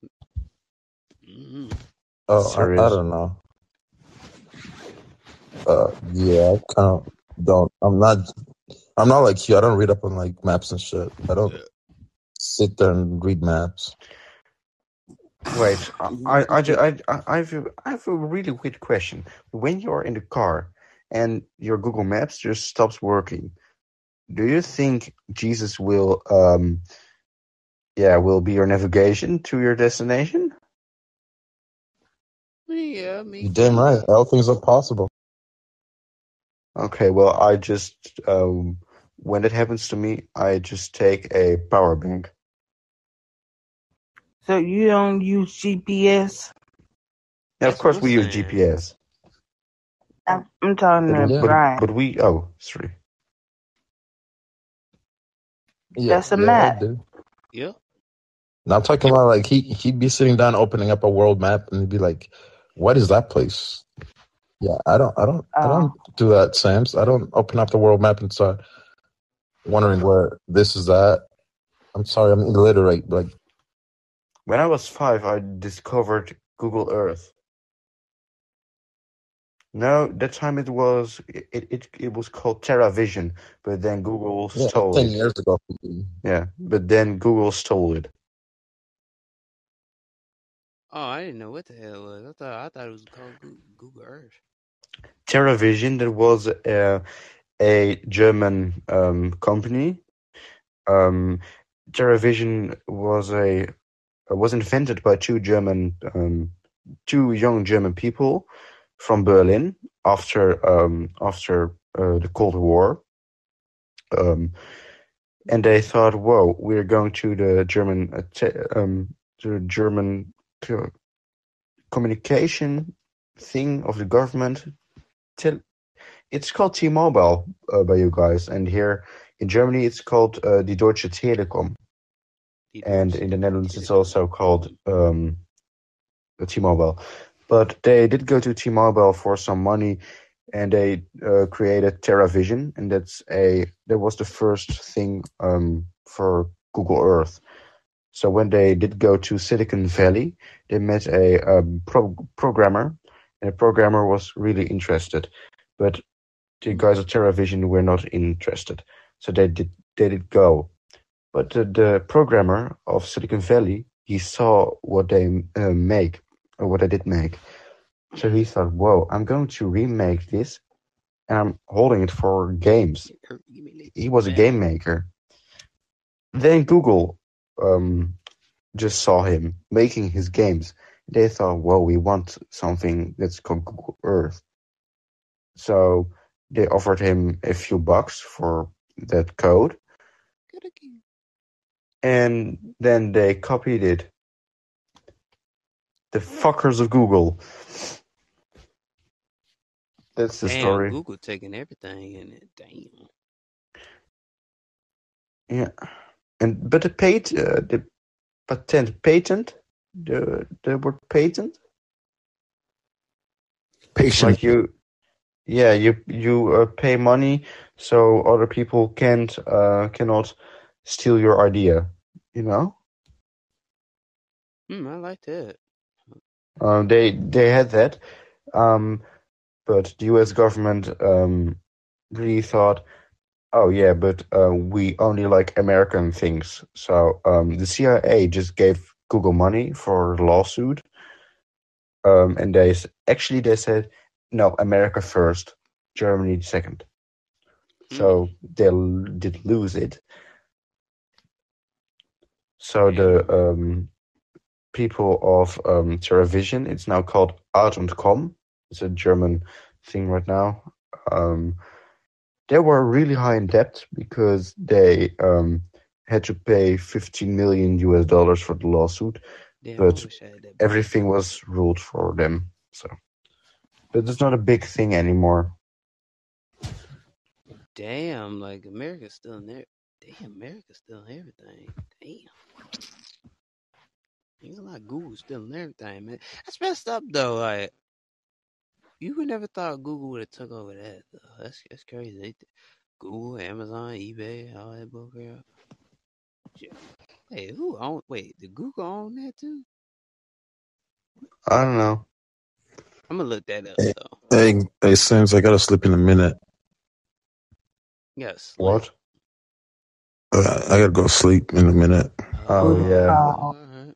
Mm-hmm. Oh, I, I don't know. Uh, yeah, I kind of don't. I'm not. I'm not like you. I don't read up on like maps and shit. I don't sit there and read maps. Wait, I, I, ju- I, I, I have a, I have a really weird question. When you're in the car and your Google Maps just stops working, do you think Jesus will, um, yeah, will be your navigation to your destination? Yeah, I You mean, damn right. All things are possible. Okay, well, I just, um, when it happens to me, I just take a power bank. So you don't use GPS? Yeah, of That's course we I'm use saying. GPS, I'm, I'm talking but, to but, Brian. but we, oh, sorry. Yeah, That's a yeah, I map. do. Yeah. Now I'm talking about like he he'd be sitting down opening up a world map and he'd be like, "What is that place?" Yeah, I don't, I don't, I Oh, don't do that, Sam's. I don't open up the world map and start wondering where this is at. I'm sorry, I'm illiterate. Like, When I was five, I discovered Google Earth. No, that time it was it it, it was called TerraVision, but then Google yeah, stole ten it. years ago. Yeah, but then Google stole it. Oh, I didn't know what the hell it was. I thought I thought it was called Google Earth. TerraVision, that was a, a German um, company. Um, TerraVision was a was invented by two German um, two young German people from Berlin after um, after uh, the Cold War. Um, and they thought, "Whoa, we're going to the German uh, te- um, the German co- communication thing of the government. It's called T-Mobile uh, by you guys, and here in Germany it's called uh, the Deutsche Telekom, Die and in the Netherlands it's also called um, T-Mobile. But they did go to T-Mobile for some money, and they uh, created TerraVision, and that's a that was the first thing um, for Google Earth. So when they did go to Silicon Valley, they met a um, pro- programmer, and the programmer was really interested, but the guys at TerraVision were not interested. So they did they did go, but the, the programmer of Silicon Valley he saw what they uh, make or what they did make, so he thought, "Whoa, I'm going to remake this, and I'm holding it for games." He was a game maker. Then Google um, just saw him making his games. They thought, well, we want something that's called Google Earth." So they offered him a few bucks for that code, and then they copied it. The fuckers of Google. That's the Damn, story. Google taking everything in it. Damn. Yeah, and but the pat uh, the patent patent the the word patent Patient. like you yeah you you uh, pay money so other people can't uh cannot steal your idea you know Hmm, I like that. um they they had that um but the US government um really thought oh yeah but uh, we only like American things so um the CIA just gave Google money for lawsuit um and they actually they said no America first Germany second Hmm. so they l- did lose it. So the um, people of um, TerraVision, it's now called Art und Com. It's a German thing right now. Um, they were really high in debt because they um, had to pay 15 million US dollars for the lawsuit, but wish I had that. money. everything was ruled for them. So, but it's not a big thing anymore. Damn, like America's still in there. Damn, America's still in everything. Damn. Ain't gonna lie, Google's still in everything, man. That's messed up though. Like you would never thought Google would have took over that. Though. That's that's crazy. Google, Amazon, eBay, all that bullcrap. Shit. Wait, who own? Wait, did Google own that too? I don't know. I'm gonna look that up Hey, though. hey, hey, Sims, I gotta sleep in a minute. Yes. What? Uh, I gotta go sleep in a minute. Oh, yeah. All right.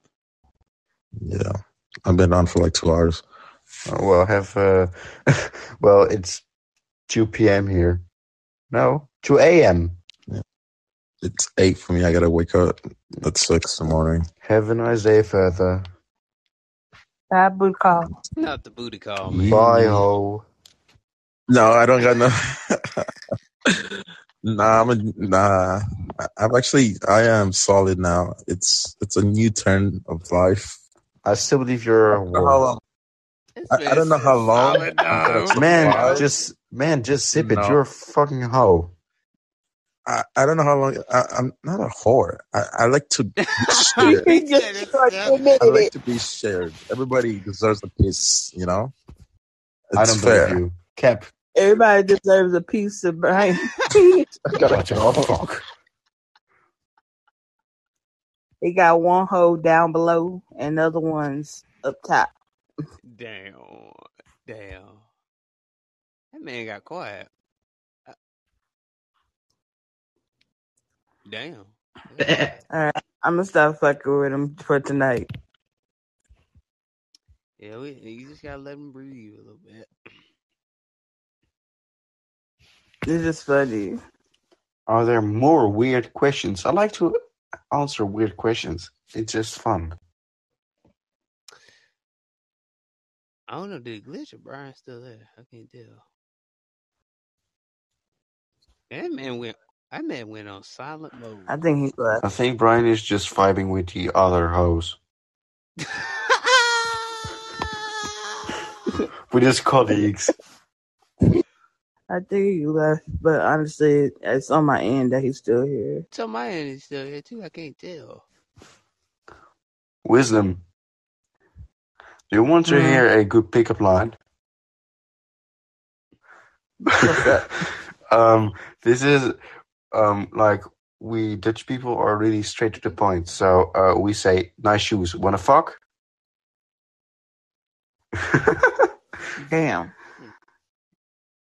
Yeah, I've been on for like two hours. Oh, well, have uh, (laughs) well, it's two p.m. here. No, two a.m. It's eight for me. I gotta wake up at six in the morning. Have a nice day, further. Bad boot call. Not the booty call, man. Bye, ho. No, I don't got no. (laughs) nah, I'm a, nah. I- I'm actually I am solid now. It's it's a new turn of life. I still believe you're a I how whore. long. I, I don't know how long. Solid, I'm gonna dog. Man, just man, just sip it. No. You're a fucking hoe. I, I don't know how long. I, I'm not a whore. I, I like to be (laughs) shared. He He just said it's started simple. admitting I like to be shared. Everybody deserves a piece. You know, it's I don't fair. believe you. Cap. Everybody deserves a piece of Brian. Shut your fuck. he got one hole down below and other ones up top. Damn. Damn. That man got quiet. Damn. (laughs) All right, I'm gonna stop fucking with him for tonight. Yeah, we, you just gotta let him breathe a little bit. It's just funny. Are there more weird questions? I like to answer weird questions. It's just fun. I don't know, did it glitch or Brian still there? I can't tell. That man went. That man went on silent mode. I think he's left. I think Brian is just vibing with the other hoes. (laughs) With his colleagues. (laughs) I think he left, but honestly, it's on my end that he's still here. so my end is still here too. I can't tell. Wisdom. Do you want to Mhm. hear a good pickup line? What's (laughs) that? um, this is um like we Dutch people are really straight to the point. So uh, we say, "Nice shoes, wanna fuck?" Damn.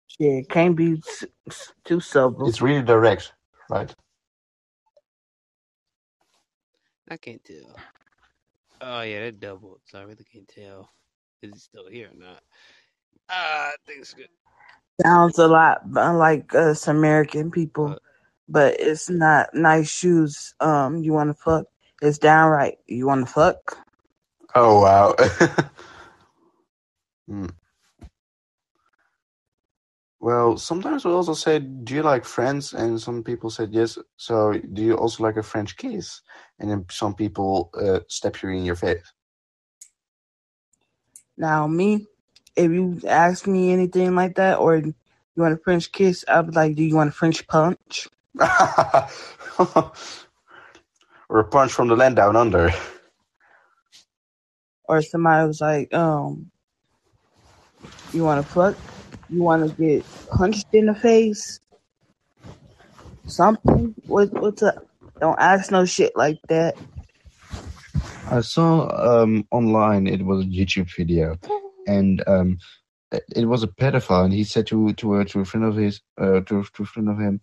Shit, can't be s- s- too subtle. it's really direct, right? I can't tell. Oh yeah, that doubled. So I really can't tell. Is it still here or not? Ah, I think it's good. Sounds a lot like us American people, What? But it's not nice shoes. Um, you want to fuck? It's downright. You want to fuck? Oh wow. (laughs) Hmm. Well, sometimes we also say, "Do you like Friends?" And some people said yes. So, do you also like a French kiss? And then some people uh, step you in your face. Now, me, if you ask me anything like that, or you want a French kiss, I'd be like, "Do you want a French punch?" (laughs) or a punch from the land down under. Or somebody was like, "Um, you want to fuck? You want to get punched in the face? Something? What, what's up? Don't ask no shit like that." I saw um, online it was a YouTube video, and um, it it was a pedophile, and he said to to a, to a friend of his uh, to to a friend of him,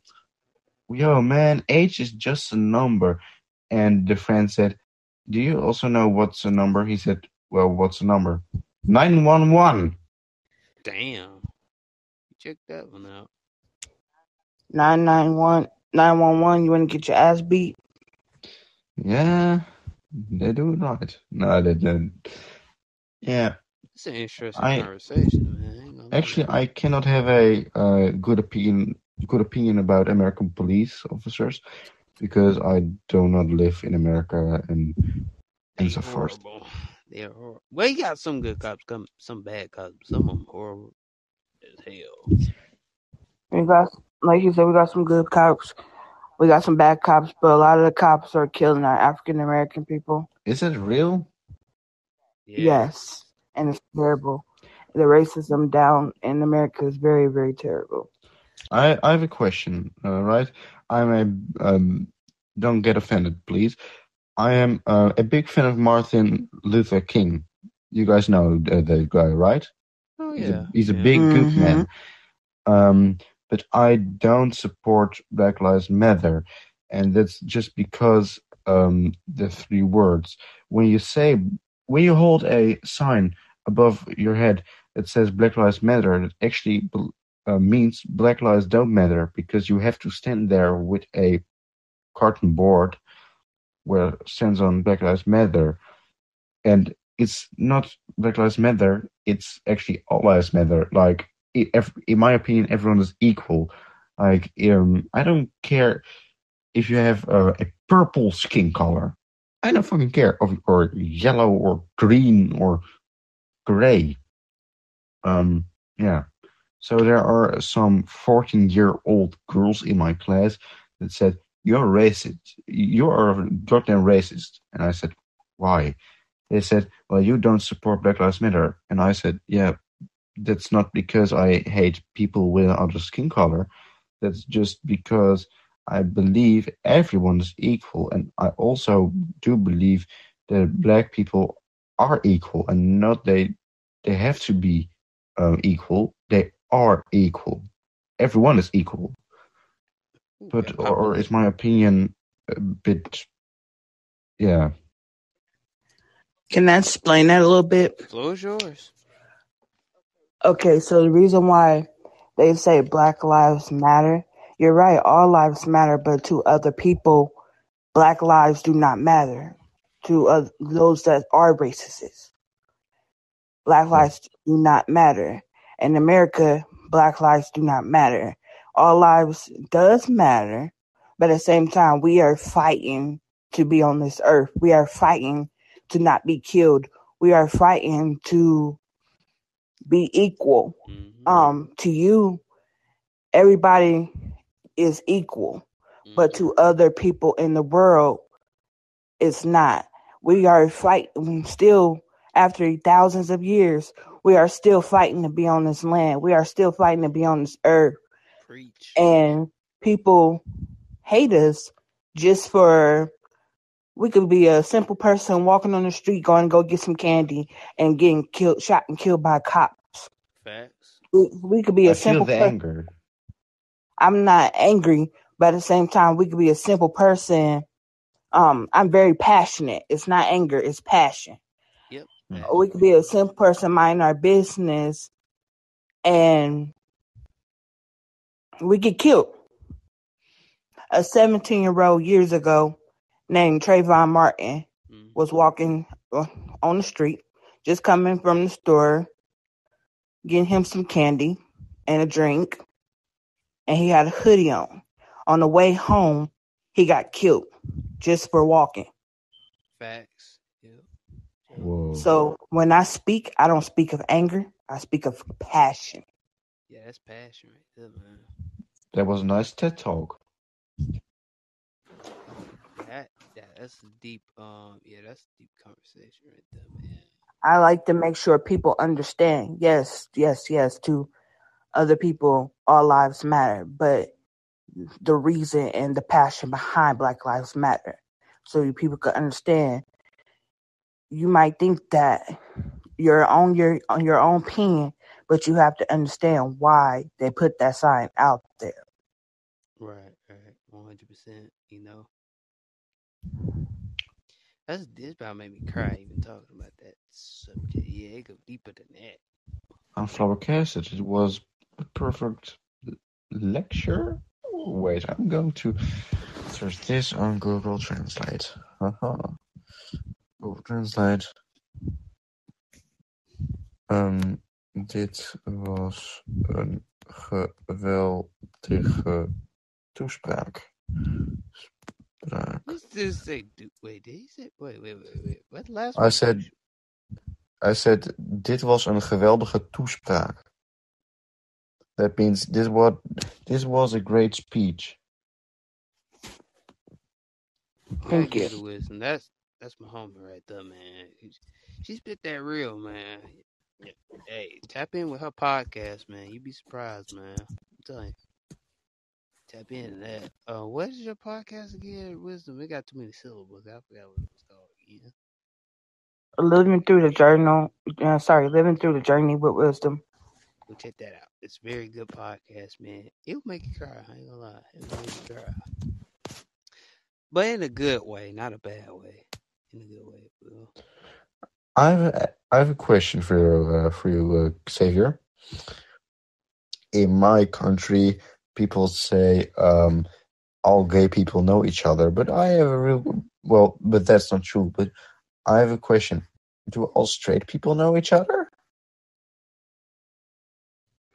"Yo, man, age is just a number." And the friend said, "Do you also know what's a number?" He said, "Well, what's a number?" Nine one one. Damn. Check that one out. 991 911, you want to get your ass beat? Yeah, they do it right. No, they don't. Yeah, It's an interesting I conversation, man. I ain't gonna lie. actually I cannot have a uh, good opinion good opinion about American police officers because I do not live in America and They and so forth. horrible. They're horrible. Well, you got some good cops, come some bad cops. Some of them horrible as hell. We got, like you said, we got some good cops. We got some bad cops, but a lot of the cops are killing our African American people. Is it real? Yeah. Yes, and it's terrible. The racism down in America is very, very terrible. I I have a question. Uh, right, I'm a um. Don't get offended, please. I am uh, a big fan of Martin Luther King. You guys know the, the guy, right? Oh He's yeah. a he's a yeah. big good hmm man. Um, but I don't support Black Lives Matter, and that's just because um the three words. When you say when you hold a sign above your head that says Black Lives Matter, that actually uh, means Black Lives don't matter because you have to stand there with a carton board where stands on Black Lives Matter, and it's not Black Lives Matter. It's actually All Lives Matter. Like, in my opinion, everyone is equal. Like, um, I don't care if you have uh, a purple skin color. I don't fucking care. Or, or yellow or green or gray. Um, yeah. So there are some 14 year old girls in my class that said, You're racist. You are goddamn racist. And I said, Why? They said, Well, you don't support Black Lives Matter. And I said, Yeah, that's not because I hate people with other skin color. That's just because I believe everyone is equal. And I also do believe that black people are equal and not they they have to be um, equal. They are equal. Everyone is equal. But Okay, or, or is my opinion a bit yeah. Can I explain that a little bit? the floor is yours. Okay, so the reason why they say Black Lives Matter, you're right, all lives matter, but to other people, Black lives do not matter. To uh, those that are racist, Black lives do not matter. In America, Black lives do not matter. All lives does matter, but at the same time, we are fighting to be on this earth. We are fighting to not be killed. We are fighting to be equal. hmm Um, to you, everybody is equal, but hmm to other people in the world, it's not. We are fighting still after thousands of years. We are still fighting to be on this land. We are still fighting to be on this earth. Preach. And people hate us just for we could be a simple person walking on the street going to go get some candy and getting killed shot and killed by cops. Facts. We, we could be I a feel simple the person. anger. I'm not angry, but at the same time, we could be a simple person. Um, I'm very passionate. It's not anger, it's passion. Passion. We could be a simple person minding our business and we get killed. A 17 year old years ago named Trayvon Martin hmm was walking uh, on the street, just coming from the store, getting him some candy and a drink, and he had a hoodie on. On the way home, he got killed just for walking. Facts. Yep. Yep. Whoa. So when I speak, I don't speak of anger, I speak of passion. Yeah, that's passion right there, man. That was a nice TED talk. That, that that's a deep um yeah, that's a deep conversation right there, man. I like to make sure people understand. Yes, yes, yes, to other people, all lives matter, but the reason and the passion behind Black Lives Matter. So people could understand. You might think that you're on your on your own pen, but you have to understand why they put that sign out there. Right, right, one hundred percent. You know, that's this about made me cry even talking about that subject. Yeah, it go deeper than that. I'm flabbergasted. It was a perfect l- lecture. Wait, I'm going to search this on Google Translate. Haha. Google Translate. Um, dit was een geweldige toespraak. Spraak. Just say, do, wait, did he say? Wait, wait, wait, wait. What the last I said, I said, dit was een geweldige toespraak. That means this what this was a great speech. Thank you. That's that's my homie right there, man. She- She spit that real, man. Hey, tap in with her podcast, man. You'd be surprised, man. I'm telling you. Tap into that. Uh, what is your podcast again? Wisdom. It got too many syllables. I forgot what it was called again. Living through the journal, uh, sorry, living through the journey with wisdom. Go check that out. It's a very good podcast, man. It'll make you cry. I ain't gonna lie. It'll make you cry. But in a good way, not a bad way. In a good way, Will. I have a, I have a question for you, uh, for you, uh, Xavier. In my country, people say um, all gay people know each other, but I have a real well, but that's not true. But I have a question: Do all straight people know each other?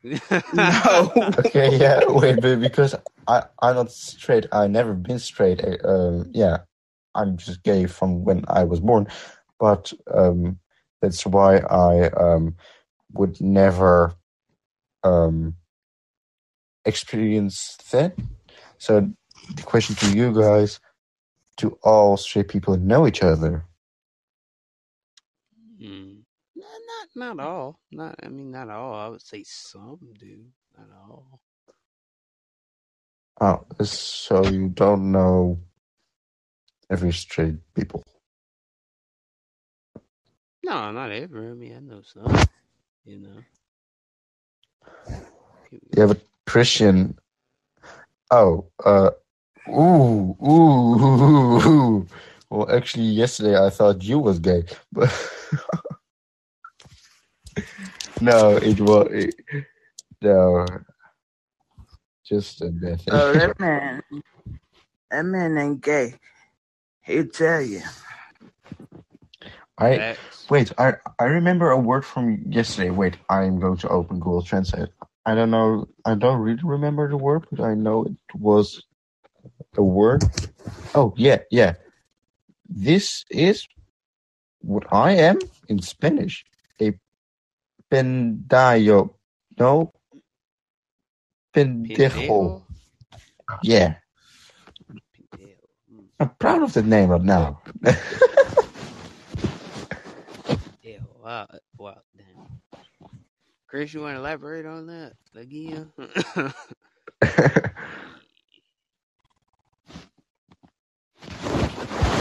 (laughs) No. (laughs) Okay, yeah, (laughs) wait, but because I I'm not straight. I never been straight. uh, Um, yeah, I'm just gay from when I was born, but um, that's why I um would never um experience that. So the question to you guys: Do all straight people know each other? Hmm. Not, not not all. Not I mean not all. I would say some do. Not all. Oh, so you don't know every straight people. No, not every. I mean I know some. You know. People- Yeah, but Christian. Oh, uh, ooh, ooh, ooh, (laughs) ooh. Well, actually, yesterday I thought you was gay, but (laughs) no, it was it, no, just a bad thing. Oh, that (laughs) man, that man ain't gay. He'll tell you. I Facts. wait. I I remember a word from yesterday. Wait, I'm going to open Google Translate. I don't know. I don't really remember the word, but I know it was a word. Oh yeah, yeah. This is what I am in Spanish. A pendayo. No. Pendejo. Pendejo? Yeah. I'm proud of the name right now. (laughs) Yeah, wow, wow, damn. Chris, you want to elaborate on that again? (laughs)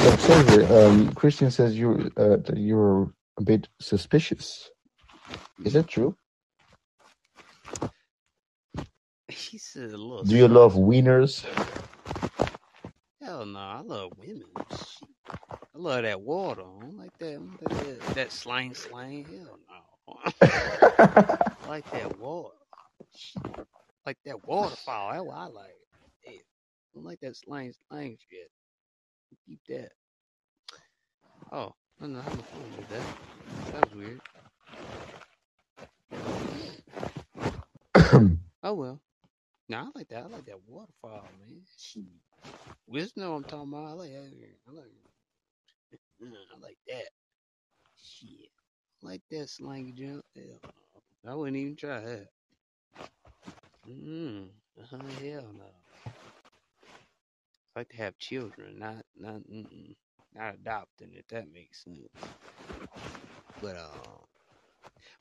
So, Xavier, um, Christian says you uh, that you're a bit suspicious. Is that true? he said a little. Do you love wieners? Hell no, I love women. Shit. I love that water. I don't like that, I don't like that, that slang slang. Hell no. I like that water. Shit. Like that waterfall. That's what I like. Yeah. I don't like that slang slang shit. Keep that. Oh, I don't know how my phone did that. That was weird. (coughs) Oh well. No, I like that. I like that waterfall, man. Shit. Wisdom, know I'm talking about. I like. I like, I like that. Shit. I like that slangy jump. Hell. I wouldn't even try that. Mm, uh-huh, hell no. I like to have children, not not mm-mm, not adopting, if that makes sense. But um,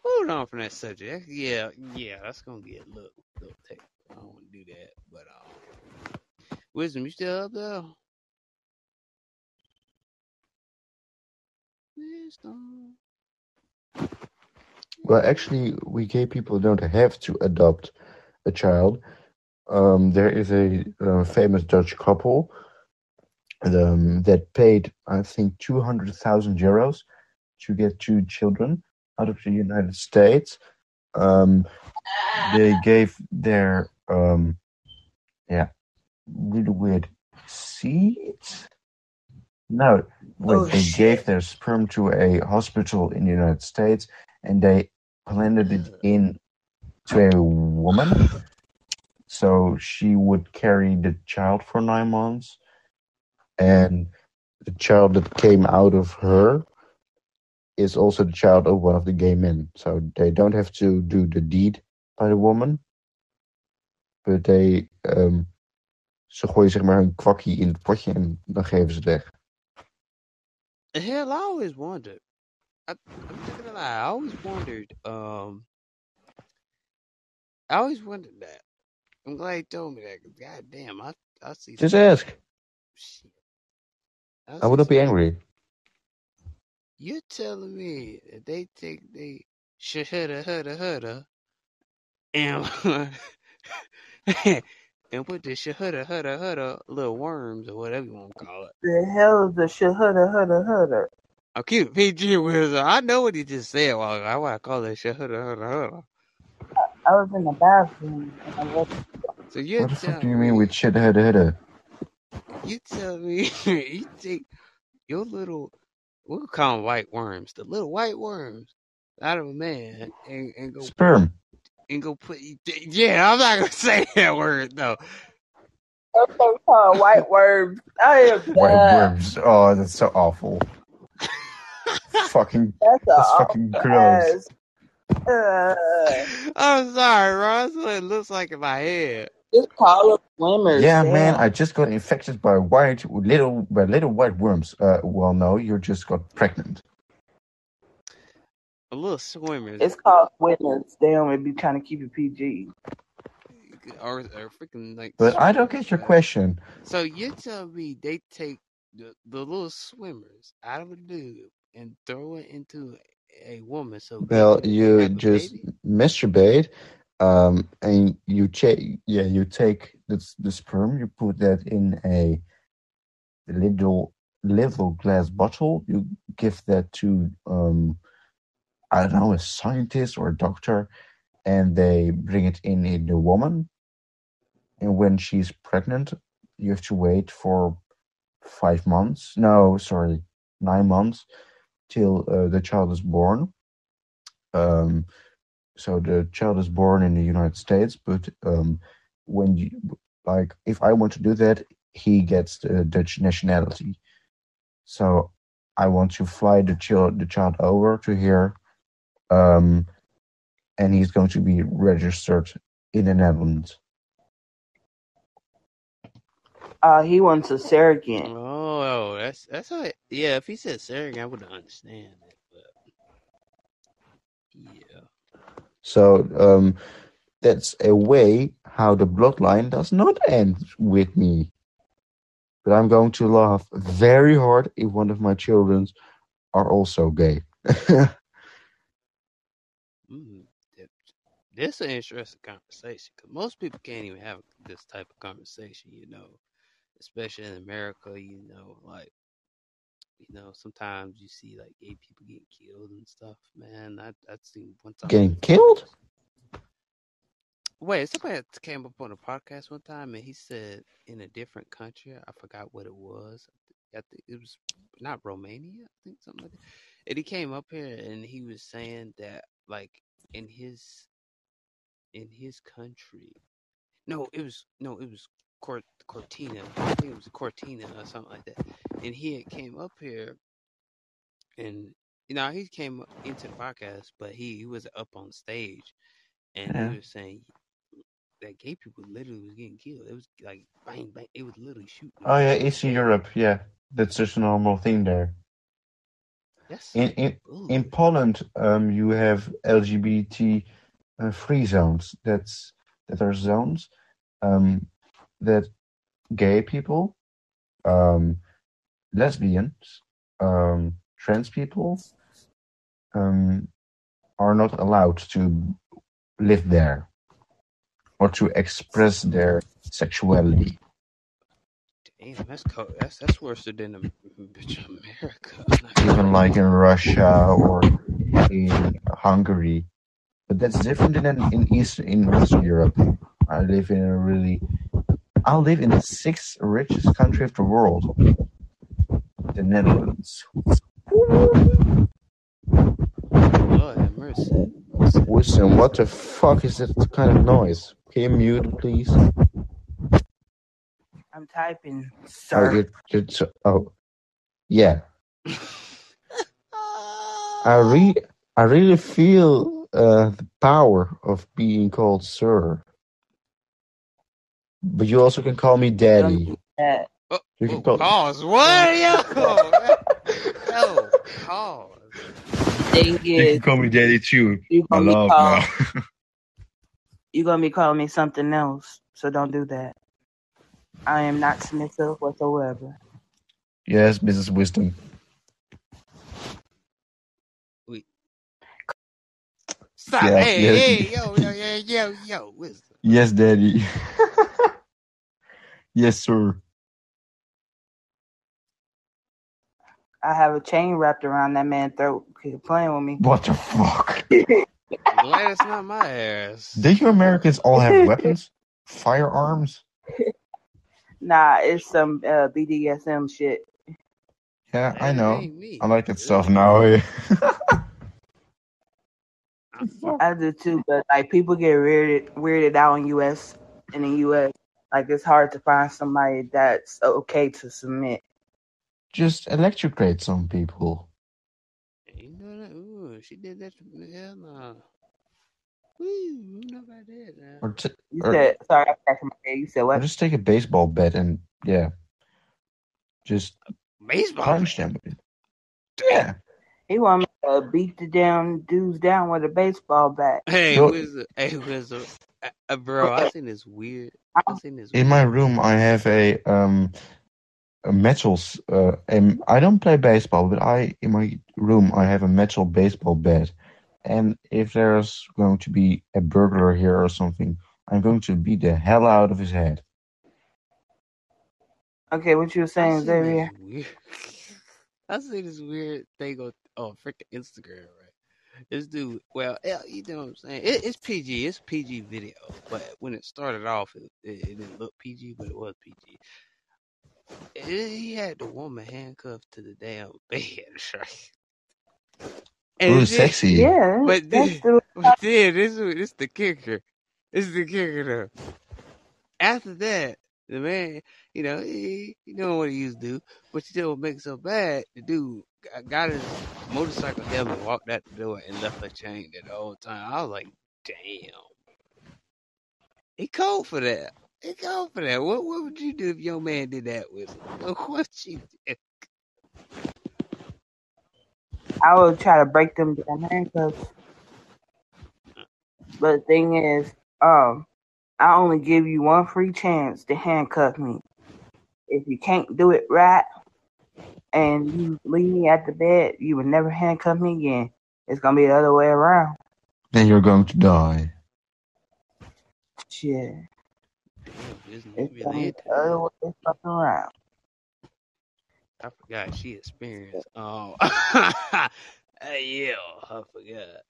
moving on from that subject, yeah, yeah, that's gonna get a little, technical. I don't want to do that, but um, wisdom, you still up there? Wisdom. Well, actually, we gay people don't have to adopt a child. Um, there is a uh, famous Dutch couple um, that paid, I think, 200,000 euros to get two children out of the United States. Um, they gave their, um, yeah, really weird seeds. No, Oh, they shit. gave their sperm to a hospital in the United States and they planted it in to a woman. So she would carry the child for nine months, and the child that came out of her is also the child of one of the gay men. So they don't have to do the deed by the woman, but they, um, ze gooien zeg maar hun kwakkie in het potje en dan geven ze het weg. Hell, I always wondered. I, I'm not gonna lie. I always wondered. Um, I always wondered that. I'm glad you told me that. 'cause God damn, I I see. Just some- ask. shit. I would not be angry. You're telling me that they take they shahada hudda hudda and (laughs) (laughs) and put the shahada hudda hudda little worms or whatever you want to call it. The hell is the shahada hudda hudda? I'm keeping PG with I know what he just said. Well, I want to call that shit. Hold on, hold on, hold on. I was in the bathroom and I was So you What the tell fuck do you mean me, with shit head header? you tell me, (laughs) you take your little, we'll call them white worms, the little white worms out of a man and, and go Sperm. And go put. Yeah, I'm not gonna (laughs) say that word though. so called white worms. I am White done. worms. Oh, that's so awful. (laughs) fucking, That's a that's fucking gross. Uh, I'm sorry, Ross. What it looks like in my head. just call them swimmers. Yeah, man. I just got infected by white little by little white worms. Uh, well, no, you just got pregnant. A little swimmers It's called swimmers. Damn, it be trying to keep it PG. or, or freaking like. But I don't get your swimmers. question. So you tell me they take the, the little swimmers out of a dude and throw it into a woman so Well, you just baby? masturbate, um, and you check. Yeah, you take the the sperm, you put that in a little little glass bottle. You give that to um, I don't know, a scientist or a doctor, and they bring it in the woman. And when she's pregnant, you have to wait for five months. No, sorry, nine months till uh, the child is born. Um, so the child is born in the United States, but um, when you like, if I want to do that, he gets the Dutch nationality. So I want to fly the child the child over to here, um, and he's going to be registered in the Netherlands. Uh, he wants a surrogate. Oh, that's that's how. It, yeah, if he said surrogate, I would understand it. But yeah, So um, that's a way how the bloodline does not end with me. But I'm going to laugh very hard if one of my children are also gay. (laughs) mm, that- this is an interesting conversation because most people can't even have this type of conversation. You know, especially in America. You know, like you know, sometimes you see like gay people getting killed and stuff. Man, I I seen one time. Getting killed? Wait, somebody came up on a podcast one time and he said in a different country, I forgot what it was. I think it was not Romania, I think something like that. And he came up here and he was saying that like in his in his country. No, it was no, it was Cort, Cortina. I think it was Cortina or something like that. And he had came up here and you know, he came into the podcast, but he, he was up on stage and Yeah. he was saying that gay people literally was getting killed. It was like bang bang. It was literally shooting. Oh yeah, Eastern. Europe. Yeah, that's just a normal thing there. That's In in in. Poland, um, you have LGBT uh, free zones. That's that are zones um, that gay people, um, lesbians, um, trans people um, are not allowed to live there or to express their sexuality. Damn, that's co- that's that's worse than America. (laughs) even like in Russia or in Hungary. But that's different than in, in East in Western Europe. I live in a really I live in the sixth richest country of the world. The Netherlands. Lord have mercy. Wisdom, what the fuck is that kind of noise? Can you mute please? I'm typing, Oh, sir. you you so- oh yeah. (laughs) I re I really feel uh, the power of being called sir. But you also can call me Don't daddy. do that. Oh, You can oh, call pause. What? (laughs) Yo, yo, pause. Thing is, call me daddy too. you I gonna be love called, now. (laughs) you gonna be calling me something else. So don't do that. I am not submissive whatsoever. yes, Mrs. Wisdom. Wait. Stop. Yeah, hey, yes. hey, yo, yo, yo, yo, yo, wisdom. Yes, daddy. (laughs) yes, sir. I have a chain wrapped around that man's throat. He's playing with me. What the fuck? I'm (laughs) glad it's not my ass. Do you Americans all have weapons? Firearms? (laughs) Nah, it's some uh, BDSM shit. Yeah, I know. I like that stuff now. Eh? I do too, but like people get weirded weirded out in US in the US. Like it's hard to find somebody that's okay to submit. Just electrocute some people. You know that? Ooh, she did that to me. Hell no. Woo, you know about that. Or, t- You or, said sorry, I'm cracking my head. You said what? just take a baseball bat and, yeah, just Baseball. punch them. Yeah. He want me to beat the damn dudes down with a baseball bat. Hey, Yo- Wizard. Hey, Wizard. Uh, uh, bro, I seen this weird. I seen this. In my room, I have a um a metal. Uh, um, I don't play baseball, but I in my room I have a metal baseball bat, and if there's going to be a burglar here or something, I'm going to beat the hell out of his head. Okay, what you were saying, seen Xavier? weird. (laughs) I see this weird thing on oh freaking Instagram, right? This dude, well, yeah, you know what I'm saying? It, it's PG, it's PG video, but when it started off, it, it, it didn't look PG, but it was PG. It- he had the woman handcuffed to the damn (laughs) bed, right? Ooh, then- sexy. Yeah, But that's then, the (laughs) but then this is this the kicker. This is the kicker though. After that, the man, you know, he, he doing what he used to do, but still what makes so bad. The dude got, his motorcycle helmet, walked out the door, and left her chain the whole time. I was like, damn. He called for that. He called for that. What what would you do if your man did that with him? (laughs) What you do? I would try to break them handcuffs. But the thing is, um, I only give you one free chance to handcuff me. If you can't do it right and you leave me at the bed, you will never handcuff me again. It's gonna be the other way around. Then you're going to die. Shit. Damn, It's really gonna be into the other way fucking around. I forgot she experienced. Oh, (laughs) yeah, I forgot.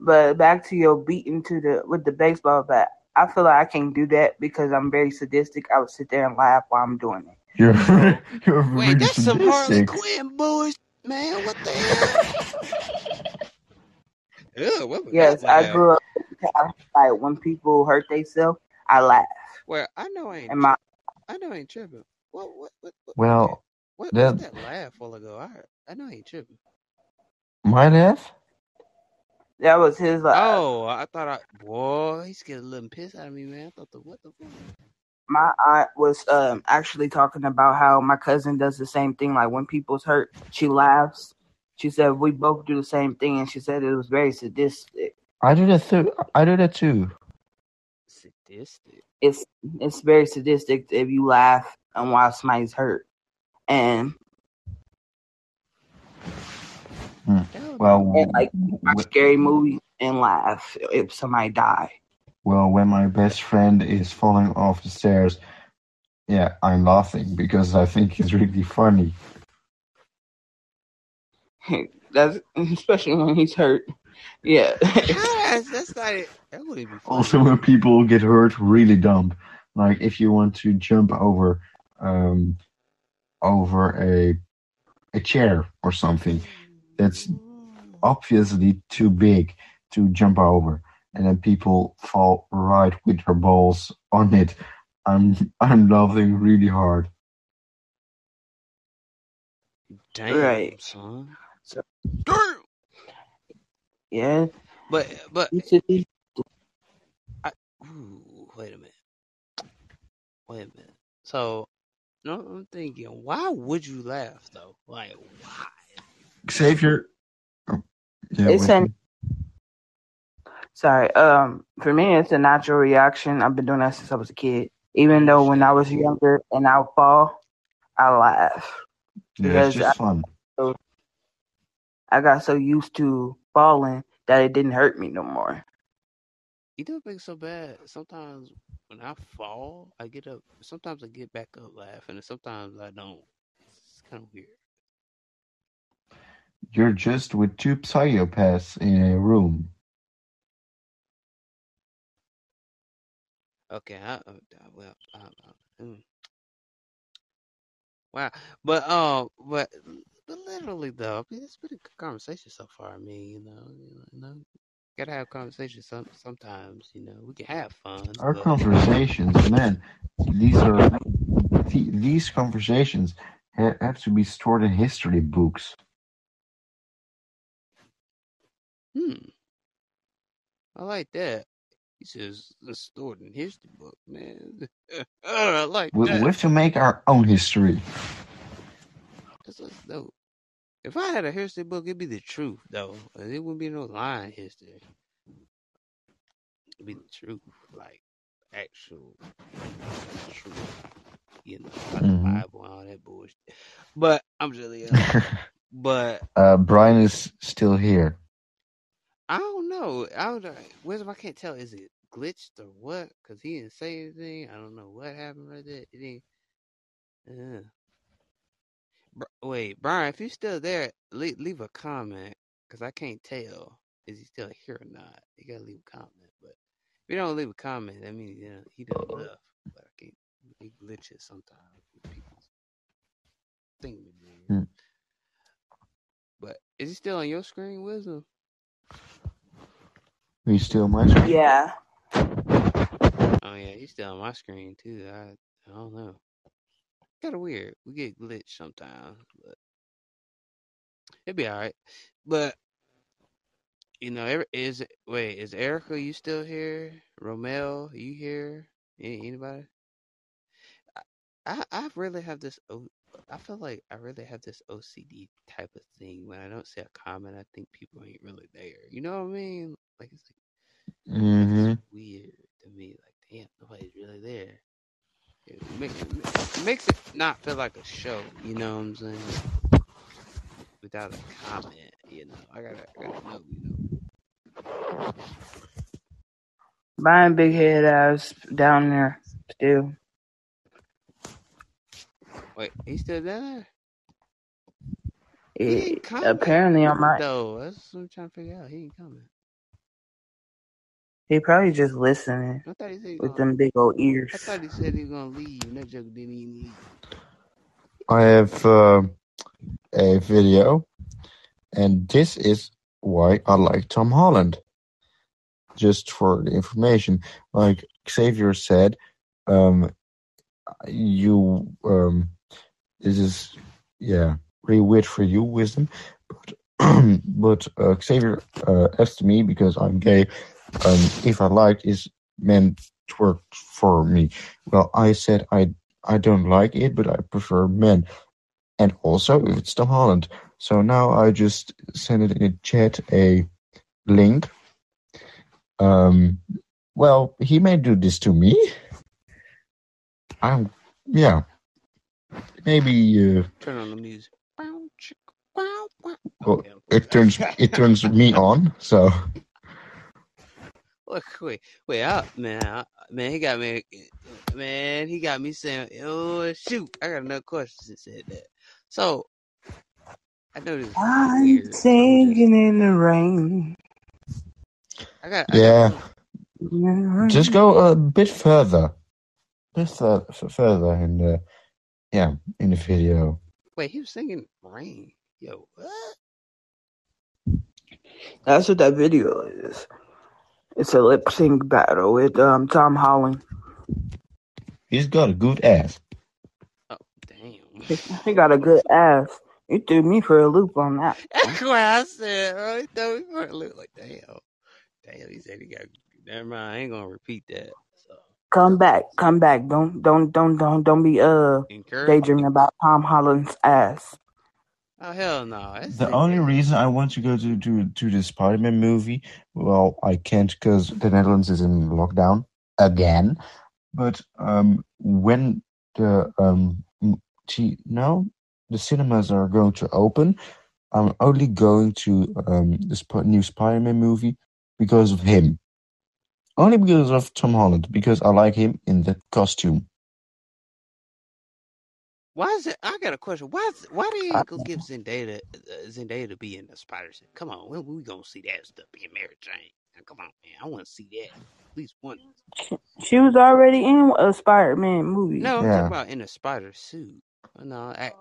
But back to your beating to the with the baseball bat. I feel like I can't do that because I'm very sadistic. I would sit there and laugh while I'm doing it. You're (laughs) you're Wait, really that's some Harley. Quinn bullshit, man. What the hell? (laughs) Ugh, what Yes, I laugh? grew up like when people hurt themselves, I laugh. Well, I know I ain't. And my I know I ain't tripping. What? What? What? what Well, what, that- what's that laugh while ago? I heard. I know I ain't tripping. my laugh? That was his laugh. Oh, I thought I. Boy, he's getting a little piss out of me, man. I thought the what the fuck? My aunt was um actually talking about how my cousin does the same thing. Like when people's hurt, she laughs. She said we both do the same thing, and she said it was very sadistic. I do that too. I do that too. Sadistic. It's it's very sadistic if you laugh and while somebody's hurt. And That Well, and like watch wh- scary movies and laugh if somebody die. well, when my best friend is falling off the stairs, yeah, I'm laughing because I think it's really funny. (laughs) That's especially when he's hurt. Yeah. How (laughs) that's, that's not it. That wouldn't be funny. Also, when people get hurt really dumb, like if you want to jump over, um, over a a chair or something, that's obviously too big to jump over, and then people fall right with their balls on it. I'm I'm laughing really hard. Damn, Right. son. So- Damn. yeah. But but You should be- ooh, wait a minute. Wait a minute. So, no, I'm thinking, why would you laugh though? Like, why? Xavier, oh, yeah, It's an sorry. Um, for me, it's a natural reaction. I've been doing that since I was a kid. Even though when I was younger and I would fall, I laugh. yeah, it's just fun. I got so used to falling that it didn't hurt me no more. You know what makes so bad? Sometimes when I fall, I get up. Sometimes I get back up laughing, and sometimes I don't. It's kind of weird. You're just with two psychopaths in a room. Okay, I, uh, well, I, I, mm. wow, but um, but, but literally though, I mean, it's been a good conversation so far. I mean, you know, you know, gotta have conversations some sometimes. You know, we can have fun. Our but- conversations, (laughs) man, these are these conversations have to be stored in history books. Hmm. I like that. He says it's stored in history book, man. (laughs) I like We, that. we have to make our own history. That's what's dope. If I had a history book, it'd be the truth, though. It wouldn't be no lying history. It'd be the truth, like actual truth. You know, like Mhm. the Bible and all that bullshit. But I'm just, yeah. (laughs) but uh, Brian is still here. I don't know. I don't know. Wisdom, I can't tell. Is it glitched or what? Because he didn't say anything. I don't know what happened right there. It didn't. Uh. Br- Wait, Brian, if you're still there, leave, leave a comment because I can't tell is he still here or not. You gotta leave a comment, but if you don't leave a comment, that means yeah, he done left. But I can't. It glitches sometimes with people's thing. Hmm. But is he still on your screen, Wisdom? He's still on my screen. Yeah. Oh yeah, he's still on my screen too. I I don't know. Kind of weird. We get glitched sometimes, but it'd be all right. But you know, every- is wait, is Erica you still here? Romel, you here? Any, anybody? I, I I really have this. I feel like I really have this OCD type of thing. When I don't see a comment, I think people ain't really there. You know what I mean? Like it's like hmm it's weird to me. Like, damn, nobody's really there. It makes it makes it not feel like a show. You know what I'm saying? Without a comment, you know, I gotta, I gotta know. You know, Brian Big Head ass down there still. wait, he's still there? He didn't apparently on my though. That's what I'm trying to figure out. He didn't comment. He probably just listening I thought he said he with gonna. them big old ears. I thought he said he was gonna leave. And that joke didn't even leave. I have uh, a video, and this is why I like Tom Holland. Just for the information, like Xavier said, um, you um, this is yeah really weird for you, wisdom, but (clears throat) but uh, Xavier uh, asked me because I'm gay, um, if I liked is men twerk for me. Well, I said I I don't like it, but I prefer men and also if it's Tom Holland. So now I just send it in the chat a link. Um, well, he may do this to me. I'm, yeah, maybe uh, Turn on the music. Bow, chick, bow, bow. Well, it turns it turns me on. So Look, wait, wait, I, man, I, man, he got me, man, he got me saying, oh shoot, I got another question since said that. So, I know this. I'm weird. Singing in the rain. I got, I yeah, got just go a bit further, bit fur- further in the yeah in the video. Wait, he was singing rain. Yo, what? That's what that video is. It's a lip sync battle with um Tom Holland. He's got a good ass. Oh, damn. He, he got a good ass. You threw me for a loop on that. (laughs) That's what I said, bro. He told me for a look like, damn. Damn, he said he got, never mind, I ain't gonna repeat that. So, Come back, come back. Don't don't don't don't don't be uh encourage. daydreaming about Tom Holland's ass. Oh, hell no. That's The only reason I want to go to to, to the Spider-Man movie, well, I can't because the Netherlands is in lockdown again. But um, when the um, t- no, the cinemas are going to open, I'm only going to um the Sp- new Spider-Man movie because of him. Only because of Tom Holland, because I like him in that costume. Why is it? I got a question. Why? Is, why do you go give Zendaya uh, Zendaya to be in the spider suit? Come on, when we gonna see that stuff being Mary Jane? Now, come on, man. I want to see that at least one. She was already in a Spider-Man movie. No, I'm Yeah. talking about in a spider suit. No, I,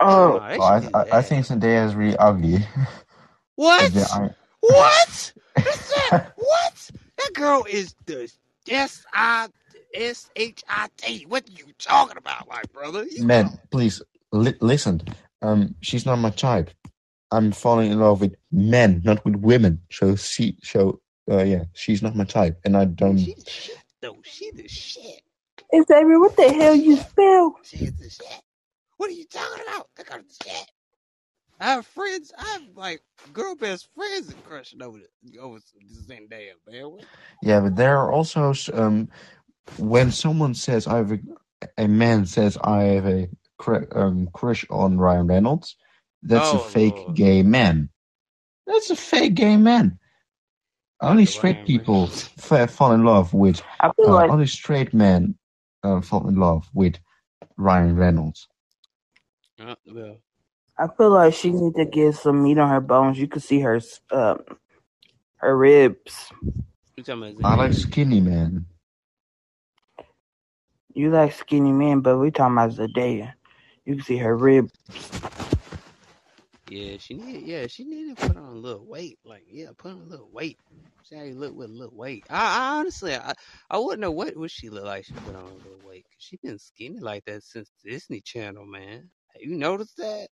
Oh, no, they Well, I, I, I think Zendaya is really ugly. (laughs) What? Yeah, I- What? What's that? (laughs) what? That girl is the S I S H I T. What are you talking about, my brother? You Man, please li- listen. Um, she's not my type. I'm falling in love with men, not with women. So she, so uh, yeah, she's not my type, and I don't. She's the shit though. She the shit. Xavier, what the hell you spell? She's the shit. What are you talking about? That girl's the shit. I have friends. I have like girl best friends that crushing over the over Zendaya, man. What? Yeah, but there are also um, when someone says I have a, a man says I have a cr- um, crush on Ryan Reynolds, that's a Oh, fake Lord. gay man. That's a fake gay man. Only straight people f- fall in love with. Uh, like only straight men uh, fall in love with Ryan Reynolds. Uh, well, I feel like she need to get some meat on her bones. You could see her um her ribs. you talking about I like skinny men. You like skinny men, but we talking about Zendaya. You can see her ribs. Yeah, she need. Yeah, she need to put on a little weight. Like, yeah, put on a little weight. See how you look with a little weight. I, I honestly, I, I wouldn't know what would she look like. She put on a little weight. Cause she been skinny like that since Disney Channel, man. Have you noticed that?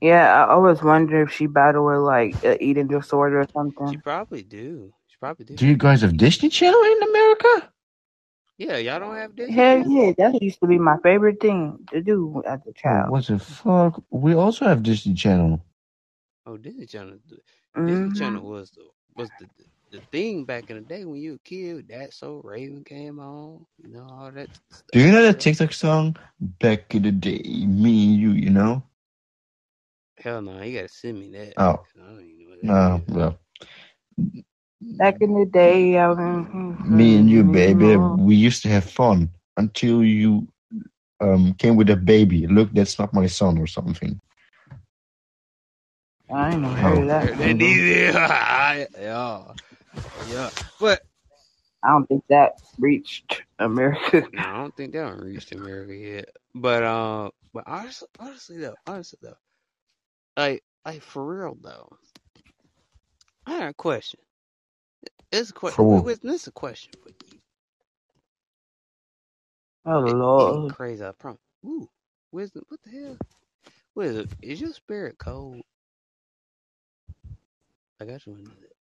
Yeah, I always wonder if she battled with like an eating disorder or something. She something. probably do. She probably do. Do you guys have Disney Channel in America? Yeah, y'all don't have Disney Hell Channel. yeah, that used to be my favorite thing to do as a child. what the fuck? We also have Disney Channel. Oh, Disney Channel. Disney hmm Channel was the was the the thing back in the day when you were a kid. That so Raven came on. You know all that. Stuff. Do you know that TikTok song? Back in the day, me and you, you know? Hell no, you gotta send me that. Oh, I don't even know what No, that is. well, Back in the day, I was, me and you, baby, we used to have fun until you um came with a baby. Look, that's not my son or something. I ain't never Oh. heard of that. That song. (laughs) yeah, yeah, yeah. But I don't think that reached America. (laughs) no, I don't think that one reached America yet. But uh, but honestly, honestly though, honestly though, like like for real though, I had a question. It's a question. what? Wait, this is a question for you. Oh It, it Lord. crazy, I promise. Ooh, wisdom. What the hell? What is it? Is your spirit cold? I got you into that.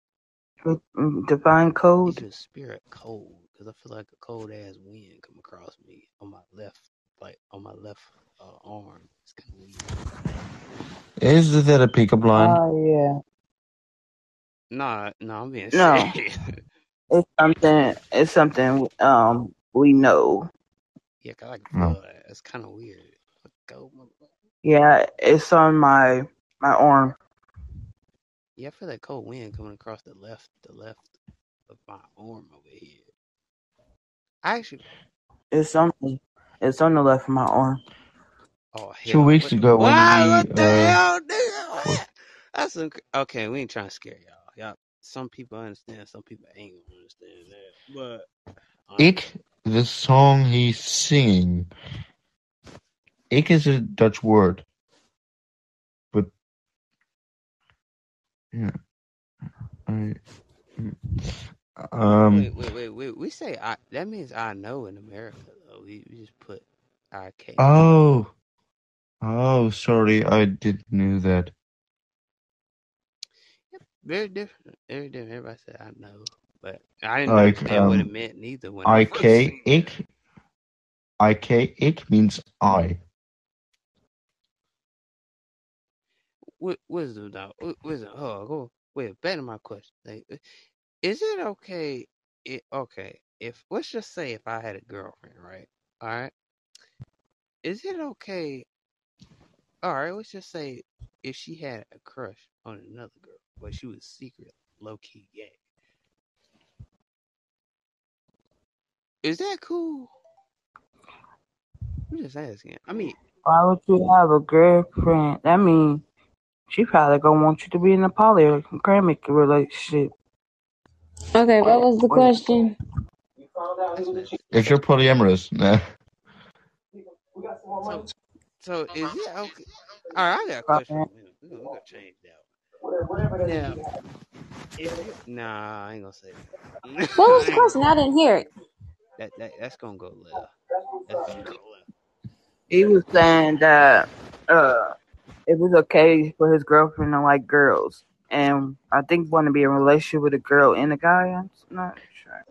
Mm, Divine Is code. your spirit cold? Because I feel like a cold ass wind come across me on my left, like on my left uh, arm. It's kind of weird. Is that a pickup line? Oh yeah. Nah, no, I'm being No. serious. (laughs) It's something. It's something. Um, we know. Yeah, I can No. It's kind of weird. A cold motherfucker. Yeah, it's on my my arm. Yeah, I feel that cold wind coming across the left, the left of my arm over here. I actually, It's something. It's on the left of my arm. oh Two hell, weeks what the, ago when why, we what the uh hell, nigga? what- What? That's some, okay. We ain't trying to scare y'all. Y'all, some people understand, some people ain't gonna understand that. But um, Ik, the song he's singing. Ik is a Dutch word, but yeah, I, um, wait, wait, wait, wait. We say I. That means I know in America though. We, we just put I K. oh, oh, sorry, I didn't know that. Very different. Very different. Everybody said I know, but I didn't Like understand what it um, meant neither when ik, ik, ik, ik means I. Wisdom. Wi- Wisdom. Oh, go. Wait. Back to my question. Like, uh, is it okay? It, okay. If let's just say if I had a girlfriend, right? All right. Is it okay? All right. Let's just say if she had a crush on another girl, but she was secret, low key gay. Is that cool? I'm just asking. I mean, Why would you have a girlfriend? That means she probably gonna want you to be in a polygamic relationship. Okay, what was the question? If you're polyamorous, nah. So, so is it okay? All right, I got a question. We're gonna, we're gonna change that. Now, if nah, I ain't gonna say that. What was I the question? I didn't hear it. that, that that's gonna go left. That's gonna go left. He was saying that uh, it was okay for his girlfriend to like girls, and I think want to be in a relationship with a girl and a guy. I'm not sure.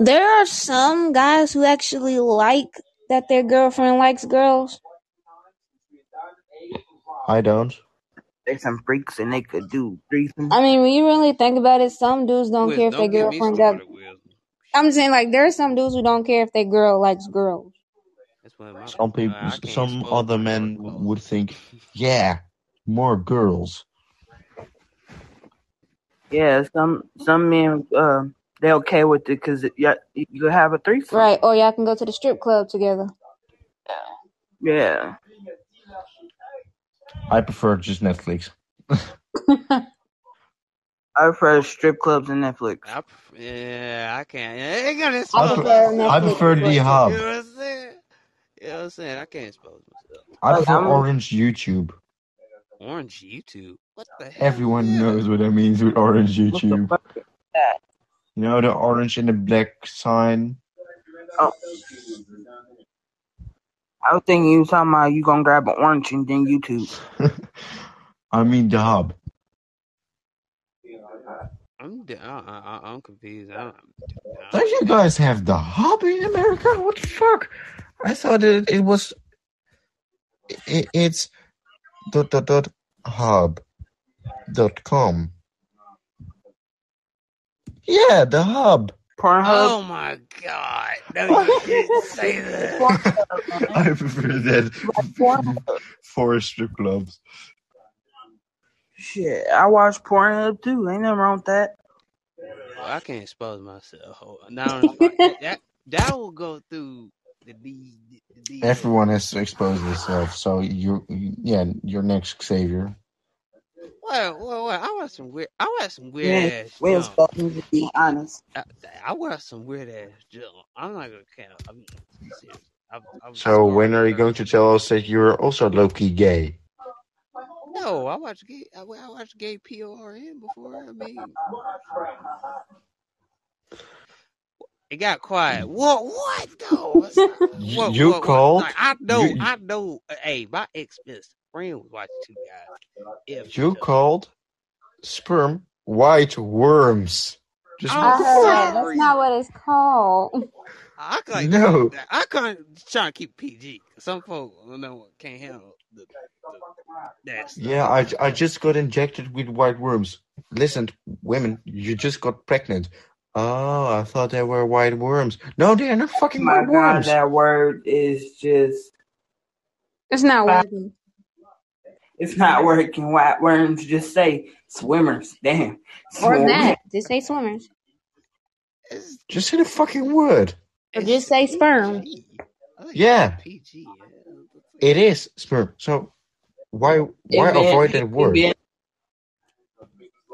There are some guys who actually like that their girlfriend likes girls. I don't. There's some freaks and they could do threesomes. I mean, when you really think about it, some dudes don't Wiz, care if their don't get me girlfriend got. I'm saying like there are some dudes who don't care if their girl likes girls. That's what my, Some people, I some other men would think, yeah, more girls. Yeah, some some men uh, they okay with it because you you have a threesome. Right, or y'all can go to the strip club together. Yeah. I prefer just Netflix. (laughs) I prefer strip clubs and Netflix. I, pref- yeah, I can't. I ain't gonna I, pre- prefer myself. I prefer the well. You hub. know what I'm saying? You know what I'm saying? I can't expose myself. I Like prefer I'm Orange YouTube. Orange YouTube. What the hell? Everyone knows what that means with Orange what the YouTube. fuck is that? You know the orange and the black sign. Oh, I was thinking you was talking about you gonna grab an orange and then YouTube. (laughs) I mean the hub. I'm d- I, I, I, am confused. I don't, I Don't you guys have the hub in America? What the fuck? I thought it, it was. It, it's dot dot dot hub dot com. Yeah, the hub. Pornhub. Oh my god! No, you (laughs) didn't say that. Pornhub, man. (laughs) I prefer that Like Pornhub. for strip clubs. Shit, I watch Pornhub too. Ain't nothing wrong with that. Well, I can't expose myself. Now that, that that will go through the D. The D Everyone has to expose themselves, so you, yeah, you're next Xavier. Well, well, well, I watch some weird. I watch some weird We ass we ain't junk. supposed to be honest. I, I watch some weird ass junk. I'm not gonna count. I mean. I've, I've So when are you going to tell us that you're also low key gay? No, I watched gay. I, I watched gay PORN before. I mean, it got quiet. What? What though? (laughs) What? you what, what? called. Like, I know. you- I know. uh, Hey, my ex best friend was watching two guys. If You called sperm white worms. Just Oh, I heard that. sorry. That's not what it's called. I like No. I can't try to keep PG. Some folks you know can't handle the, the that stuff. yeah, I, I just got injected with white worms. Listen, women, you just got pregnant. Oh, I thought they were white worms. No, they are not fucking oh My white God, worms. that word is just. It's not working. It's not working. White worms just say swimmers. Damn. Or Swim- that. Just say swimmers. Just say the fucking word. Or just say sperm. PG. I think Yeah. it's PG. Yeah. It is sperm. So why why It avoid that word?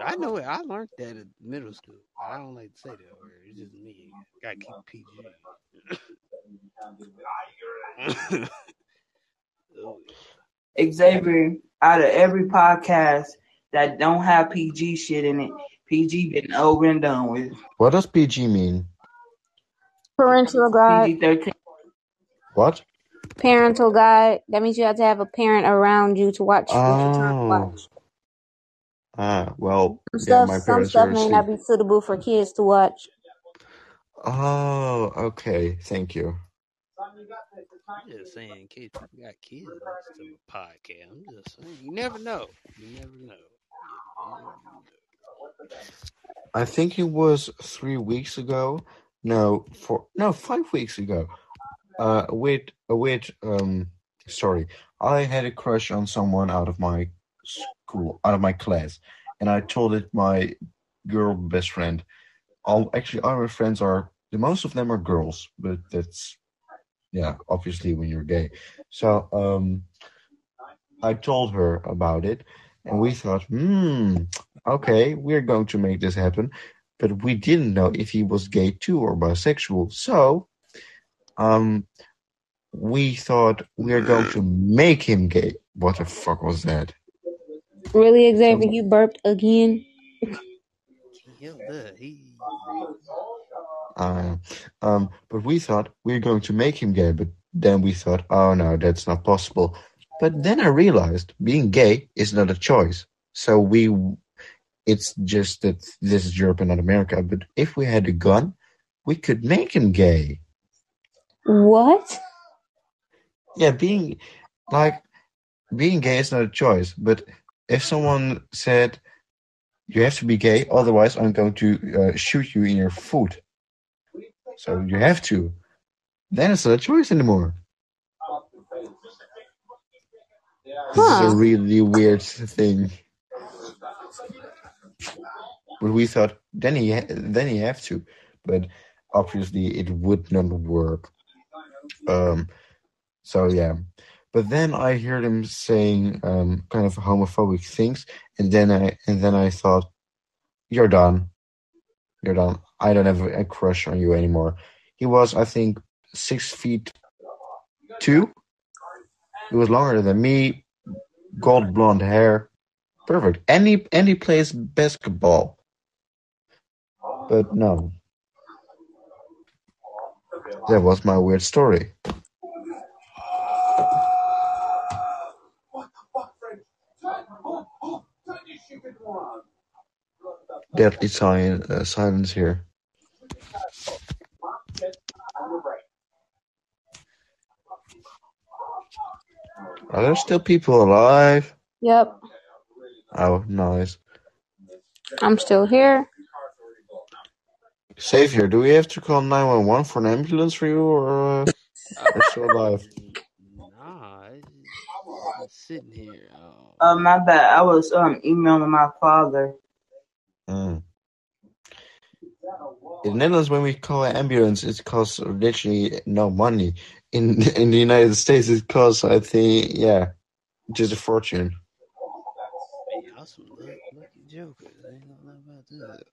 I know it. I learned that in middle school. I don't like to say that word. It's just me. Gotta keep PG. (laughs) (laughs) Oh, Xavier, out of every podcast that don't have PG shit in it, PG been over and done with. What does PG mean? Parental guide. PG thirteen. What? Parental guide. That means you have to have a parent around you to watch what to Oh. watch. Ah, well, Some yeah, stuff, my some stuff may asleep. not be suitable for kids to watch. Oh, okay. Thank you. I'm just saying, in case people got kids to a podcast, I'm just saying, you never know. You never know. You never know. I think it was three weeks ago. No, four. No, five weeks ago. Uh, with with um, sorry, I had a crush on someone out of my school, out of my class, and I told it my girl best friend. All actually, all my friends are the most of them are girls, but that's yeah, obviously when you're gay. So um, I told her about it, and we thought, hmm, okay, we're going to make this happen. But we didn't know if he was gay too or bisexual. So um, we thought we're going to make him gay. What the fuck was that? Really, Xavier, you burped again. Yeah, look, he. Uh, um, but we thought we're going to make him gay. But then we thought, oh no, that's not possible. But then I realized being gay is not a choice. So we, it's just that this is Europe and not America. But if we had a gun, we could make him gay. What? Yeah, being like being gay is not a choice. But if someone said you have to be gay, otherwise I'm going to uh, shoot you in your foot. So you have to. Then it's not a choice anymore. This is a really weird thing. But we thought then he ha- then he have to, but obviously it would not work. Um, so yeah. But then I heard him saying um, kind of homophobic things, and then I and then I thought, "You're done. You're. I don't have a crush on you anymore." He was, I think, six feet two. He was longer than me, gold blonde hair, perfect. And he and he plays basketball. But no, that was my weird story. Deadly si- uh, silence here. Are there still people alive? Yep, Oh, nice. I'm still here. Xavier, do we have to call 911 for an ambulance for you, or uh, Uh, are you still alive? nah, it's just sitting here. Oh. Uh, my bad. I was um emailing my father. Mm. In the Netherlands, when we call an ambulance, it costs literally no money. In (laughs) in the United States, it costs, I think, yeah, just a fortune. Man, y'all some luck, lucky jokers. I ain't gonna about that.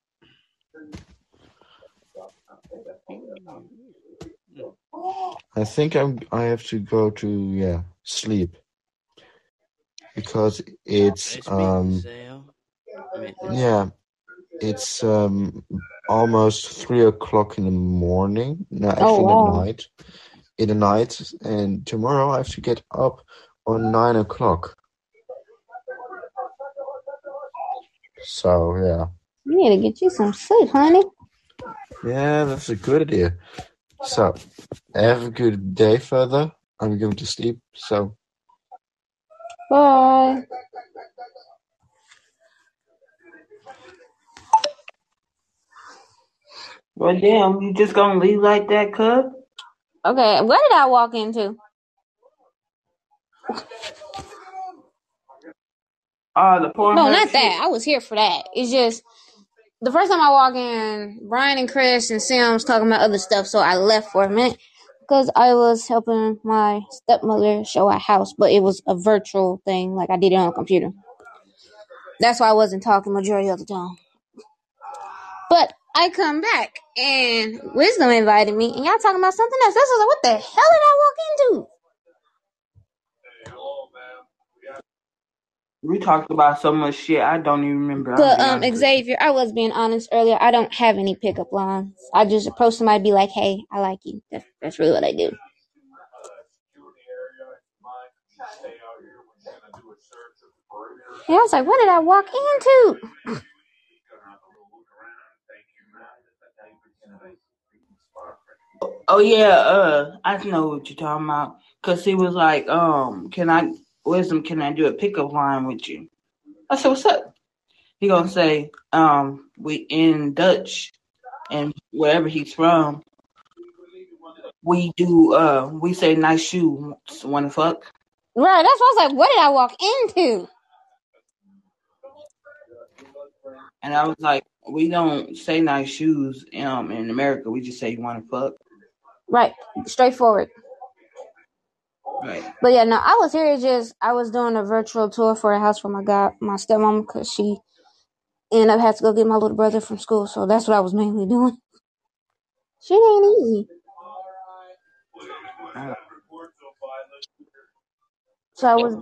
I think I'm. I have to go to yeah sleep because it's Nice meeting you, um Sam. I mean, listen. yeah it's um almost three o'clock in the morning. No, Oh actually in the night. In the night, and tomorrow I have to get up on nine o'clock. So yeah, You need to get you some sleep, honey. yeah, that's a good idea. So have a good day, further. I'm going to sleep. So Bye. Well, damn, you just gonna leave like that, cuz? Okay, what did I walk into? Uh, the Pornhub No, not shit. that. I was here for that. It's just the first time I walk in, Brian and Chris and Sam was talking about other stuff, so I left for a minute because I was helping my stepmother show a house, but it was a virtual thing, like I did it on a computer. That's why I wasn't talking majority of the time. But I come back and Wisdom invited me, and y'all talking about something else. That's like, what the hell did I walk into? We talked about so much shit. I don't even remember. But um, honest with you. Xavier, I was being honest earlier. I don't have any pickup lines. I just approach somebody, be like, "Hey, I like you." That's that's really what I do. Yeah, I was like, "What did I walk into?" (laughs) Oh yeah, uh, I know what you're talking about. Cause he was like, um, can I, wisdom, can I do a pickup line with you? I said, what's up? He gonna say, um, we in Dutch, and wherever he's from, we do, uh, we say nice shoe. Wanna fuck? Right. That's why I was like, "What did I walk into?" And I was like, we don't say nice shoes, um, in America. We just say you wanna fuck. Right. Straightforward. Right. But yeah, no, I was here just I was doing a virtual tour for a house for my god my stepmom because she ended up had to go get my little brother from school, so that's what I was mainly doing. Shit ain't easy. Uh, So I was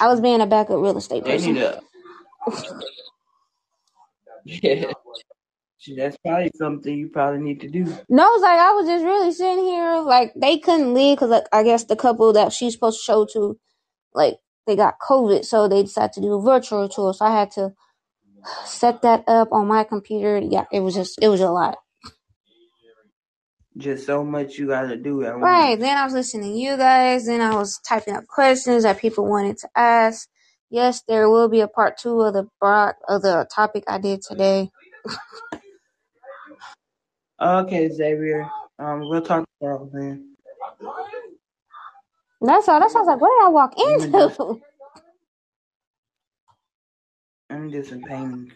I was being a backup real estate they need. Yeah. (laughs) (laughs) That's probably something you probably need to do. No, it's like I was just really sitting here, like they couldn't leave because like, I guess the couple that she's supposed to show to, like they got COVID, so they decided to do a virtual tour. So I had to set that up on my computer. Yeah, it was just it was a lot. Just so much you gotta do at Right. once. Then I was listening to you guys. Then I was typing up questions that people wanted to ask. Yes, there will be a part two of the broad of the topic I did today. (laughs) Okay, Xavier. Um, we'll talk about then. That's all. That sounds like what did I walk I'm gonna do, into? I'm (laughs) do some painting.